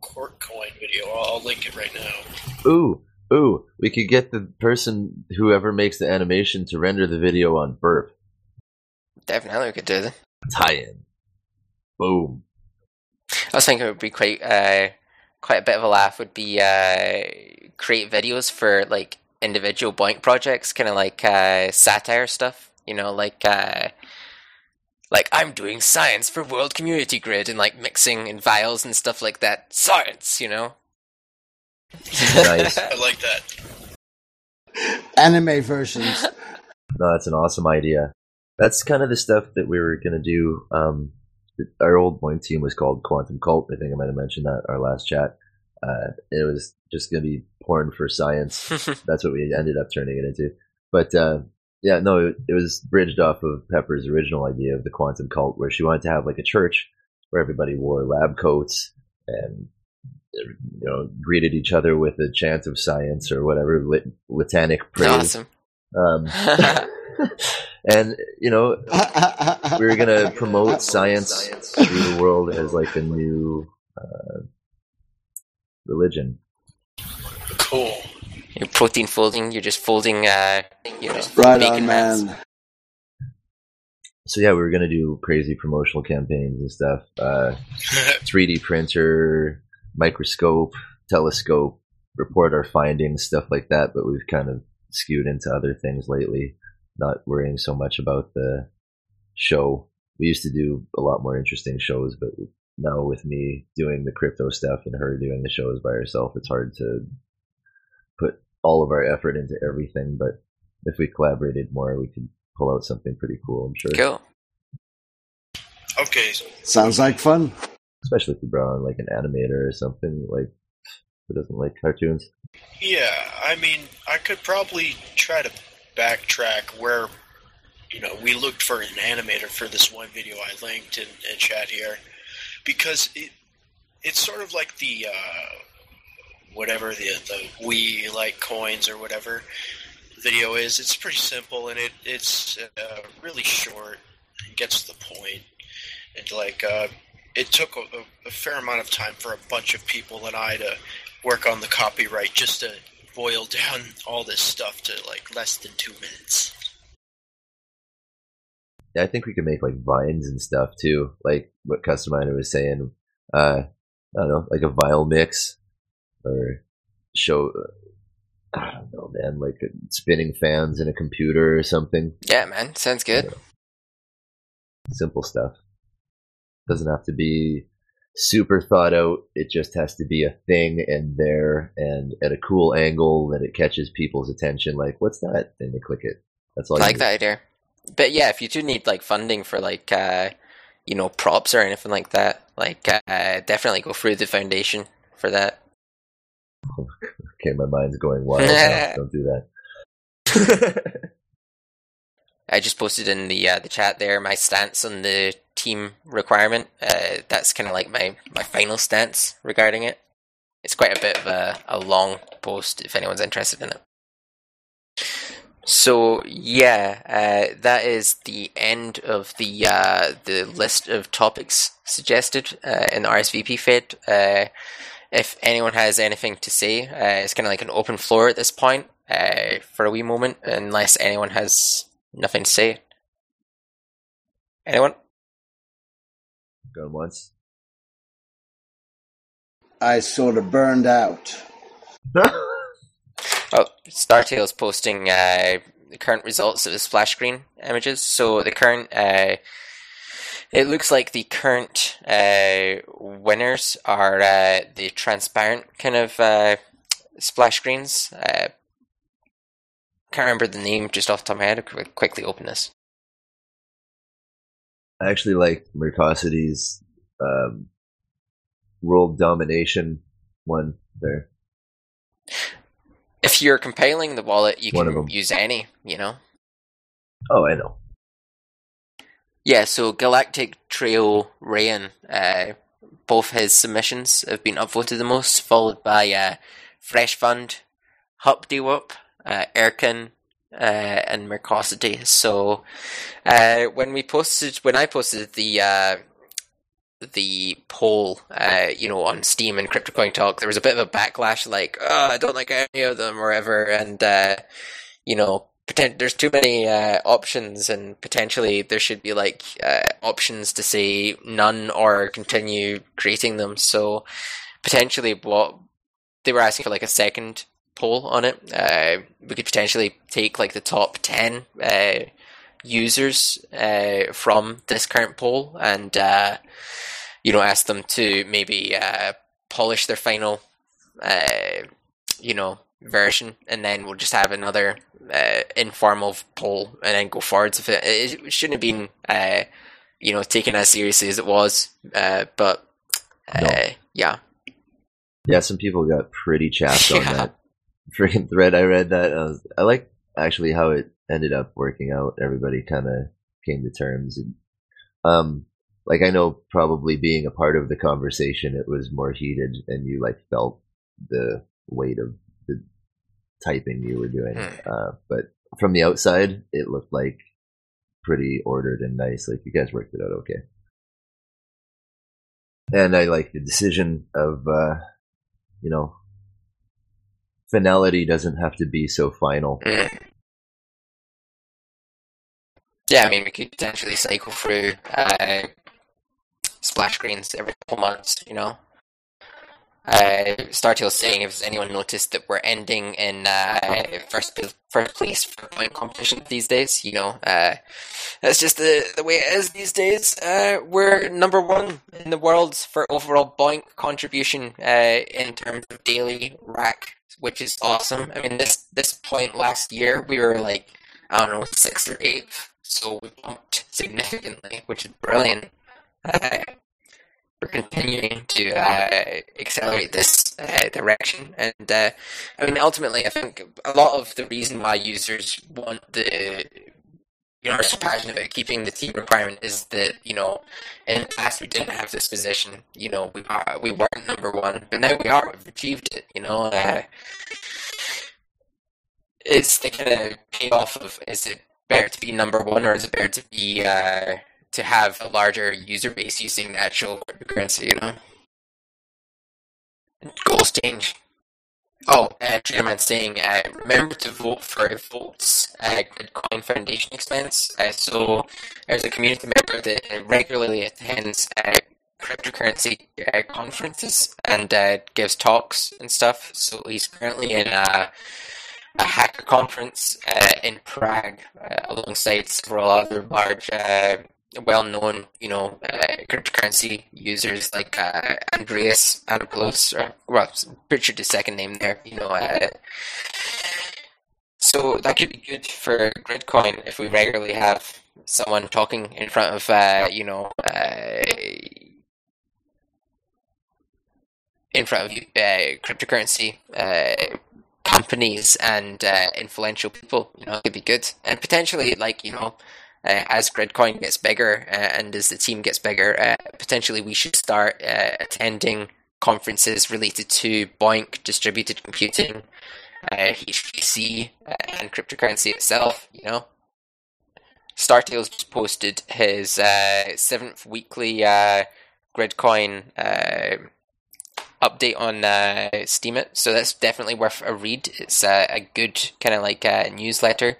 court coin video. I'll, I'll link it right now. Ooh, ooh. We could get the person, whoever makes the animation, to render the video on Burp. Definitely we could do that. Tie-in. Boom. I was thinking it would be quite uh, quite a bit of a laugh would be uh, create videos for like individual blank projects, kind of like uh, satire stuff. You know, like uh, like I'm doing science for World Community Grid and like mixing in vials and stuff like that. Science, you know. Nice. I like that. Anime versions. No, that's an awesome idea. That's kind of the stuff that we were gonna do. Um, our old point team was called Quantum Cult. I think I might have mentioned that our last chat. Uh, it was just gonna be porn for science. That's what we ended up turning it into. But uh, yeah, no, it, it was bridged off of Pepper's original idea of the Quantum Cult, where she wanted to have like a church where everybody wore lab coats and you know greeted each other with a chant of science or whatever lit, litanic praise. awesome. Um, and you know, we were gonna promote science through the world as like a new uh, religion. Cool. You're protein folding. You're just folding. Uh, you know, Right bacon on, mats. man. So yeah, we were gonna do crazy promotional campaigns and stuff. Uh, 3D printer, microscope, telescope, report our findings, stuff like that. But we've kind of skewed into other things lately, not worrying so much about the show. We used to do a lot more interesting shows, but now with me doing the crypto stuff and her doing the shows by herself, it's hard to put all of our effort into everything. But if we collaborated more, we could pull out something pretty cool. I'm sure. Cool. Okay, Sounds like fun. Especially if you brought on like an animator or something like who doesn't like cartoons. Yeah, I mean, I could probably try to backtrack where, you know, we looked for an animator for this one video I linked in, in chat here, because it it's sort of like the uh, whatever the the we like coins or whatever video is. It's pretty simple and it it's uh, really short. It gets to the point, and like uh, it took a, a fair amount of time for a bunch of people and I to work on the copyright just to boil down all this stuff to like less than two minutes. Yeah, I think we could make like vines and stuff too, like what Customizer was saying. Uh, I don't know, like a vial mix or show. I don't know, man, like spinning fans in a computer or something. Yeah, man. Sounds good. Simple stuff. Doesn't have to be super thought out. It just has to be a thing and there and at a cool angle that it catches people's attention. Like, what's that? And they click it. That's all. I like that idea. But yeah, if you do need like funding for like uh, you know props or anything like that, like uh, definitely go through the foundation for that. Okay, my mind's going wild. Don't do that. I just posted in the uh, the chat there my stance on the team requirement. Uh, that's kind of like my my final stance regarding it. It's quite a bit of a, a long post if anyone's interested in it. So yeah, uh, that is the end of the uh, the list of topics suggested uh, in the RSVP feed. Uh, if anyone has anything to say, uh, it's kind of like an open floor at this point uh, for a wee moment, unless anyone has nothing to say. Anyone? Going once. I sort of burned out. Oh, Startail's posting uh, the current results of the splash screen images. So the current, uh, it looks like the current uh, winners are uh, the transparent kind of uh, splash screens. Can't remember the name just off the top of my head. I'll quickly open this. I actually like Mercosity's um, world domination one there. If you're compiling the wallet, you One can use any. You know. Oh, I know. Yeah, so Galactic Trio Rayan, uh, both his submissions have been upvoted the most, followed by uh, Fresh Fund, Hupdy Whoop, uh, Erkin, uh, and Mercosity. So uh, when we posted, when I posted the uh, the poll, uh, you know, on Steem and CryptoCoin Talk, there was a bit of a backlash, like, oh, I don't like any of them, or ever, and uh, you know, poten- there's too many uh, options, and potentially there should be like options to say none or continue creating them. So potentially, what they were asking for like a second poll on it. Uh, we could potentially take like the top ten uh, users uh, from this current poll and uh, you know ask them to maybe uh, polish their final uh, you know version and then we'll just have another uh, informal poll and then go forwards with it it shouldn't have been uh, you know taken as seriously as it was uh, but uh, No. yeah Yeah, some people got pretty chapped on that freaking thread. I read that. I, was, I like actually how it ended up working out. Everybody kind of came to terms, and um, like I know probably being a part of the conversation, it was more heated, and you like felt the weight of the typing you were doing. Hmm. Uh, but from the outside, it looked like pretty ordered and nice. Like you guys worked it out okay. And I like the decision of, uh, you know, finality doesn't have to be so final. Mm. Yeah, I mean, we could potentially cycle through uh, splash screens every couple months, you know. uh, Startail saying if anyone noticed that we're ending in uh, first first place for point competition these days, you know, uh, that's just the the way it is these days. Uh, we're number one in the world for overall point contribution uh, in terms of daily rack, which is awesome. I mean, this this point last year we were like I don't know sixth or eighth, so we bumped significantly, which is brilliant. Uh, we're continuing to uh, accelerate this uh, direction. And uh, I mean, ultimately, I think a lot of the reason why users want the you know are so passionate about keeping the team requirement is that you know in the past we didn't have this position. You know, we are, we weren't number one, but now we are. We've achieved it. You know. Uh, it's the kind of payoff of is it better to be number one or is it better to be uh, to have a larger user base using the actual cryptocurrency, you know. Goals change. Oh, uh, Chairman saying, uh, remember to vote for Volt's uh, Gridcoin Foundation expense. Uh, so, there's a community member that regularly attends uh, cryptocurrency uh, conferences and uh, gives talks and stuff. So, he's currently in a, a hacker conference in Prague alongside several other large well-known, you know, uh, cryptocurrency users like uh, Andreas Antonopoulos, or well, Richard the second name there, you know. Uh, so that could be good for Gridcoin if we regularly have someone talking in front of, uh, you know, uh, in front of uh, cryptocurrency companies and influential people. You know, it could be good, and potentially, like you know uh, as Gridcoin gets bigger uh, and as the team gets bigger, uh, potentially we should start uh, attending conferences related to BOINC, distributed computing, HPC, uh, and cryptocurrency itself. You know, Startails just posted his uh, seventh weekly Gridcoin update on uh, Steemit, so that's definitely worth a read. It's uh, a good kind of like uh, newsletter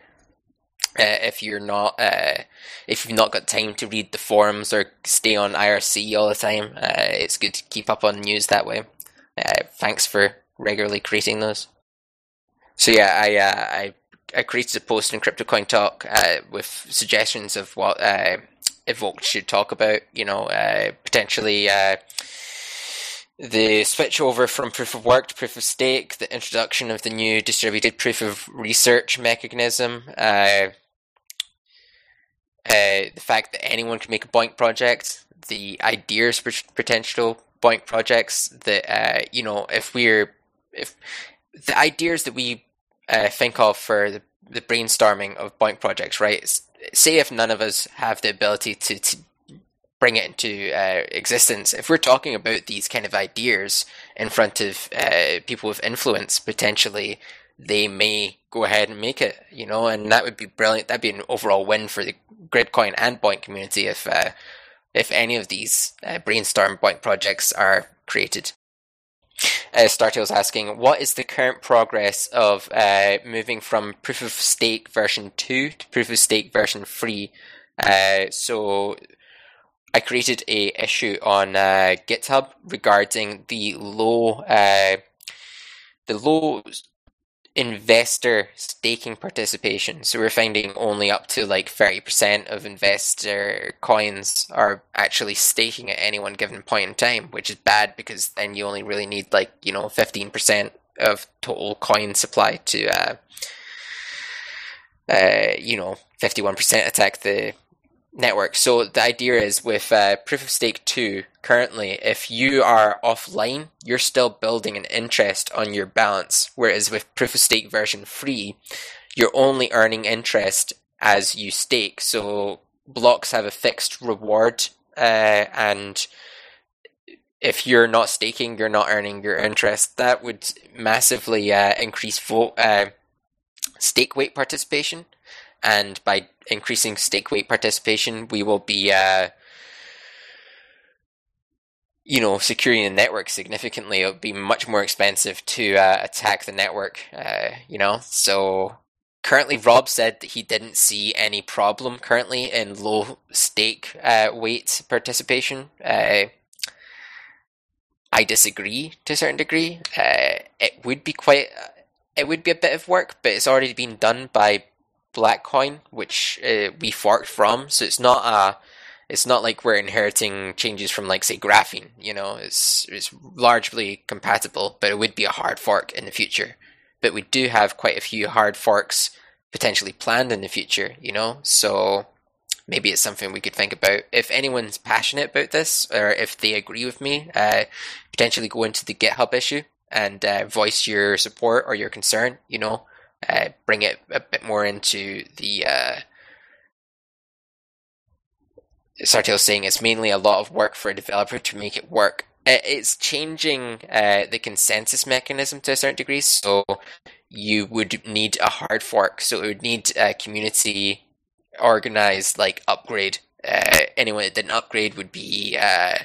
uh, if you're not uh, if you've not got time to read the forums or stay on IRC all the time, uh, it's good to keep up on news that way. Uh, thanks for regularly creating those. So yeah, I uh, I I created a post in CryptoCoin Talk uh, with suggestions of what Evoked should talk about. You know, potentially the switch over from proof of work to proof of stake, the introduction of the new distributed proof of research mechanism, uh, uh, the fact that anyone can make a BOINC project, the ideas for potential BOINC projects that uh, you know if we're if the ideas that we uh, think of for the, the brainstorming of BOINC projects, right? Say if none of us have the ability to, to bring it into uh, existence. If we're talking about these kind of ideas in front of uh, people with influence, potentially they may go ahead and make it, you know, and that would be brilliant. That'd be an overall win for the Gridcoin and BOINC community if uh, if any of these uh, brainstorm BOINC projects are created. Uh, Startail's asking, what is the current progress of uh, moving from proof of stake version 2 to proof of stake version 3? Uh, so I created a issue on uh, GitHub regarding the low uh, the low investor staking participation. So we're finding only up to like 30% of investor coins are actually staking at any one given point in time, which is bad because then you only really need like, you know, 15% of total coin supply to, uh, uh, you know, 51% attack the network. So the idea is with uh, Proof of Stake 2, currently, if you are offline, you're still building an interest on your balance. Whereas with Proof of Stake version 3, you're only earning interest as you stake. So blocks have a fixed reward, uh, and if you're not staking, you're not earning your interest. That would massively uh, increase vote uh, stake weight participation and by increasing stake weight participation, we will be, uh, you know, securing the network significantly. It'll be much more expensive to uh, attack the network, uh, you know. So currently, Rob said that he didn't see any problem currently in low stake uh, weight participation. Uh, I disagree to a certain degree. Uh, it would be quite, it would be a bit of work, but it's already been done by Blackcoin, which uh, we forked from. So it's not a, it's not like we're inheriting changes from like say graphene. You know, it's it's largely compatible, but it would be a hard fork in the future. But we do have quite a few hard forks potentially planned in the future. You know, so maybe it's something we could think about. If anyone's passionate about this, or if they agree with me, uh, potentially go into the GitHub issue and uh, voice your support or your concern. You know, uh, bring it a bit more into the. Uh, saying it's mainly a lot of work for a developer to make it work. Uh, it's changing uh, the consensus mechanism to a certain degree, so you would need a hard fork. So it would need a community organized like upgrade. Uh, anyone that didn't upgrade would be uh,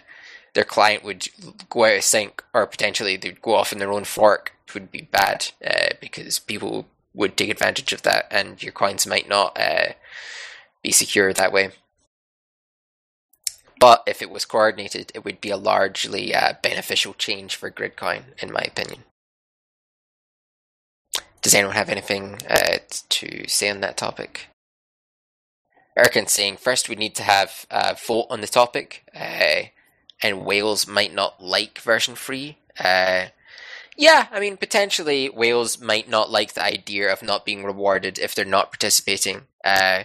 their client would go out of sync, or potentially they'd go off in their own fork, which would be bad uh, because people would take advantage of that, and your coins might not uh, be secure that way. But if it was coordinated, it would be a largely uh, beneficial change for Gridcoin, in my opinion. Does anyone have anything uh, to say on that topic? Erkin's saying first we need to have a vote on the topic, uh, and Whales might not like version free. Uh, yeah, I mean potentially Whales might not like the idea of not being rewarded if they're not participating. Uh,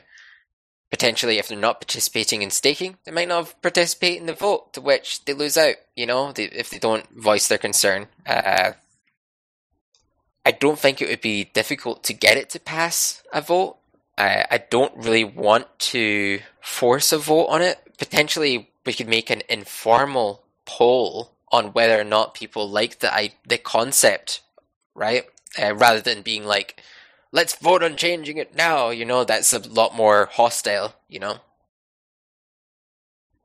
potentially, if they're not participating in staking, they might not participate in the vote, to which they lose out. You know, they, if they don't voice their concern. Uh, I don't think it would be difficult to get it to pass a vote. I, I don't really want to force a vote on it. Potentially, we could make an informal poll on whether or not people like the the concept, right? Uh, rather than being like, "Let's vote on changing it now." You know, that's a lot more hostile. You know,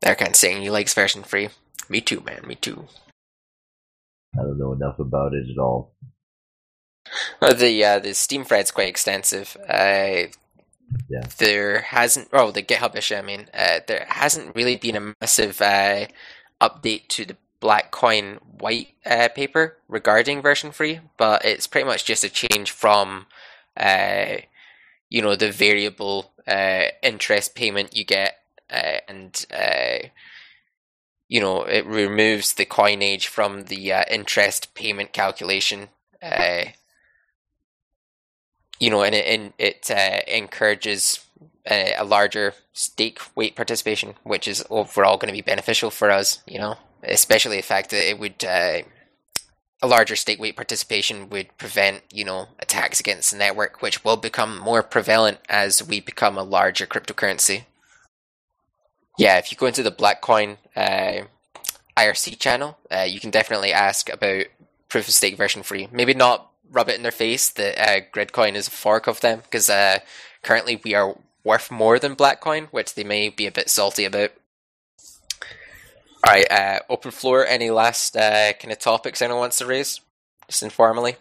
they're kind of saying he likes version free. Me too, man. Me too. I don't know enough about it at all. Well, the uh, the Steem thread's quite extensive. Uh, yeah. There hasn't, oh, the GitHub issue, I mean, uh, there hasn't really been a massive uh, update to the Blackcoin white uh, paper regarding version free, but it's pretty much just a change from, uh, you know, the variable uh, interest payment you get, uh, and you know, it removes the coinage from the interest payment calculation you know, and it, and it uh, encourages a, larger stake weight participation, which is overall going to be beneficial for us. You know, especially the fact that it would uh, a larger stake weight participation would prevent you know attacks against the network, which will become more prevalent as we become a larger cryptocurrency. Yeah, if you go into the Blackcoin uh, IRC channel, uh, you can definitely ask about proof of stake version free. Maybe not rub it in their face that uh, Gridcoin is a fork of them because uh, currently we are worth more than Blackcoin, which they may be a bit salty about. All right, uh, open floor. Any last uh, kind of topics anyone wants to raise, just informally?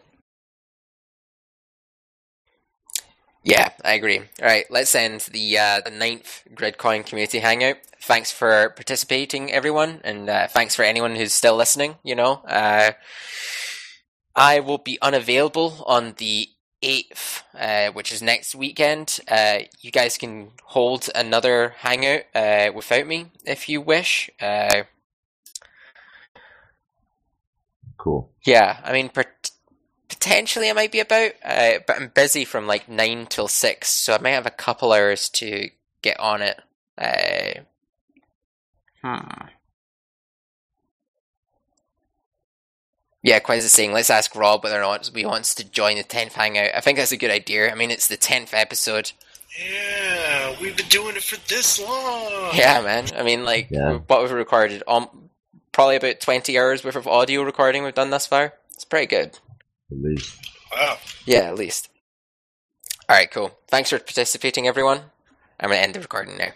Yeah, I agree. All right, let's end the uh, the ninth Gridcoin community hangout. Thanks for participating, everyone, and uh, thanks for anyone who's still listening. You know, uh, I will be unavailable on the 8th, uh, which is next weekend. Uh, you guys can hold another hangout uh, without me if you wish. Uh, cool. Yeah, I mean, potentially I might be about, uh, but I'm busy from like 9 till 6, so I might have a couple hours to get on it. Uh, hmm. Yeah, Quiz is saying, let's ask Rob whether or not he wants to join the 10th Hangout. I think that's a good idea. I mean, it's the 10th episode. Yeah, we've been doing it for this long. Yeah, man. I mean, like, yeah. what we've recorded, um, probably about 20 hours worth of audio recording we've done thus far. It's pretty good. At least. Wow. Yeah, at least. Alright, cool. Thanks for participating, everyone. I'm going to end the recording now.